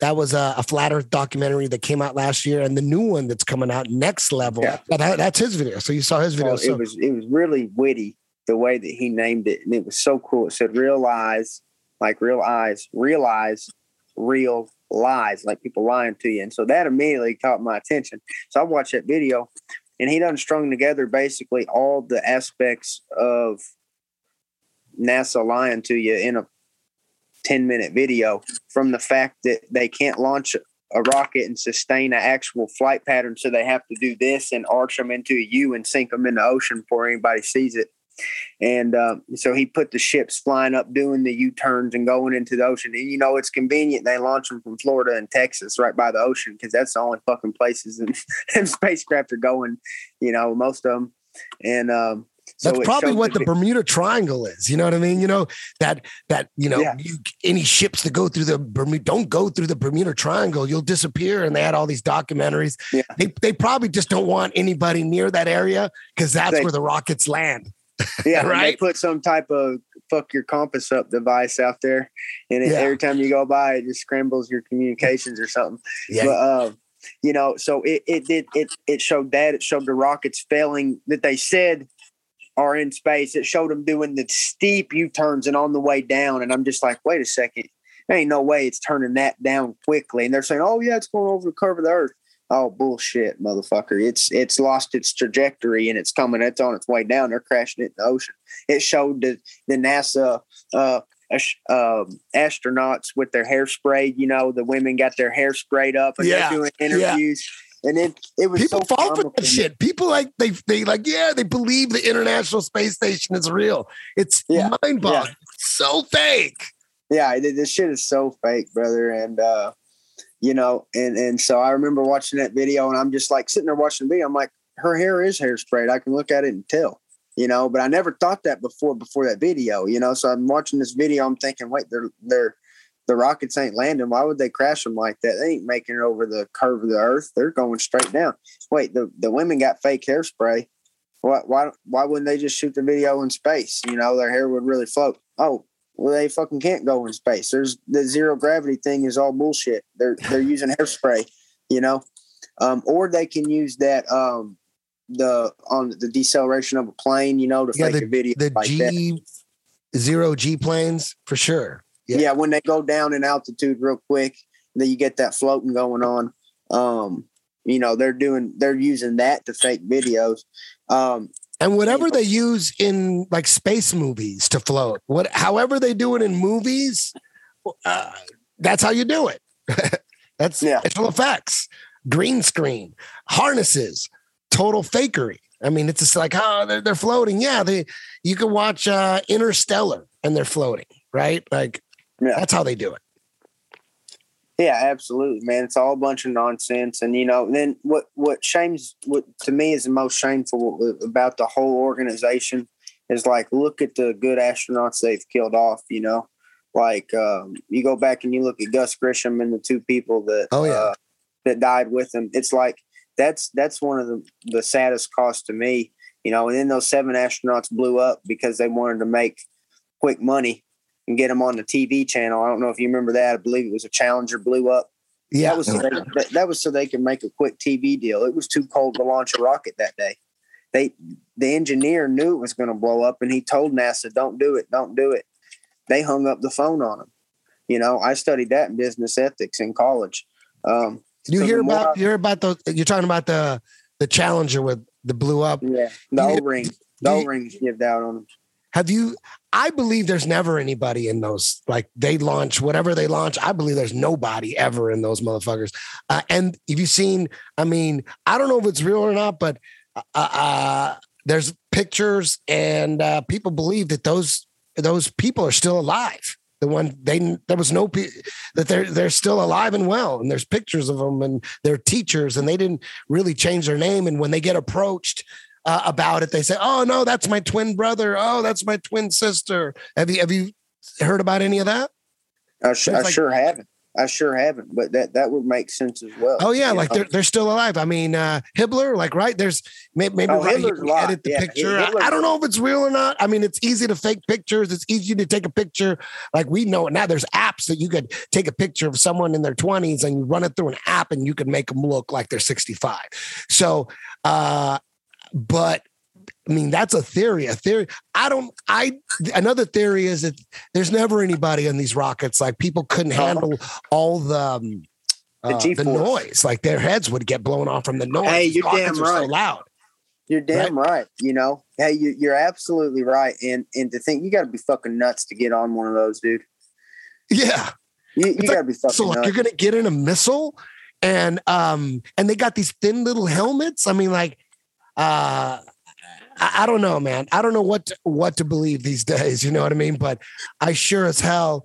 That was a, a flat Earth documentary that came out last year, and the new one that's coming out next level. Yeah. That- that's his video. So you saw his video. Oh, well, so it was it was really witty the way that he named it, and it was so cool. It said "Realize," like real eyes, realize, real lies, like people lying to you, and so that immediately caught my attention. So I watched that video, and he done strung together basically all the aspects of NASA lying to you in a 10 minute video from the fact that they can't launch a rocket and sustain an actual flight pattern. So they have to do this and arch them into a U and sink them in the ocean before anybody sees it. And um, so he put the ships flying up, doing the U turns and going into the ocean. And you know, it's convenient. They launch them from Florida and Texas right by the ocean because that's the only fucking places and, spacecraft are going, you know, most of them. And um, so that's probably what the Bermuda Triangle is. You know what I mean? You know that that you know Yeah. you, any ships that go through the Bermuda don't go through the Bermuda Triangle. You'll disappear. And they had all these documentaries. Yeah. They they probably just don't want anybody near that area because that's They- where the rockets land. Yeah, Right? They put some type of fuck your compass up device out there, and it, Yeah. every time you go by, it just scrambles your communications or something. Yeah. But uh, you know, so it it did it it showed that it showed the rockets failing that they said are in space. It showed them doing the steep U turns and on the way down, and I'm just like, wait a second, there ain't no way it's turning that down quickly. And they're saying, oh yeah, it's going over the curve of the Earth. Oh bullshit, motherfucker! It's it's lost its trajectory and it's coming. It's on its way down. They're crashing it in the ocean. It showed the the NASA uh, um, astronauts with their hair sprayed. You know, the women got their hair sprayed up and Yeah, they're doing interviews. And then it was People so fall for that shit. People like they they like yeah they believe the International Space Station is real. It's mind boggling. So fake. Yeah, this shit is so fake, brother. And uh, you know, and and so I remember watching that video, and I'm just like sitting there watching the video. I'm like, her hair is hairsprayed. I can look at it and tell, you know. But I never thought that before before that video, you know. So I'm watching this video. I'm thinking, wait, they're they're the rockets ain't landing. Why would they crash them like that? They ain't making it over the curve of the earth. They're going straight down. Wait, the the women got fake hairspray. Why why why wouldn't they just shoot the video in space? You know, their hair would really float. Oh, well, they fucking can't go in space. There's the zero gravity thing is all bullshit. They're they're using hairspray, you know, um, or they can use that um, the on the deceleration of a plane, you know, to Yeah, fake the, a video the like that. G zero G planes for sure. Yeah. when they go down in altitude real quick, then you get that floating going on. Um, you know, they're doing they're using that to fake videos. Um, And whatever they use in like space movies to float, what however they do it in movies, uh, that's how you do it. that's yeah. special effects, green screen, harnesses, total fakery. I mean, it's just like, oh, they're, they're floating. Yeah, they you can watch uh, Interstellar and they're floating, right? Like that's how they do it. Yeah, absolutely, man. It's all a bunch of nonsense, and you know, then what? What shames? What to me is the most shameful about the whole organization is like, look at the good astronauts they've killed off. You know, like um, you go back and you look at Gus Grissom and the two people that Oh, yeah. uh, that died with him. It's like that's that's one of the the saddest costs to me. You know, and then those seven astronauts blew up because they wanted to make quick money and get them on the TV channel. I don't know if you remember that. I believe it was a Challenger blew up. Yeah. that was so they, that, that was so they could make a quick TV deal. It was too cold to launch a rocket that day. They the engineer knew it was going to blow up, and he told NASA, "Don't do it, don't do it." They hung up the phone on him. You know, I studied that in business ethics in college. Um, You so hear about I- you hear about the you're talking about the the Challenger with the blew up. yeah the You- O rings, the O rings give out on them. Have you? I believe there's never anybody in those. Like they launch whatever they launch. I believe there's nobody ever in those motherfuckers. Uh, and if you've seen, I mean, I don't know if it's real or not, but uh, uh, there's pictures and uh, people believe that those those people are still alive. The one they there was no that they're they're still alive and well, and there's pictures of them and they're teachers, and they didn't really change their name. And when they get approached uh, about it, they say, "Oh no, that's my twin brother. Oh, that's my twin sister." Have you have you heard about any of that? I, sh- I like- sure haven't. I sure haven't. But that that would make sense as well. Oh yeah, like know? they're they're still alive. I mean, uh Hibbler, like right there's maybe, maybe Oh, right, you can edit the Yeah, picture. I, I don't know if it's real or not. I mean, it's easy to fake pictures. It's easy to take a picture. Like we know it now. There's apps that you could take a picture of someone in their 20s and you run it through an app and you could make them look like they're 65. So, uh, but I mean, that's a theory. A theory. I don't. I another theory is that there's never anybody on these rockets. Like people couldn't handle all the um. The uh, the, noise. Like their heads would get blown off from the noise. Hey, you're damn are so right. loud. You're damn right. You know, hey, you, you're absolutely right. And and to think you got to be fucking nuts to get on one of those, dude. Yeah, you, you got to like- be fucking so like nuts. you're gonna get in a missile, and um, and they got these thin little helmets. I mean, like, uh. I, I don't know, man. I don't know what to, what to believe these days. You know what I mean? But I sure as hell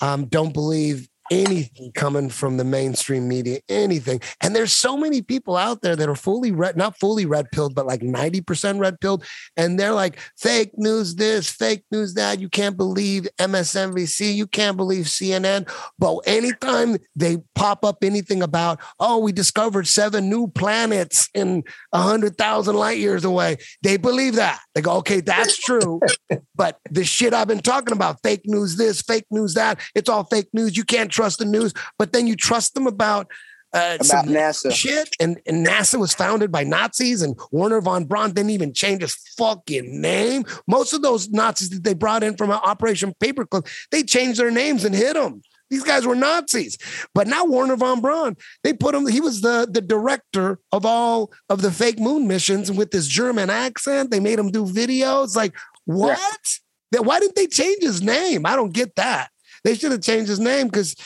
um, don't believe anything coming from the mainstream media. Anything. And there's so many people out there that are fully red, not fully red pilled, but like ninety percent red pilled, and they're like fake news this, fake news that. You can't believe MSNBC. You can't believe CNN. But anytime they pop up anything about, oh, we discovered seven new planets in a hundred thousand light years away, they believe that. They go, okay, that's true. but the shit I've been talking about, fake news this, fake news that, it's all fake news. You can't trust the news. But then you trust them about uh, About some NASA. shit, and, and NASA was founded by Nazis, and Wernher von Braun didn't even change his fucking name. Most of those Nazis that they brought in from Operation Paperclip, they changed their names and hid them. These guys were Nazis, but now Wernher von Braun, they put him. He was the the director of all of the fake moon missions, and with this German accent, they made him do videos. Like what? That why didn't they change his name? I don't get that. They should have changed his name because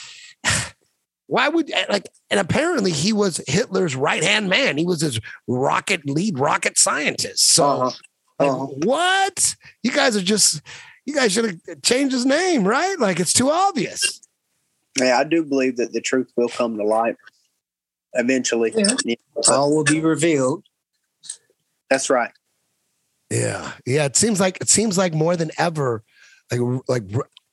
why would eh, like and apparently he was hitler's right hand man. He was his rocket lead rocket scientist. So uh-huh. like, uh-huh. what? You guys are just you guys should have changed his name right? Like it's too obvious. Yeah, I do believe that the truth will come to light eventually. Yeah. You All will be revealed. That's right. yeah. Yeah it seems like it seems like more than ever like like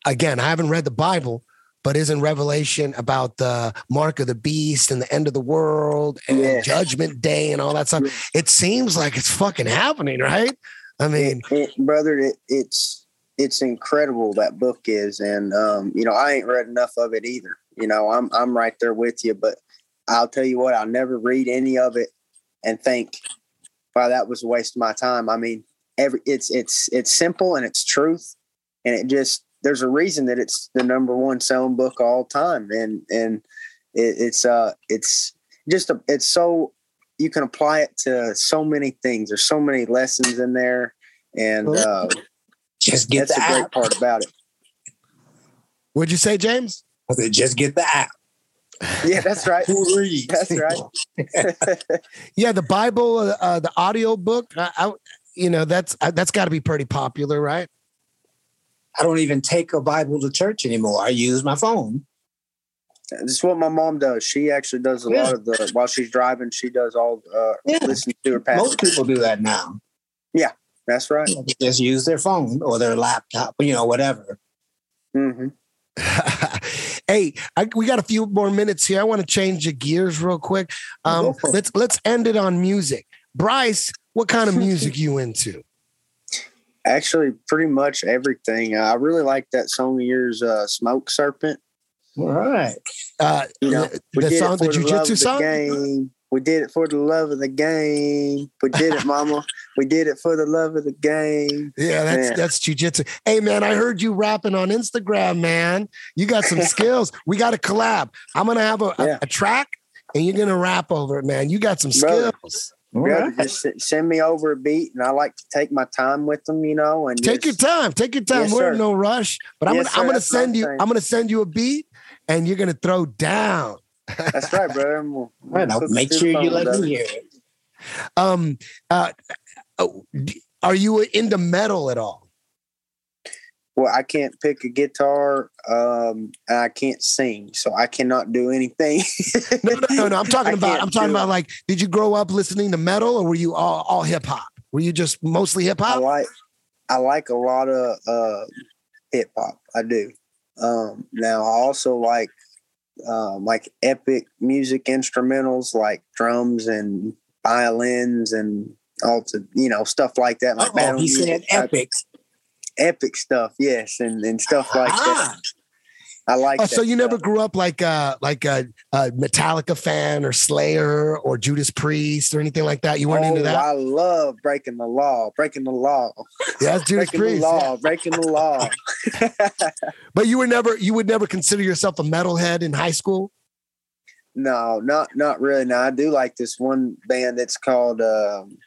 again i haven't read the bible but isn't revelation about the mark of the beast and the end of the world and Yeah. judgment day and all that stuff it seems like it's fucking happening right i mean It- brother, it, it's it's incredible that book is, and um, you know I ain't read enough of it either. You know I'm I'm right there with you, but I'll tell you what, I'll never read any of it and think, "Wow, that was a waste of my time." I mean, every it's it's it's simple and it's truth, and it just there's a reason that it's the number one selling book all time, and and it, it's uh it's just a, it's so you can apply it to so many things. There's so many lessons in there, and uh, Just get that's the the great app. part about it. What'd you say, James? I said, just get the app. Yeah, that's right. Who reads? That's right. Yeah, the Bible, uh, uh, the audio book. I, I, you know, that's uh, that's got to be pretty popular, right? I don't even take a Bible to church anymore. I use my phone. This is what my mom does. She actually does a Yeah. lot of the while she's driving. She does all uh, Yeah. listen to her pastor. Most people do that now. Yeah, that's right. They just use their phone or their laptop, you know, whatever. hmm hey, I, we got a few more minutes here. I want to change the gears real quick. Um, Go for it. let's let's end it on music. Bryce, what kind of music you into? Actually, pretty much everything. Uh, I really like that song of yours, uh, "Smoke Serpent." All right. Uh, You know, the, we the did song, it the for the love jujitsu of the song. game. We did it for the love of the game. We did it, Mama. we did it for the love of the game. Yeah, that's Man. that's jujitsu. Hey man, I heard you rapping on Instagram, man. You got some skills. We got to collab. I'm gonna have a, a- Yeah. a track, and you're gonna rap over it, man. You got some Brother. skills. All right. just send me over a beat, and I like to take my time with them, you know. And Take your time. Take your time. Yes, We're in no rush. But I'm Yes, gonna sir. I'm gonna send you. saying. I'm gonna send you a beat, and you're gonna throw down. That's right, brother. I'm gonna- All right. I'll cook make sure you let me hear it. Um, uh, oh, are you into metal at all? Well, I can't pick a guitar, um, and I can't sing, so I cannot do anything. No, no, no, no. I'm talking about. I'm talking about it. like, did you grow up listening to metal, or were you all all hip hop? Were you just mostly hip hop? I like I like a lot of uh, hip hop. I do. Um, now I also like um, like epic music instrumentals like drums and violins and all to you know stuff like that. Like Oh, he said music epic. Epic stuff, yes, and, and stuff like that. Ah. I like Oh, that so you never grew up like a like a, a Metallica fan or Slayer or Judas Priest or anything like that. You weren't into Oh, that. I love breaking the law, breaking the law, Yeah, that's Judas breaking Priest. the law, yeah. breaking the law. But you were never you would never consider yourself a metalhead in high school. No, not not really. Now I do like this one band that's called. Um,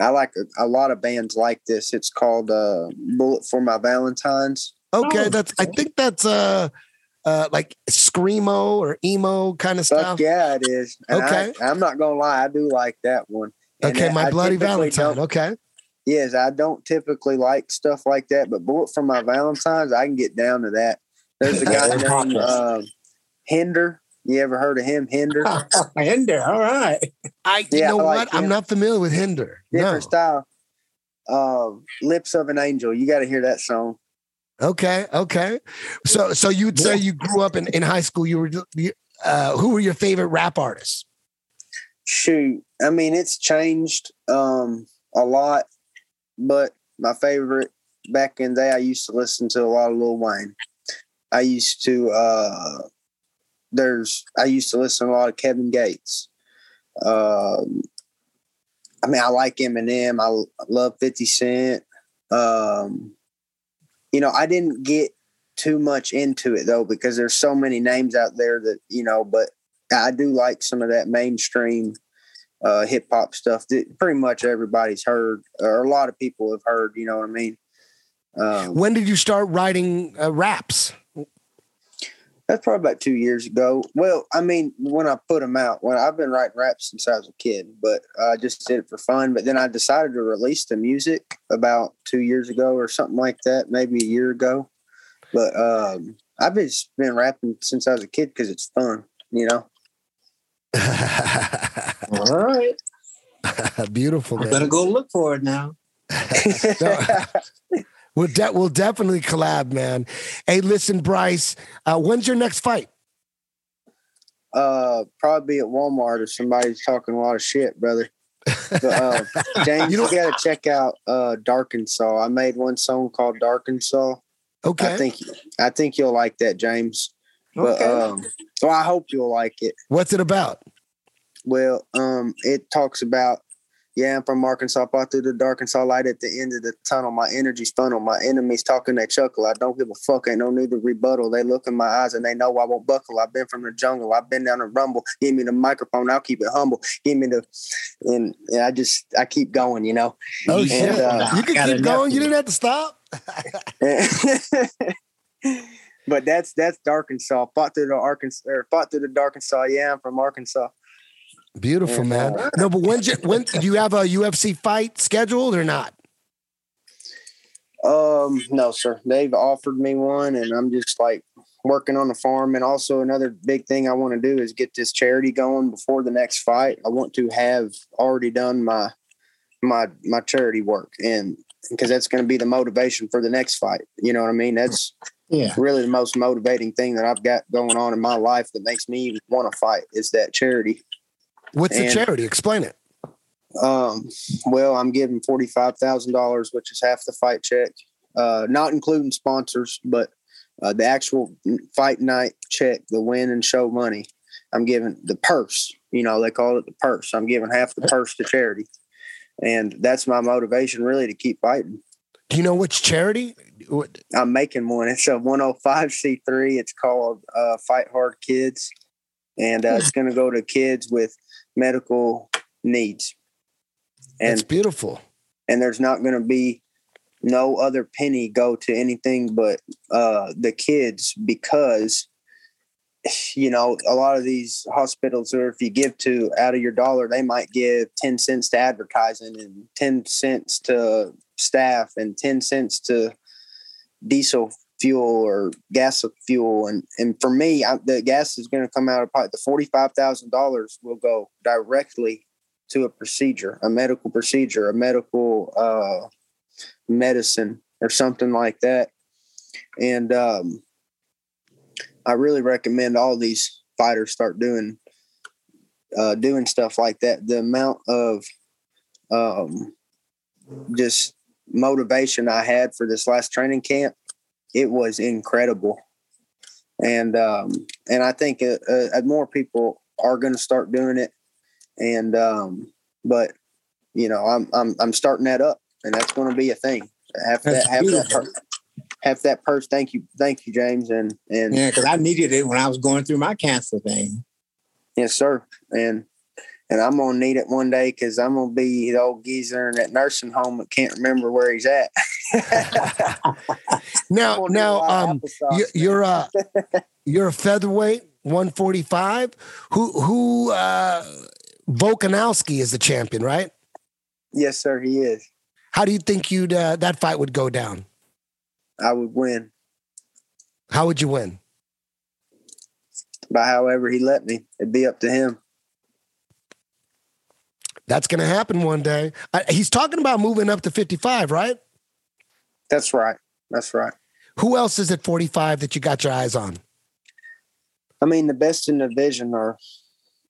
I like a, a lot of bands like this. It's called uh, Bullet for My Valentines. Okay, Oh, that's I think that's uh uh like screamo or emo kind of Fuck stuff. yeah, it is. And Okay. I, I'm not gonna lie, I do like that one. And Okay, my I bloody typically Valentine. Okay. Yes, I don't typically like stuff like that, but Bullet for My Valentines, I can get down to that. There's a guy named popular. uh, Hinder. You ever heard of him, Hinder? Hinder. All right. I you Yeah, know I like what? I'm not familiar with Hinder. Different No. style. Uh, Lips of an Angel. You got to hear that song. Okay, okay. So so you'd say you grew up in, in high school, you were you- uh who were your favorite rap artists? Shoot, I mean it's changed um, a lot, but my favorite back in the day, I used to listen to a lot of Lil Wayne. I used to uh, there's I used to listen to a lot of Kevin Gates. Um, I mean, I like Eminem. I love Fifty Cent. Um, you know, I didn't get too much into it though because there's so many names out there that you know. But I do like some of that mainstream uh, hip hop stuff that pretty much everybody's heard, or a lot of people have heard. You know what I mean? Um, when did you start writing uh, raps? That's probably about two years ago. Well, I mean, when I put them out, when I've been writing raps since I was a kid, but I just did it for fun. But then I decided to release the music about two years ago or something like that, maybe a year ago. But um, I've just been rapping since I was a kid because it's fun, you know. All right. Beautiful. I Man. better go look for it now. We'll, de- we'll definitely collab, man. Hey, listen, Bryce, uh, when's your next fight? Uh, probably at Walmart if somebody's talking a lot of shit, brother. But, uh, James, you, got to check out uh, Darkensaw. I made one song called Darkensaw. Okay. I think I think you'll like that, James. But Okay. um, so I hope you'll like it. What's it about? Well, um, it talks about yeah, I'm from Arkansas, fought through the dark and saw light at the end of the tunnel. My energy's funnel. My enemies talking, they chuckle. I don't give a fuck. Ain't no need to rebuttal. They look in my eyes and they know I won't buckle. I've been from the jungle. I've been down the rumble. Give me the microphone. I'll keep it humble. Give me the, and, and I just, I keep going, you know. Oh, And, shit. uh, you can keep going. You didn't have to stop. but that's that's Arkansas. Fought through the Arkansas, or fought through the Arkansas. Yeah, I'm from Arkansas. Beautiful, And, man. uh, No, but when when do you have a UFC fight scheduled or not? Um, no, sir. They've offered me one, and I'm just like working on the farm. And also, another big thing I want to do is get this charity going before the next fight. I want to have already done my my my charity work, and because that's going to be the motivation for the next fight. You know what I mean? That's Yeah. really the most motivating thing that I've got going on in my life that makes me want to fight is that charity. What's the charity? Explain it. Um, well, I'm giving forty five thousand dollars, which is half the fight check, uh, not including sponsors, but uh, the actual fight night check, the win and show money. I'm giving the purse. You know, they call it the purse. I'm giving half the purse to charity, and that's my motivation, really, to keep fighting. Do you know which charity? I'm making one. It's a 105c3. It's called uh, Fight Hard Kids, and uh, it's going to go to kids with medical needs. That's beautiful. and there's not going to be no other penny go to anything but uh, the kids because you know a lot of these hospitals or if you give to out of your dollar they might give 10 cents to advertising and 10 cents to staff and 10 cents to diesel fuel or gas fuel and and for me I, the gas is going to come out of pocket the $45,000 will go directly to a procedure, a medical procedure, a medical uh, medicine, or something like that. And um, I really recommend all these fighters start doing uh, doing stuff like that. The amount of um, just motivation I had for this last training camp, it was incredible. And um, and I think uh, uh, more people are going to start doing it. And um but you know i'm i'm i'm starting that up and that's going to be a thing. Have that have that purse, have that purse. Thank you thank you james and and Yeah, because I needed it when I was going through my cancer thing. yes sir. And and i'm gonna need it one day because i'm gonna be the old geezer in that nursing home that can't remember where he's at Now, gonna need a now, um, you, you're a you're a featherweight, 145. Who who uh, Volkanovski is the champion, right? yes sir he is How do you think you'd uh, that fight would go down? i would win How would you win? by however he let me it'd be up to him That's going to happen one day. Uh, he's talking about moving up to 55, right? that's right that's right Who else is at 45 that you got your eyes on? I mean, the best in the division are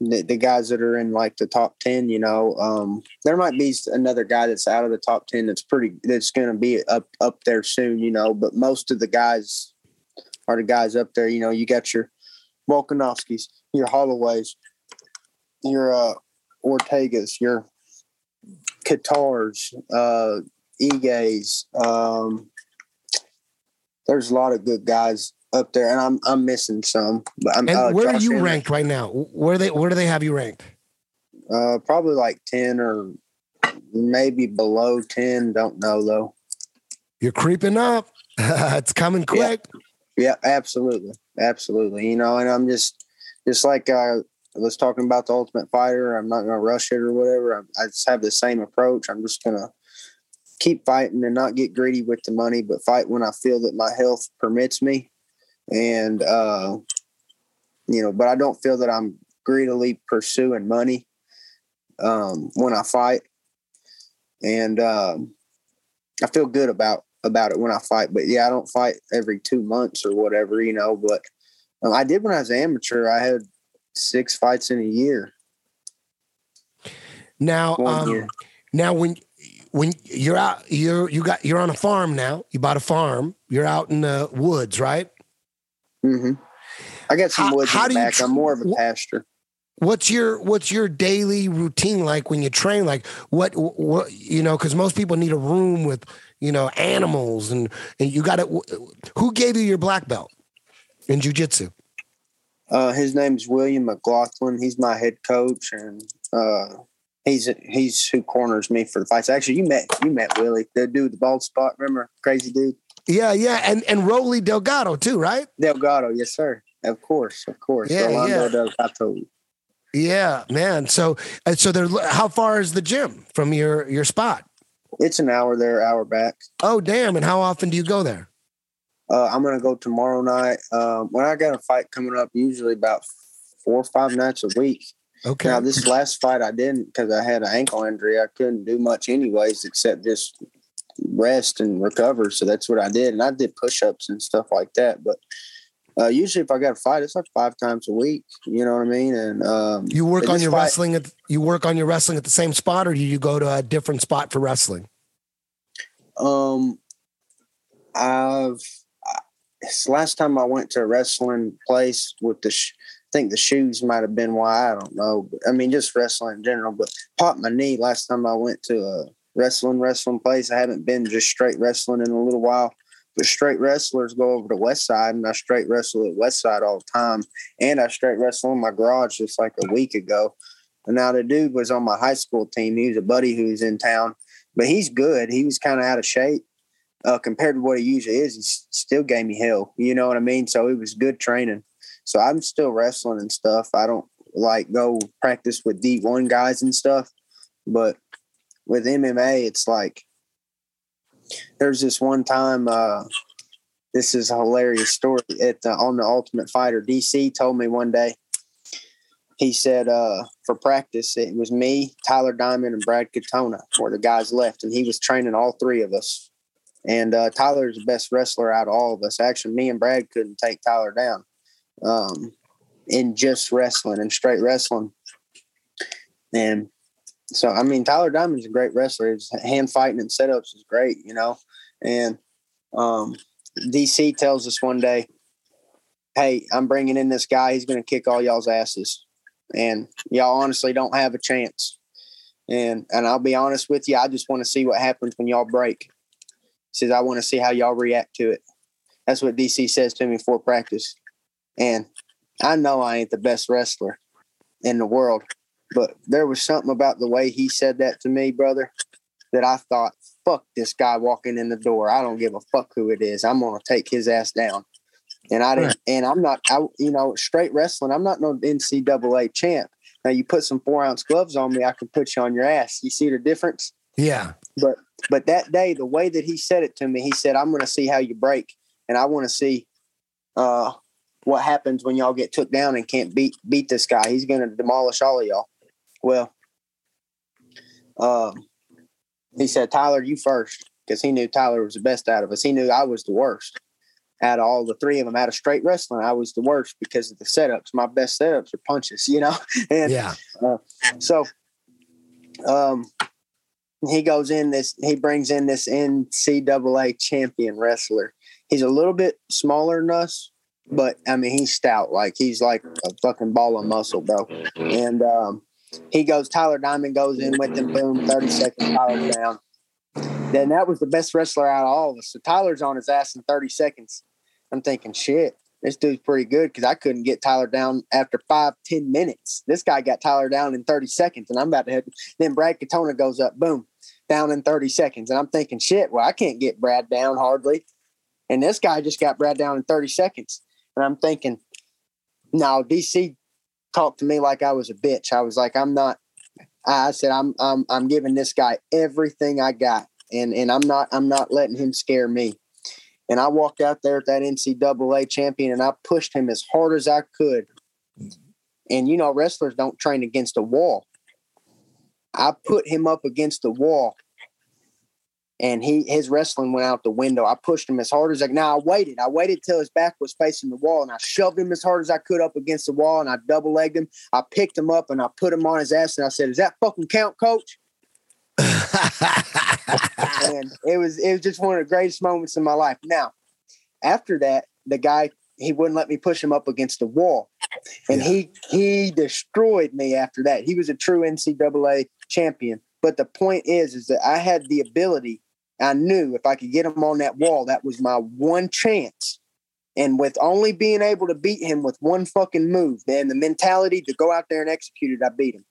the, the guys that are in like the top 10, you know. Um, there might be another guy that's out of the top 10 that's pretty, that's going to be up, up there soon, you know, but most of the guys are the guys up there, you know, you got your, Volkanovskis, your Holloways, your uh, Ortegas, your Kattars, uh, Iges. Um, there's a lot of good guys up there, and I'm I'm missing some. But I'm, And uh, where are you Emmett, ranked right now? Where they where do they have you ranked? Uh, probably like ten or maybe below ten. Don't know though. You're creeping up. it's coming quick. Yeah, absolutely, absolutely. You know, and I'm just just like I was talking about the Ultimate Fighter. I'm not going to rush it or whatever. I, I just have the same approach. I'm just going to keep fighting and not get greedy with the money, but fight when I feel that my health permits me. And uh, you know, but I don't feel that I'm greedily pursuing money um, when I fight, and um, I feel good about about it when I fight. But yeah, I don't fight every two months or whatever, you know. But um, I did when I was amateur. I had six fights in a year. Now, um, year. now when when you're out, you're you got you're on a farm now. You bought a farm. You're out in the woods, right? Mm-hmm. I got some How- woods how in do the you back. I'm more of a pasture. What's your what's your daily routine like when you train? Like what what you know? Because most people need a room with you know animals and and you got to. Who gave you your black belt in jujitsu? Uh, his name's William McLaughlin. He's my head coach, and uh, he's he's who corners me for the fights. Actually, you met you met Willie, the dude with the bald spot. Remember, crazy dude. Yeah, yeah, and and Rolly Delgado too, right? Delgado, yes sir. Of course, of course. Yeah, yeah. Delgado. Yeah, man. So uh, so they're how far is the gym from your your spot? It's an hour there, hour back. Oh, damn! And how often do you go there? Uh, I'm gonna go tomorrow night. Um, when I got a fight coming up, usually about four or five nights a week. Okay. Now this last fight I didn't because I had an ankle injury. I couldn't do much anyways except just rest and recover. So that's what I did, and I did push-ups and stuff like that. But uh, usually, if I got a fight, it's like five times a week. You know what I mean? And um, You work on your fight- wrestling at you work on your wrestling at the same spot, or do you go to a different spot for wrestling? Um, I've last time I went to a wrestling place with the, sh- I think the shoes might have been why I don't know. I mean, just wrestling in general. But popped my knee last time I went to a wrestling wrestling place. I haven't been just straight wrestling in a little while. But straight wrestlers go over to West Side, and I straight wrestle at West Side all the time. And I straight wrestle in my garage just like a week ago. And now the dude was on my high school team. He was a buddy who's in town, but he's good. He was kind of out of shape uh, compared to what he usually is. He still gave me hell. You know what I mean? So it was good training. So I'm still wrestling and stuff. I don't like go practice with D1 guys and stuff, but with MMA, it's like there's this one time. Uh, this is a hilarious story at the, on the Ultimate Fighter. DC told me one day. He said uh, for practice, it was me, Tyler Diamond, and Brad Katona were the guys left, and he was training all three of us. And uh, Tyler's the best wrestler out of all of us. Actually, me and Brad couldn't take Tyler down um, in just wrestling and straight wrestling. And so, I mean, Tyler Diamond's a great wrestler. His hand fighting and setups is great, you know. And um, DC tells us one day, "Hey, I'm bringing in this guy. He's going to kick all y'all's asses, and y'all honestly don't have a chance." And and I'll be honest with you, I just want to see what happens when y'all break. Says, "I want to see how y'all react to it." That's what DC says to me before practice, and I know I ain't the best wrestler in the world, but there was something about the way he said that to me, brother, that I thought, fuck this guy walking in the door. I don't give a fuck who it is. I'm gonna take his ass down. And I didn't and I'm not I you know, straight wrestling, I'm not no NCAA champ. Now you put some four ounce gloves on me, I can put you on your ass. You see the difference? Yeah. But but that day, the way that he said it to me, he said, I'm gonna see how you break and I wanna see uh what happens when y'all get took down and can't beat beat this guy. He's gonna demolish all of y'all. Well, um, he said, Tyler, you first, because he knew Tyler was the best out of us. He knew I was the worst out of all the three of them. Out of straight wrestling, I was the worst because of the setups. My best setups are punches, you know. and Yeah. uh, so, um, he goes in this. He brings in this NCAA champion wrestler. He's a little bit smaller than us, but I mean he's stout. Like he's like a fucking ball of muscle, bro. And um, he goes. Tyler Diamond goes in with him. Boom, thirty seconds. Tyler's down. Then that was the best wrestler out of all of us. So Tyler's on his ass in thirty seconds. I'm thinking, shit, this dude's pretty good because I couldn't get Tyler down after five, ten minutes. This guy got Tyler down in 30 seconds, and I'm about to head. Then Brad Katona goes up, boom, down in 30 seconds. And I'm thinking, shit, well, I can't get Brad down hardly. And this guy just got Brad down in 30 seconds. And I'm thinking, no, DC talked to me like I was a bitch. I was like, I'm not. I said, I'm I'm I'm giving this guy everything I got, and and I'm not I'm not letting him scare me. And I walked out there at that NCAA champion, and I pushed him as hard as I could. And you know, wrestlers don't train against a wall. I put him up against the wall, and he his wrestling went out the window. I pushed him as hard as I. Could. Now I waited. I waited till his back was facing the wall, and I shoved him as hard as I could up against the wall, and I double legged him. I picked him up and I put him on his ass, and I said, "Does that fucking count, coach?" And it was it was just one of the greatest moments in my life. Now, after that, the guy he wouldn't let me push him up against the wall, and yeah. he he destroyed me after that. He was a true NCAA champion. But the point is, is that I had the ability. I knew if I could get him on that wall, that was my one chance. And with only being able to beat him with one fucking move, man, the mentality to go out there and execute it, I beat him.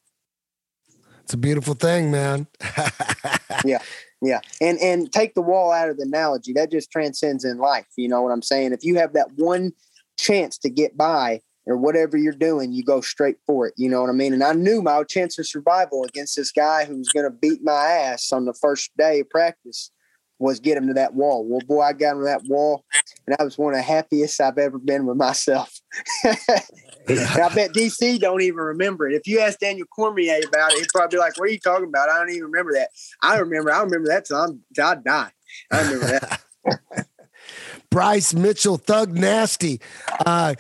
It's a beautiful thing, man. yeah. Yeah. And and take the wall out of the analogy. That just transcends in life. You know what I'm saying? If you have that one chance to get by or whatever you're doing, you go straight for it. You know what I mean? And I knew my chance of survival against this guy who's gonna beat my ass on the first day of practice was get him to that wall. Well, boy, I got him to that wall, and I was one of the happiest I've ever been with myself. I bet DC don't even remember it. If you ask Daniel Cormier about it, he'd probably be like, "What are you talking about? I don't even remember that." I remember. I remember that till, I'm, till I die. I remember that. Bryce Mitchell, Thug Nasty. Uh,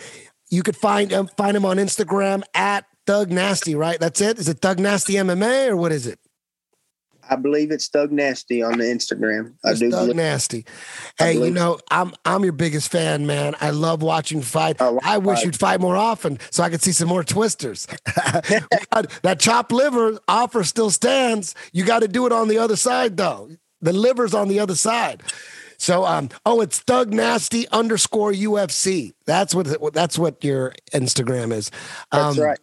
you could find him find him on Instagram at Thug Nasty. Right? That's it. Is it Thug Nasty MMA or what is it? I believe it's Thug Nasty on the Instagram. I it's do. Thug Nasty. Hey, you know, I'm I'm your biggest fan, man. I love watching fight. Oh, I wish you'd fight more often so I could see some more twisters. that chopped liver offer still stands. You got to do it on the other side, though. The liver's on the other side. So, um, oh, it's Thug Nasty underscore UFC. That's what that's what your Instagram is. Um, that's right.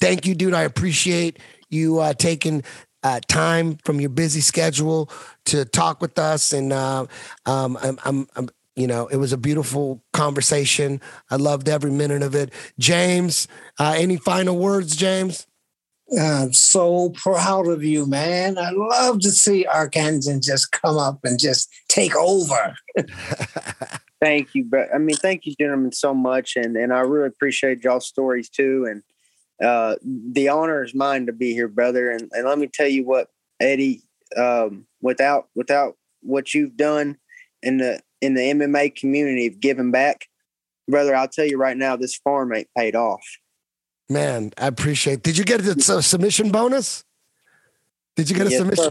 Thank you, dude. I appreciate you uh, taking uh, time from your busy schedule to talk with us. And uh, um, I'm, I'm, I'm, you know, it was a beautiful conversation. I loved every minute of it. James, uh, any final words, James? I'm so proud of you, man. I love to see Arkansas just come up and just take over. thank you, but I mean, thank you, gentlemen, so much, and and I really appreciate y'all's stories too. And uh, the honor is mine to be here, brother. And, and let me tell you what, Eddie, um, without without what you've done in the in the MMA community of giving back, brother, I'll tell you right now, this farm ain't paid off. Man, I appreciate. Did you get a, a submission bonus? Did you get a yes, submission? Sir.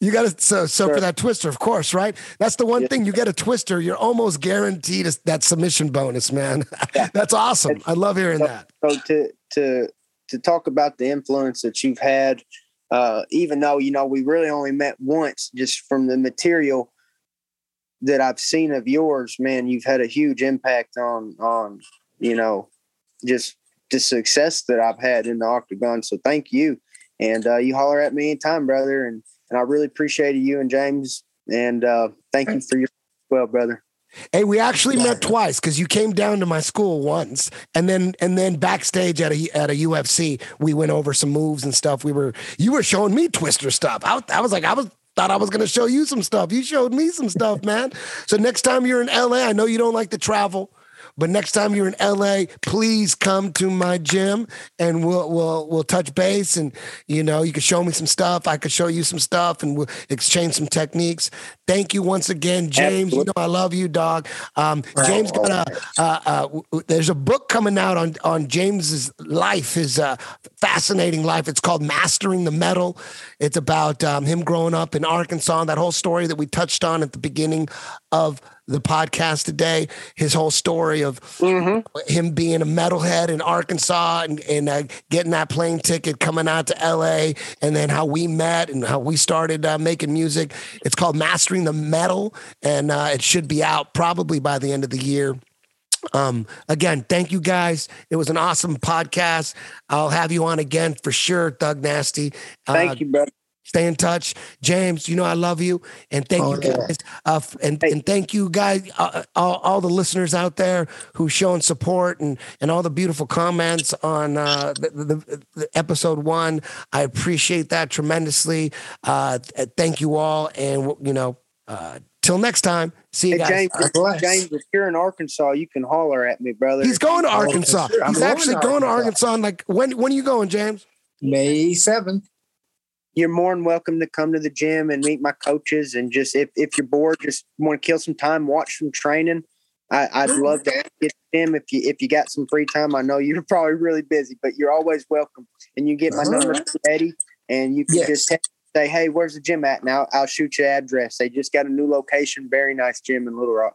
You got to so so sure. for that twister, of course, right? That's the one yes. thing you get a twister, you're almost guaranteed that submission bonus, man. Yeah. That's awesome. I love hearing so, that. So to to to talk about the influence that you've had, uh, even though you know we really only met once, just from the material that I've seen of yours, man, you've had a huge impact on on you know just the success that I've had in the octagon. So thank you, and uh, you holler at me anytime, brother, and and I really appreciated you and James, and uh, thank you for your well, brother. Hey, we actually met twice because you came down to my school once, and then and then backstage at a at a UFC, we went over some moves and stuff. We were you were showing me Twister stuff. I, I was like, I was thought I was going to show you some stuff. You showed me some stuff, man. So next time you're in LA, I know you don't like to travel. But next time you're in LA, please come to my gym and we'll we'll we'll touch base and you know you can show me some stuff. I could show you some stuff and we'll exchange some techniques. Thank you once again, James. Absolutely. You know I love you, dog. Um, James got a uh, uh, there's a book coming out on on James's life, his uh, fascinating life. It's called Mastering the Metal. It's about um, him growing up in Arkansas, that whole story that we touched on at the beginning of the podcast today. His whole story of Mm-hmm. him being a metalhead in Arkansas and, and uh, getting that plane ticket, coming out to LA, and then how we met and how we started uh, making music. It's called Mastering the Metal, and uh, it should be out probably by the end of the year. Um, again, thank you guys. It was an awesome podcast. I'll have you on again for sure, Thug Nasty. Thank you, brother. Stay in touch, James. You know I love you, and thank Oh, you yeah. guys. Uh, and and thank you guys, uh, all, all the listeners out there who showing support and and all the beautiful comments on uh, the, the, the episode one. I appreciate that tremendously. Uh, th- thank you all, and you know, uh, till next time. See you Hey, guys. James, God bless. James, if you're in Arkansas, you can holler at me, brother. He's going to Oh, Arkansas. sure. I'm He's actually going to Arkansas. Like when when are you going, James? May seventh. You're more than welcome to come to the gym and meet my coaches. And just if, if you're bored, just want to kill some time, watch some training. I, I'd mm-hmm. love to get him if you if you got some free time. I know you're probably really busy, but you're always welcome. And you get my All number mm-hmm. right. from Eddie, and you can Yes. just text, say, "Hey, where's the gym at?" Now I'll shoot you address. They just got a new location, very nice gym in Little Rock.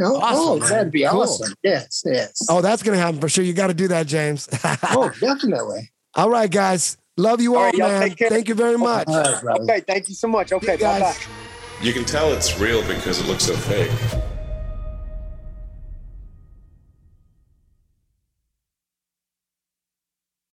Oh, oh, that'd be Cool. awesome. Yes, yes. Oh, that's gonna happen for sure. You got to do that, James. Oh, definitely. all right, guys. Love you all, All right, man. take care. Thank you very much. All right, brother. Okay, thank you so much. Okay, bye bye. You can tell it's real because it looks so fake.